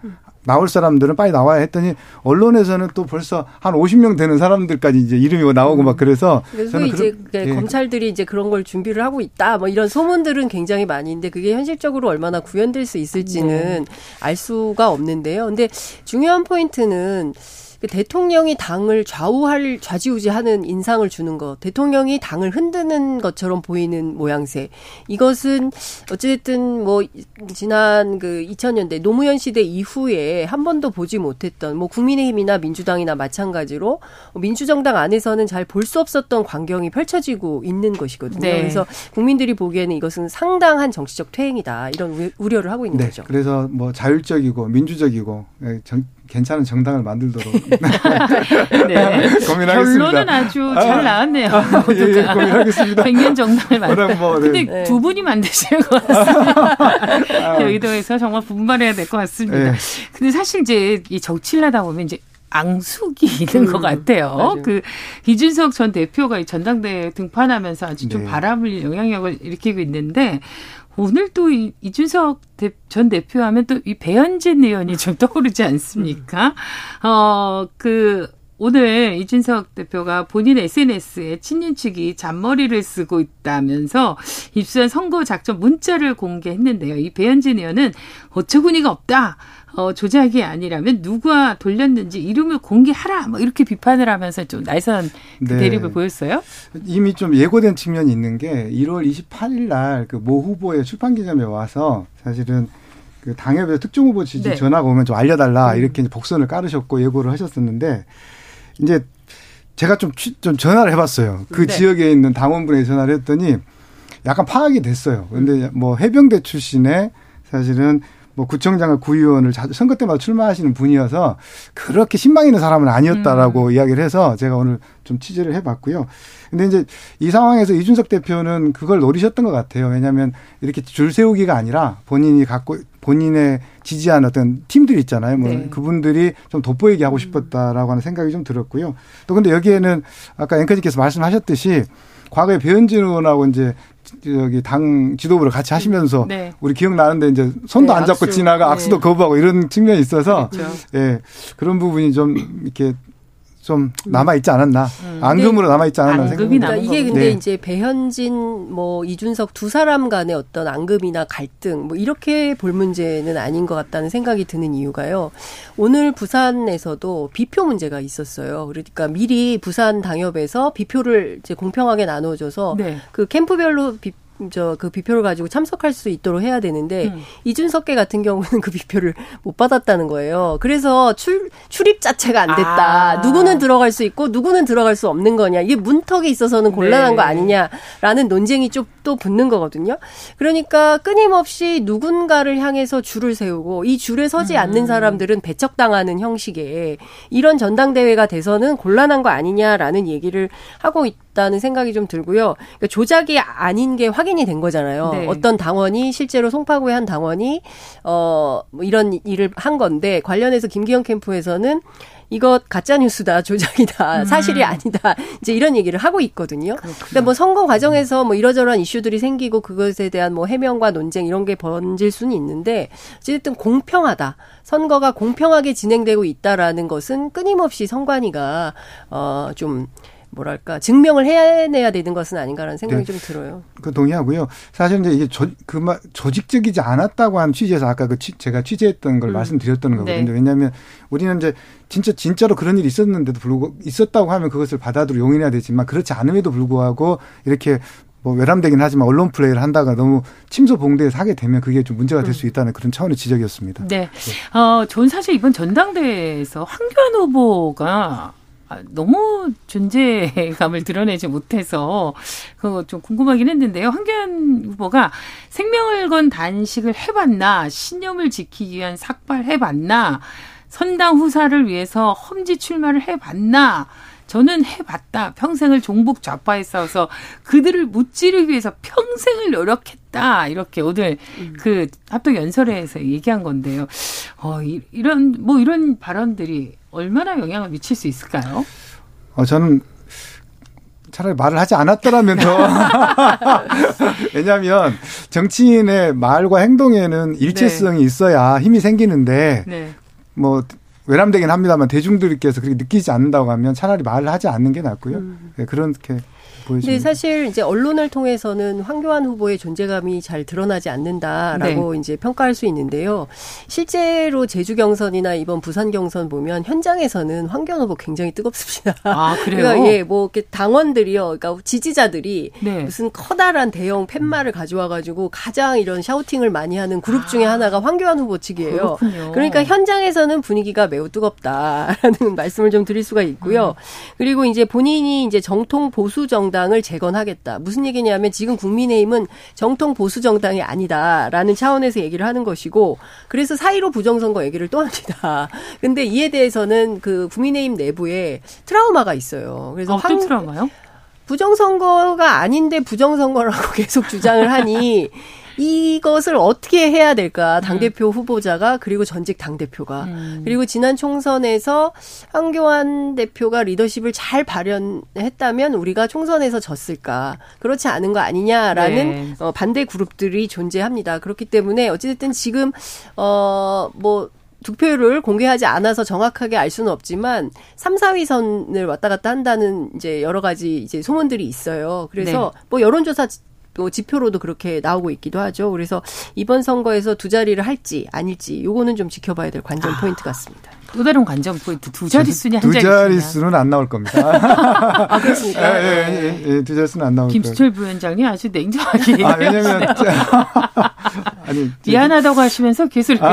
나올 사람들은 빨리 나와야 했더니 언론에서는 또 벌써 한 50명 되는 사람들까지 이제 이름이 나오고 막 그래서 그래서 이제 그, 예. 검찰들이 이제 그런 걸 준비를 하고 있다 뭐 이런 소문들은 굉장히 많이 있는데 그게 현실적으로 얼마나 구현될 수 있을지는 네. 알 수가 없는데요. 근데 중요한 포인트는 그 대통령이 당을 좌우할 좌지우지하는 인상을 주는 것, 대통령이 당을 흔드는 것처럼 보이는 모양새. 이것은 어쨌든 뭐 지난 그 2000년대 노무현 시대 이후에 한 번도 보지 못했던 뭐 국민의힘이나 민주당이나 마찬가지로 민주정당 안에서는 잘 볼 수 없었던 광경이 펼쳐지고 있는 것이거든요. 네. 그래서 국민들이 보기에는 이것은 상당한 정치적 퇴행이다 이런 우려를 하고 있는 네. 거죠. 그래서 뭐 자율적이고 민주적이고 예, 괜찮은 정당을 만들도록 네. 고민하겠습니다. 결론은 아주 잘 나왔네요. 아, 예, 예, 고민하겠습니다. 백년 정당을 만들. 뭐, 네. 근데 네. 두 분이 만드실 것 같습니다. 아. 여의도에서 정말 분발해야 될 것 같습니다. 네. 근데 사실 이제 이 정치를 하다 보면 이제 앙숙이 있는 음, 것 같아요. 맞아요. 그 이준석 전 대표가 전당대회 등판하면서 아주 좀 네. 바람을 영향력을 일으키고 있는데 오늘 또 이, 이준석 대, 전 대표 하면 또 이 배현진 의원이 좀 떠오르지 않습니까? 어, 그, 오늘 이준석 대표가 본인 SNS에 친윤 측이 잔머리를 쓰고 있다면서 입수한 선거 작전 문자를 공개했는데요. 이 배현진 의원은 어처구니가 없다. 어, 조작이 아니라면 누가 돌렸는지 이름을 공개하라 뭐 이렇게 비판을 하면서 좀 날선 그 네. 대립을 보였어요. 이미 좀 예고된 측면이 있는 게 1월 28일 날 그 모 후보의 출판 기념에 와서 사실은 그 당협에서 특정 후보 지지 네. 전화가 오면 좀 알려달라 음. 이렇게 복선을 깔으셨고 예고를 하셨었는데 이제 제가 좀, 취- 좀 전화를 해봤어요. 그 네. 지역에 있는 당원분에게 전화를 했더니 약간 파악이 됐어요. 음. 근데 뭐 해병대 출신의 사실은 뭐 구청장과 구의원을 자주 선거 때마다 출마하시는 분이어서 그렇게 신망 있는 사람은 아니었다라고 음. 이야기를 해서 제가 오늘 좀 취재를 해봤고요. 근데 이제 이 상황에서 이준석 대표는 그걸 노리셨던 것 같아요. 왜냐하면 이렇게 줄 세우기가 아니라 본인이 갖고 본인의 지지한 어떤 팀들 있잖아요. 뭐 네. 그분들이 좀 돋보이게 하고 싶었다라고 하는 생각이 좀 들었고요. 또 근데 여기에는 아까 앵커님께서 말씀하셨듯이 과거에 배현진 의원하고 이제 여기 당 지도부를 같이 하시면서 네. 우리 기억나는데 이제 손도 네, 안 잡고 악수. 지나가 네. 악수도 거부하고 이런 측면이 있어서 그렇죠. 예 그런 부분이 좀 이렇게 좀 남아 있지 않았나 앙금으로 남아 있지 않았나 음. 생각합니다. 그러니까 이게. 근데 네. 이제 배현진 뭐 이준석 두 사람 간의 어떤 앙금이나 갈등 뭐 이렇게 볼 문제는 아닌 것 같다는 생각이 드는 이유가요. 오늘 부산에서도 비표 문제가 있었어요. 그러니까 미리 부산 당협에서 비표를 이제 공평하게 나눠줘서 네. 그 캠프별로 비, 저, 그 비표를 가지고 참석할 수 있도록 해야 되는데, 음. 이준석계 같은 경우는 그 비표를 못 받았다는 거예요. 그래서 출, 출입 자체가 안 됐다. 아. 누구는 들어갈 수 있고, 누구는 들어갈 수 없는 거냐. 이게 문턱에 있어서는 곤란한 네. 거 아니냐라는 논쟁이 좀 또 붙는 거거든요. 그러니까 끊임없이 누군가를 향해서 줄을 세우고, 이 줄에 서지 음. 않는 사람들은 배척당하는 형식의 이런 전당대회가 돼서는 곤란한 거 아니냐라는 얘기를 하고 있다는 생각이 좀 들고요. 그러니까 조작이 아닌 게 확 인이 된 거잖아요. 네. 어떤 당원이 실제로 송파구에 한 당원이 어 뭐 이런 일을 한 건데 관련해서 김기현 캠프에서는 이거 가짜 뉴스다, 조작이다, 음. 사실이 아니다. 이제 이런 얘기를 하고 있거든요. 근데 뭐 선거 과정에서 뭐 이러저러한 이슈들이 생기고 그것에 대한 뭐 해명과 논쟁 이런 게 번질 수는 있는데 어쨌든 공평하다. 선거가 공평하게 진행되고 있다라는 것은 끊임없이 선관위가 어좀 뭐랄까 증명을 해내야 되는 것은 아닌가라는 생각이 네. 좀 들어요. 그 동의하고요. 사실 이제 이게 조, 그말 조직적이지 않았다고 하는 취지에서 아까 그 취, 제가 취재했던 걸 음. 말씀드렸던 거거든요. 네. 왜냐하면 우리는 이제 진짜 진짜로 그런 일이 있었는데도 불구하고 있었다고 하면 그것을 받아들여 용인해야 되지만 그렇지 않음에도 불구하고 이렇게 뭐 외람되긴 하지만 언론 플레이를 한다가 너무 침소 봉대에서 하게 되면 그게 좀 문제가 될 수 있다는 그런 차원의 지적이었습니다. 네. 어, 전 사실 이번 전당대회에서 황교안 후보가 아, 너무 존재감을 드러내지 못해서 그거 좀 궁금하긴 했는데요. 황교안 후보가 생명을 건 단식을 해봤나, 신념을 지키기 위한 삭발 해봤나, 선당 후사를 위해서 험지 출마를 해봤나, 저는 해봤다. 평생을 종북 좌파에 싸워서 그들을 무찌르기 위해서 평생을 노력했다. 이렇게 오늘 그 합동 연설회에서 얘기한 건데요. 어, 이, 이런, 뭐 이런 발언들이 얼마나 영향을 미칠 수 있을까요? 어, 저는 차라리 말을 하지 않았더라면 더. 왜냐하면 정치인의 말과 행동에는 일체성이 있어야 힘이 생기는데 네. 뭐 외람되긴 합니다만 대중들께서 그렇게 느끼지 않는다고 하면 차라리 말을 하지 않는 게 낫고요. 네, 그렇게 보여집니다. 사실 이제 언론을 통해서는 황교안 후보의 존재감이 잘 드러나지 않는다라고 네. 이제 평가할 수 있는데요. 실제로 제주 경선이나 이번 부산 경선 보면 현장에서는 황교안 후보 굉장히 뜨겁습니다. 아, 그래요? 그러니까 예, 뭐 이렇게 당원들이요, 그러니까 지지자들이 네. 무슨 커다란 대형 팻말을 가져와가지고 가장 이런 샤우팅을 많이 하는 그룹 중에 하나가 황교안 후보 측이에요. 아. 그렇군요. 그러니까 현장에서는 분위기가 매우 뜨겁다라는 말씀을 좀 드릴 수가 있고요. 음. 그리고 이제 본인이 이제 정통 보수 정당을 재건하겠다. 무슨 얘기냐면 지금 국민의힘은 정통 보수 정당이 아니다라는 차원에서 얘기를 하는 것이고 그래서 사이로 부정선거 얘기를 또 합니다. 근데 이에 대해서는 그 국민의힘 내부에 트라우마가 있어요. 그래서 어떤 황- 트라우마요? 부정선거가 아닌데 부정선거라고 계속 주장을 하니 이것을 어떻게 해야 될까 당대표 후보자가 그리고 전직 당대표가 음. 그리고 지난 총선에서 황교안 대표가 리더십을 잘 발현했다면 우리가 총선에서 졌을까 그렇지 않은 거 아니냐라는 네. 어, 반대 그룹들이 존재합니다 그렇기 때문에 어찌됐든 지금 어뭐 득표율을 공개하지 않아서 정확하게 알 수는 없지만 3, 4위 선을 왔다 갔다 한다는 이제 여러 가지 이제 소문들이 있어요. 그래서 뭐 여론조사 또 지표로도 그렇게 나오고 있기도 하죠. 그래서 이번 선거에서 두 자리를 할지 아닐지 요거는 좀 지켜봐야 될 관전 아. 포인트 같습니다. 또 다른 관전 포인트 두 자릿수냐 한 자릿수냐. 두 자릿수는 안 나올 겁니다. 아 그렇습니까? 예, 예, 예, 예, 두 자릿수는 안 나올 거예요. 김수철 부위원장이 아주 냉정하게 아, 왜냐면 아니 미안하다고 하시면서 계속 이렇게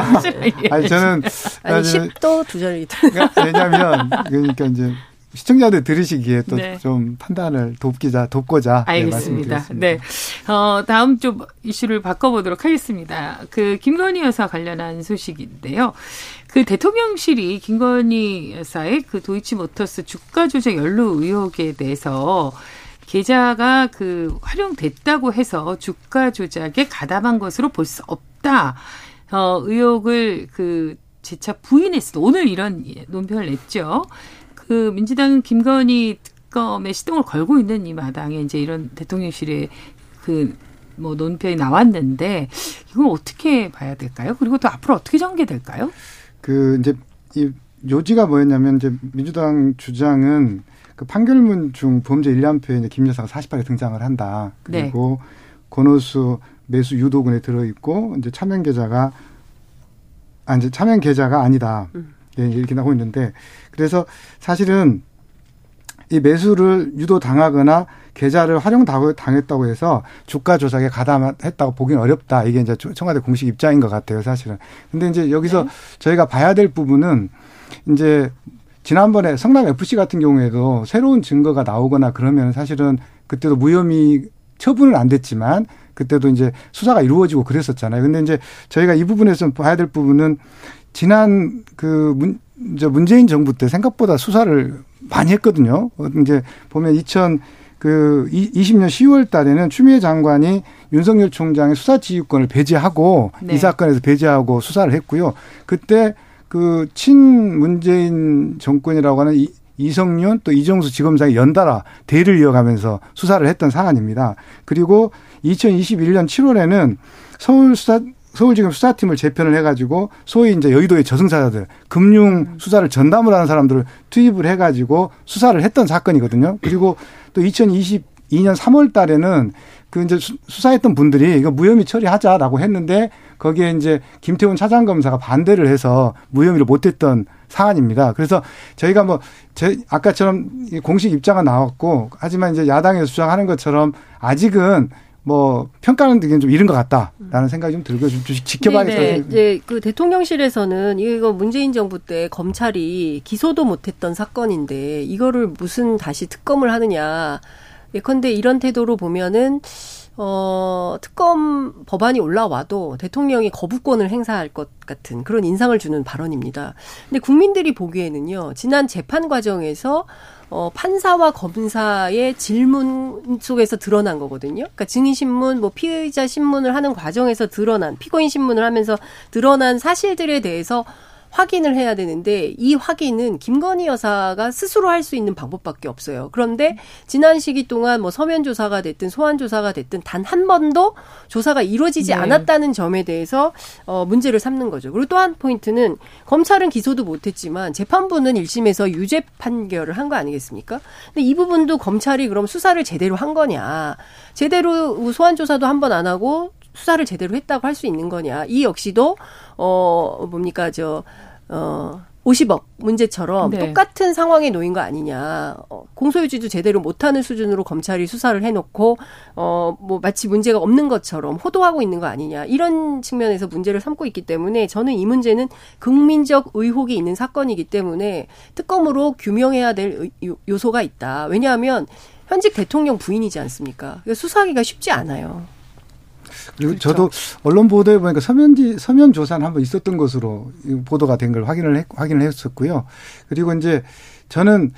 아, 아니 저는 아니 10도 두 자리. 그러니까 왜냐면 그러니까 이제 시청자들 들으시기에 또좀 네. 판단을 돕기자 돕고자 네, 알겠습니다. 네, 네. 어, 다음 좀 이슈를 바꿔보도록 하겠습니다. 그 김건희 여사 관련한 소식인데요. 그 대통령실이 김건희 여사의 그 도이치모터스 주가 조작 연루 의혹에 대해서 계좌가 그 활용됐다고 해서 주가 조작에 가담한 것으로 볼 수 없다. 어, 의혹을 그 재차 부인했어. 오늘 이런 논평을 냈죠. 그 민주당은 김건희 특검에 시동을 걸고 있는 이 마당에 이제 이런 대통령실의 그뭐 논평이 나왔는데 이걸 어떻게 봐야 될까요? 그리고 또 앞으로 어떻게 전개될까요? 그 이제 이 요지가 뭐였냐면 이제 민주당 주장은 그 판결문 중 범죄 1년표에 이제 김 여사가 48에 등장을 한다. 그리고 네. 권오수 매수 유도군에 들어 있고 이제 차명 계좌가 아 이제 차명 계좌가 아니다. 음. 예, 이렇게 나오고 있는데 사실은 이 매수를 유도 당하거나 계좌를 활용 당했다고 해서 주가 조작에 가담했다고 보기는 어렵다. 이게 이제 청와대 공식 입장인 것 같아요, 사실은. 근데 이제 여기서 네. 저희가 봐야 될 부분은 이제 지난번에 성남 FC 같은 경우에도 새로운 증거가 나오거나 그러면 사실은 그때도 무혐의 처분은 안 됐지만 그때도 이제 수사가 이루어지고 그랬었잖아요. 근데 이제 저희가 이 부분에서 봐야 될 부분은 지난 그 문, 이제 문재인 정부 때 생각보다 수사를 많이 했거든요. 이제 보면 2000, 그 20년 10월 달에는 추미애 장관이 윤석열 총장의 수사 지휘권을 배제하고 네. 이 사건에서 배제하고 수사를 했고요. 그때 그 친 문재인 정권이라고 하는 이, 이성윤 또 이정수 지검장이 연달아 대를 이어가면서 수사를 했던 사안입니다. 그리고 2021년 7월에는 서울 수사 서울지검 수사팀을 재편을 해가지고 소위 이제 여의도의 저승사자들 금융 수사를 전담을 하는 사람들을 투입을 해가지고 수사를 했던 사건이거든요. 그리고 또 2022년 3월 달에는 그 이제 수사했던 분들이 이거 무혐의 처리하자라고 했는데 거기에 이제 김태훈 차장검사가 반대를 해서 무혐의를 못했던 사안입니다. 그래서 저희가 뭐, 제, 아까처럼 공식 입장은 나왔고, 하지만 이제 야당에서 주장하는 것처럼 아직은 뭐 평가는 되게 좀 이른 것 같다라는 생각이 좀 들고 좀 지켜봐야겠다. 네, 네. 그 대통령실에서는 이거 문재인 정부 때 검찰이 기소도 못했던 사건인데 이거를 무슨 다시 특검을 하느냐. 예컨대 이런 태도로 보면은 어, 특검 법안이 올라와도 대통령이 거부권을 행사할 것 같은 그런 인상을 주는 발언입니다. 근데 국민들이 보기에는요, 지난 재판 과정에서 어, 판사와 검사의 질문 속에서 드러난 거거든요. 그러니까 증인 신문, 뭐 피의자 신문을 하는 과정에서 드러난, 피고인 신문을 하면서 드러난 사실들에 대해서 확인을 해야 되는데 이 확인은 김건희 여사가 스스로 할 수 있는 방법밖에 없어요. 그런데 지난 시기 동안 뭐 서면 조사가 됐든 소환 조사가 됐든 단 한 번도 조사가 이루어지지 네. 않았다는 점에 대해서 어 문제를 삼는 거죠. 그리고 또 한 포인트는 검찰은 기소도 못했지만 재판부는 1심에서 유죄 판결을 한 거 아니겠습니까? 근데 이 부분도 검찰이 그럼 수사를 제대로 한 거냐? 제대로 소환 조사도 한 번 안 하고 수사를 제대로 했다고 할 수 있는 거냐. 이 역시도, 어, 뭡니까, 저, 어, 50억 문제처럼 네. 똑같은 상황에 놓인 거 아니냐. 어, 공소유지도 제대로 못하는 수준으로 검찰이 수사를 해놓고, 어, 뭐 마치 문제가 없는 것처럼 호도하고 있는 거 아니냐. 이런 측면에서 문제를 삼고 있기 때문에 저는 이 문제는 국민적 의혹이 있는 사건이기 때문에 특검으로 규명해야 될 요소가 있다. 왜냐하면 현직 대통령 부인이지 않습니까? 수사하기가 쉽지 않아요. 그리고 그렇죠. 저도 언론 보도에 보니까 서면지 서면 조사는 한번 있었던 것으로 보도가 된 걸 확인을 했, 확인을 했었고요. 그리고 이제 저는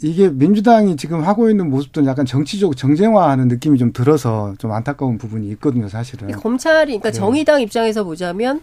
이게 민주당이 지금 하고 있는 모습도 약간 정치적 정쟁화하는 느낌이 좀 들어서 좀 안타까운 부분이 있거든요, 사실은. 검찰이 그러니까 네. 정의당 입장에서 보자면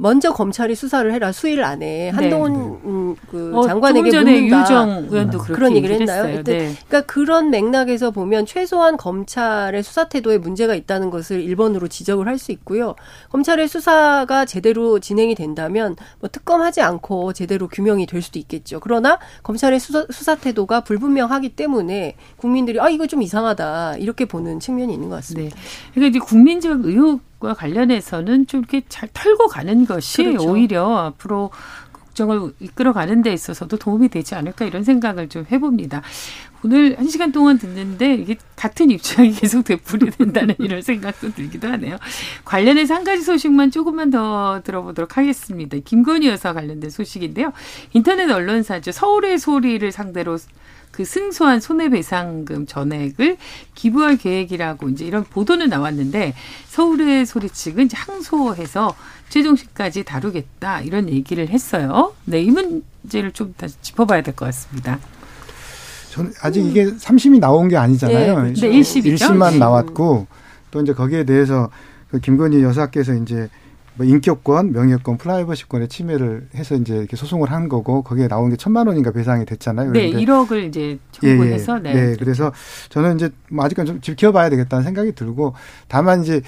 먼저 검찰이 수사를 해라 수일 안에 한동훈 음, 그 어, 장관에게 묻는다. 유정 의원도 그렇게 그런 얘기를 했나요? 했어요. 네. 그러니까 그런 맥락에서 보면 최소한 검찰의 수사 태도에 문제가 있다는 것을 1번으로 지적을 할 수 있고요. 검찰의 수사가 제대로 진행이 된다면 뭐 특검하지 않고 제대로 규명이 될 수도 있겠죠. 그러나 검찰의 수사, 수사 태도가 불분명하기 때문에 국민들이 아 이거 좀 이상하다 이렇게 보는 측면이 있는 것 같습니다. 네. 그러니까 이제 국민적 의혹 과 관련해서는 좀 이렇게 잘 털고 가는 것이 그렇죠. 오히려 앞으로 국정을 이끌어가는 데 있어서도 도움이 되지 않을까 이런 생각을 좀 해봅니다. 오늘 한 시간 동안 듣는데 이게 같은 입장이 계속 되풀이된다는 이런 생각도 들기도 하네요. 관련해서 한 가지 소식만 조금만 더 들어보도록 하겠습니다. 김건희 여사 관련된 소식인데요. 인터넷 언론사죠. 서울의 소리를 상대로 그 승소한 손해배상금 전액을 기부할 계획이라고 이제 이런 보도는 나왔는데 서울의 소리 측은 이제 항소해서 최종식까지 다루겠다 이런 얘기를 했어요. 네, 이 문제를 좀 다시 짚어봐야 될 것 같습니다. 저는 아직 이게 3심이 나온 게 아니잖아요. 네, 네, 일심이죠. 1심만 네. 나왔고 또 이제 거기에 대해서 그 김건희 여사께서 이제 뭐 인격권, 명예권, 프라이버시권의 침해를 해서 이제 이렇게 소송을 한 거고 거기에 나온 게 천만 원인가 배상이 됐잖아요. 네, 그런데 1억을 이제 청구해서 네. 네, 그래서 저는 이제 뭐 아직까지 좀 지켜봐야 되겠다는 생각이 들고 다만 이제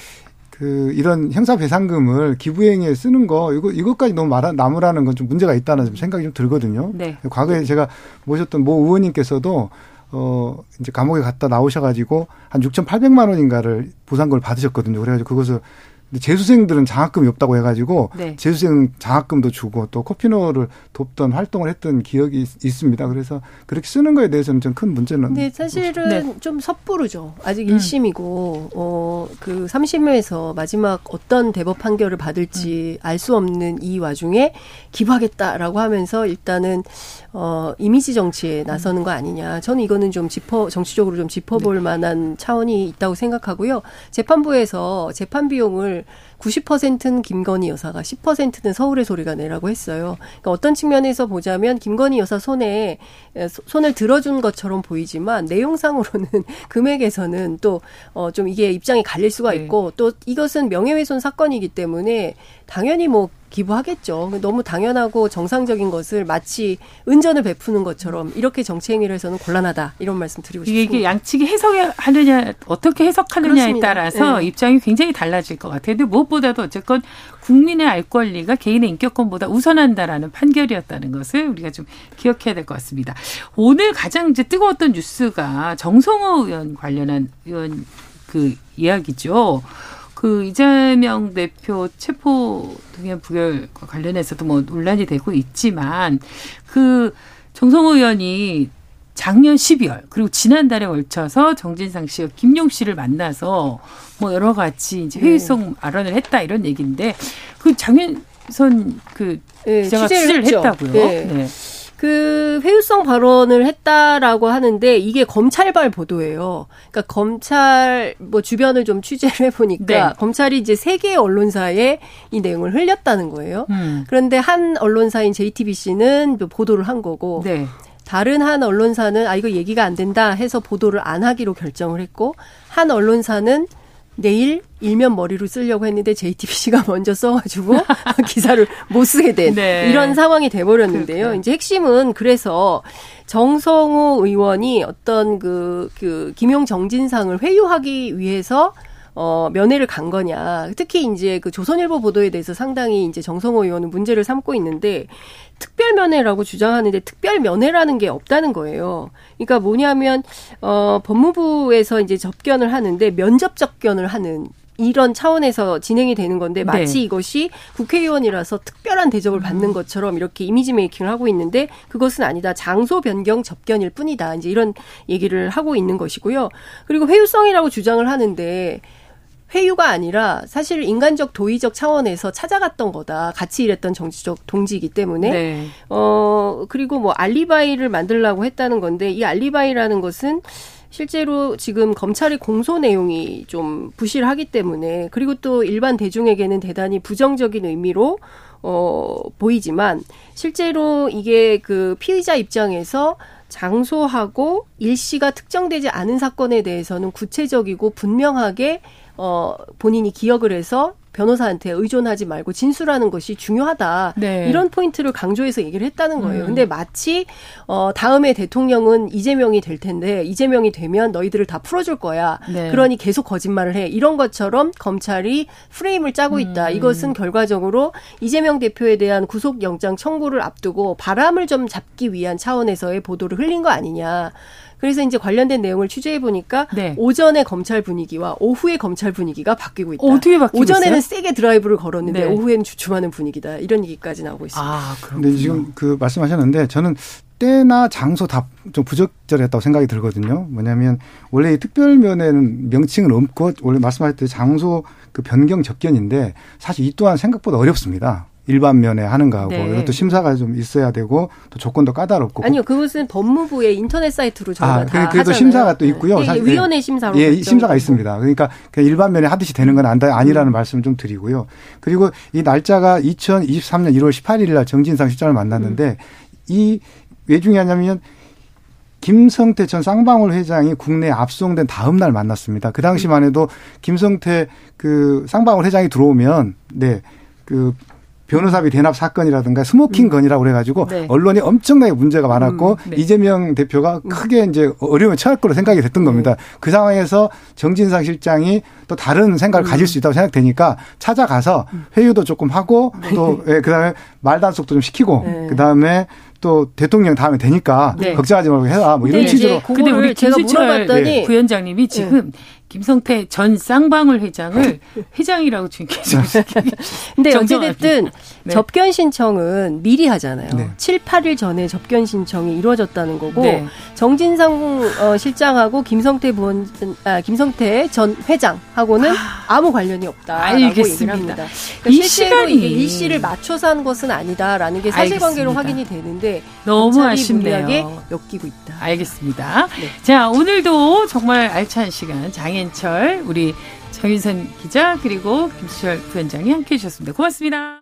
그 이런 형사 배상금을 기부행위에 쓰는 거 이거 이것까지 너무 말아 남으라는 건 좀 문제가 있다는 좀 생각이 좀 들거든요. 네. 과거에 제가 모셨던 모 의원님께서도 어 이제 감옥에 갔다 나오셔가지고 한 6,800만 원인가를 보상금을 받으셨거든요. 그래가지고 그것을 근데 재수생들은 장학금이 없다고 해가지고 네. 재수생 장학금도 주고 또 코피노를 돕던 활동을 했던 기억이 있, 있습니다. 그래서 그렇게 쓰는 거에 대해서는 좀 큰 문제는 근데 사실은 네. 좀 섣부르죠. 아직 음. 1심이고, 어, 그 3심에서 마지막 어떤 대법 판결을 받을지 음. 알수 없는 이 와중에 기부하겠다라고 하면서 일단은, 어, 이미지 정치에 나서는 거 아니냐. 저는 이거는 좀 짚어, 정치적으로 좀 짚어볼 네. 만한 차원이 있다고 생각하고요. 재판부에서 재판 비용을 90%는 김건희 여사가 10%는 서울의 소리가 내라고 했어요. 그러니까 어떤 측면에서 보자면 김건희 여사 손에 손을 들어준 것처럼 보이지만 내용상으로는 금액에서는 또 어 좀 이게 입장이 갈릴 수가 네. 있고 또 이것은 명예훼손 사건이기 때문에 당연히 뭐 기부하겠죠. 너무 당연하고 정상적인 것을 마치 은전을 베푸는 것처럼 이렇게 정치 행위를 해서는 곤란하다 이런 말씀 드리고 싶습니다. 이게 양측이 해석하느냐 어떻게 해석하느냐에 그렇습니다. 따라서 네. 입장이 굉장히 달라질 것 같아요. 근데 무엇보다도 어쨌건 국민의 알 권리가 개인의 인격권보다 우선한다라는 판결이었다는 것을 우리가 좀 기억해야 될 것 같습니다. 오늘 가장 이제 뜨거웠던 뉴스가 정성호 의원 관련한 의원 그 이야기죠. 그 이재명 대표 체포 동의안 부결과 관련해서도 뭐 논란이 되고 있지만 그 정성호 의원이 작년 12월 그리고 지난달에 걸쳐서 정진상 씨와 김용 씨를 만나서 뭐 여러 가지 이제 회의성 발언을 했다 이런 얘기인데 그 장윤선 그 네, 기자가 취재를 취재를. 했다고요. 네. 네. 그 회유성 발언을 했다라고 하는데 이게 검찰발 보도예요. 그러니까 검찰 뭐 주변을 좀 취재를 해보니까 네. 검찰이 이제 세 개의 언론사에 이 내용을 흘렸다는 거예요. 음. 그런데 한 언론사인 JTBC는 보도를 한 거고 네. 다른 한 언론사는 아 이거 얘기가 안 된다 해서 보도를 안 하기로 결정을 했고 한 언론사는 내일 일면 머리로 쓰려고 했는데 JTBC가 먼저 써가지고 기사를 못 쓰게 된 네. 이런 상황이 돼버렸는데요. 그렇구나. 이제 핵심은 그래서 정성호 의원이 어떤 그, 그, 김용 정진상을 회유하기 위해서 어, 면회를 간 거냐. 특히 이제 그 조선일보 보도에 대해서 상당히 이제 정성호 의원은 문제를 삼고 있는데 특별 면회라고 주장하는데 특별 면회라는 게 없다는 거예요. 그러니까 뭐냐면 어 법무부에서 이제 접견을 하는데 면접 접견을 하는 이런 차원에서 진행이 되는 건데 마치 네. 이것이 국회의원이라서 특별한 대접을 받는 것처럼 이렇게 이미지 메이킹을 하고 있는데 그것은 아니다. 장소 변경 접견일 뿐이다. 이제 이런 얘기를 하고 있는 것이고요. 그리고 회유성이라고 주장을 하는데 회유가 아니라 사실 인간적 도의적 차원에서 찾아갔던 거다. 같이 일했던 정치적 동지이기 때문에 네. 어, 그리고 뭐 알리바이를 만들라고 했다는 건데 이 알리바이라는 것은 실제로 지금 검찰의 공소 내용이 좀 부실하기 때문에 그리고 또 일반 대중에게는 대단히 부정적인 의미로 어, 보이지만 실제로 이게 그 피의자 입장에서 장소하고 일시가 특정되지 않은 사건에 대해서는 구체적이고 분명하게 어, 본인이 기억을 해서 변호사한테 의존하지 말고 진술하는 것이 중요하다. 네. 이런 포인트를 강조해서 얘기를 했다는 거예요. 음. 근데 마치 어 다음에 대통령은 이재명이 될 텐데 이재명이 되면 너희들을 다 풀어줄 거야. 네. 그러니 계속 거짓말을 해. 이런 것처럼 검찰이 프레임을 짜고 있다. 음. 이것은 결과적으로 이재명 대표에 대한 구속영장 청구를 앞두고 바람을 좀 잡기 위한 차원에서의 보도를 흘린 거 아니냐. 그래서 이제 관련된 내용을 취재해 보니까 네. 오전의 검찰 분위기와 오후의 검찰 분위기가 바뀌고 있다. 어떻게 바뀌고 오전에는 있어요? 세게 드라이브를 걸었는데 네. 오후에는 주춤하는 분위기다. 이런 얘기까지 나오고 있습니다. 아, 근데 그렇군요. 지금 그 말씀하셨는데 저는 때나 장소 다 좀 부적절했다고 생각이 들거든요. 뭐냐면 원래 이 특별면에는 명칭은 없고 원래 말씀하셨듯이 장소 그 변경 접견인데 사실 이 또한 생각보다 어렵습니다. 일반 면에 하는 거하고 네. 이것도 심사가 좀 있어야 되고 또 조건도 까다롭고 아니요, 그것은 법무부의 인터넷 사이트로 저희가 아, 다 그래- 그래도. 심사가 또 있고요. 네, 사실- 위원회 심사로 예, 심사가. 있습니다. 그러니까 그냥 일반 면에 하듯이 되는 건 안다, 아니라는 말씀을 좀 드리고요. 그리고 이 날짜가 2023년 1월 18일 날 정진상 실장을 만났는데 이게 왜 중요하냐면 김성태 전 쌍방울 회장이 국내에 압송된 다음 날 만났습니다. 그 당시만 해도 김성태 그 쌍방울 회장이 들어오면 네. 그 변호사비 대납 사건이라든가 smoking gun이라고 그래가지고 네. 언론이 엄청나게 문제가 많았고 음, 네. 이재명 대표가 크게 이제 어려움에 처할 거로 생각이 됐던 겁니다. 그 상황에서 정진상 실장이 또 다른 생각을 가질 수 있다고 생각되니까 찾아가서 회유도 조금 하고 또 예, 그다음에 말단속도 좀 시키고 네. 그다음에 또 대통령 다음에 되니까 네. 걱정하지 말고 해라 뭐 이런 근데 취지로 근데 우리 제가 물어봤더니 네. 부위원장님이 지금 김성태 전 쌍방울 회장을 회장이라고 지금 계속 근데. 어찌됐든 네. 접견 신청은 미리 하잖아요. 네. 7, 8일 전에 접견 신청이 이루어졌다는 거고 네. 정진상 어, 실장하고 김성태 부원 아, 김성태 전 회장하고는 아무 관련이 없다라고 알겠습니다. 얘기를 합니다. 그러니까 이 시간이- 이게 일시를 맞춰서 한 것은 아니다라는 게 사실관계로. 확인이 되는데 너무 아쉽네요. 엮이고 있다. 알겠습니다. 네. 자, 오늘도 정말 알찬 시간 장 현철 우리 정윤선 기자 그리고 김수철 부위원장이 함께 해 주셨습니다. 고맙습니다.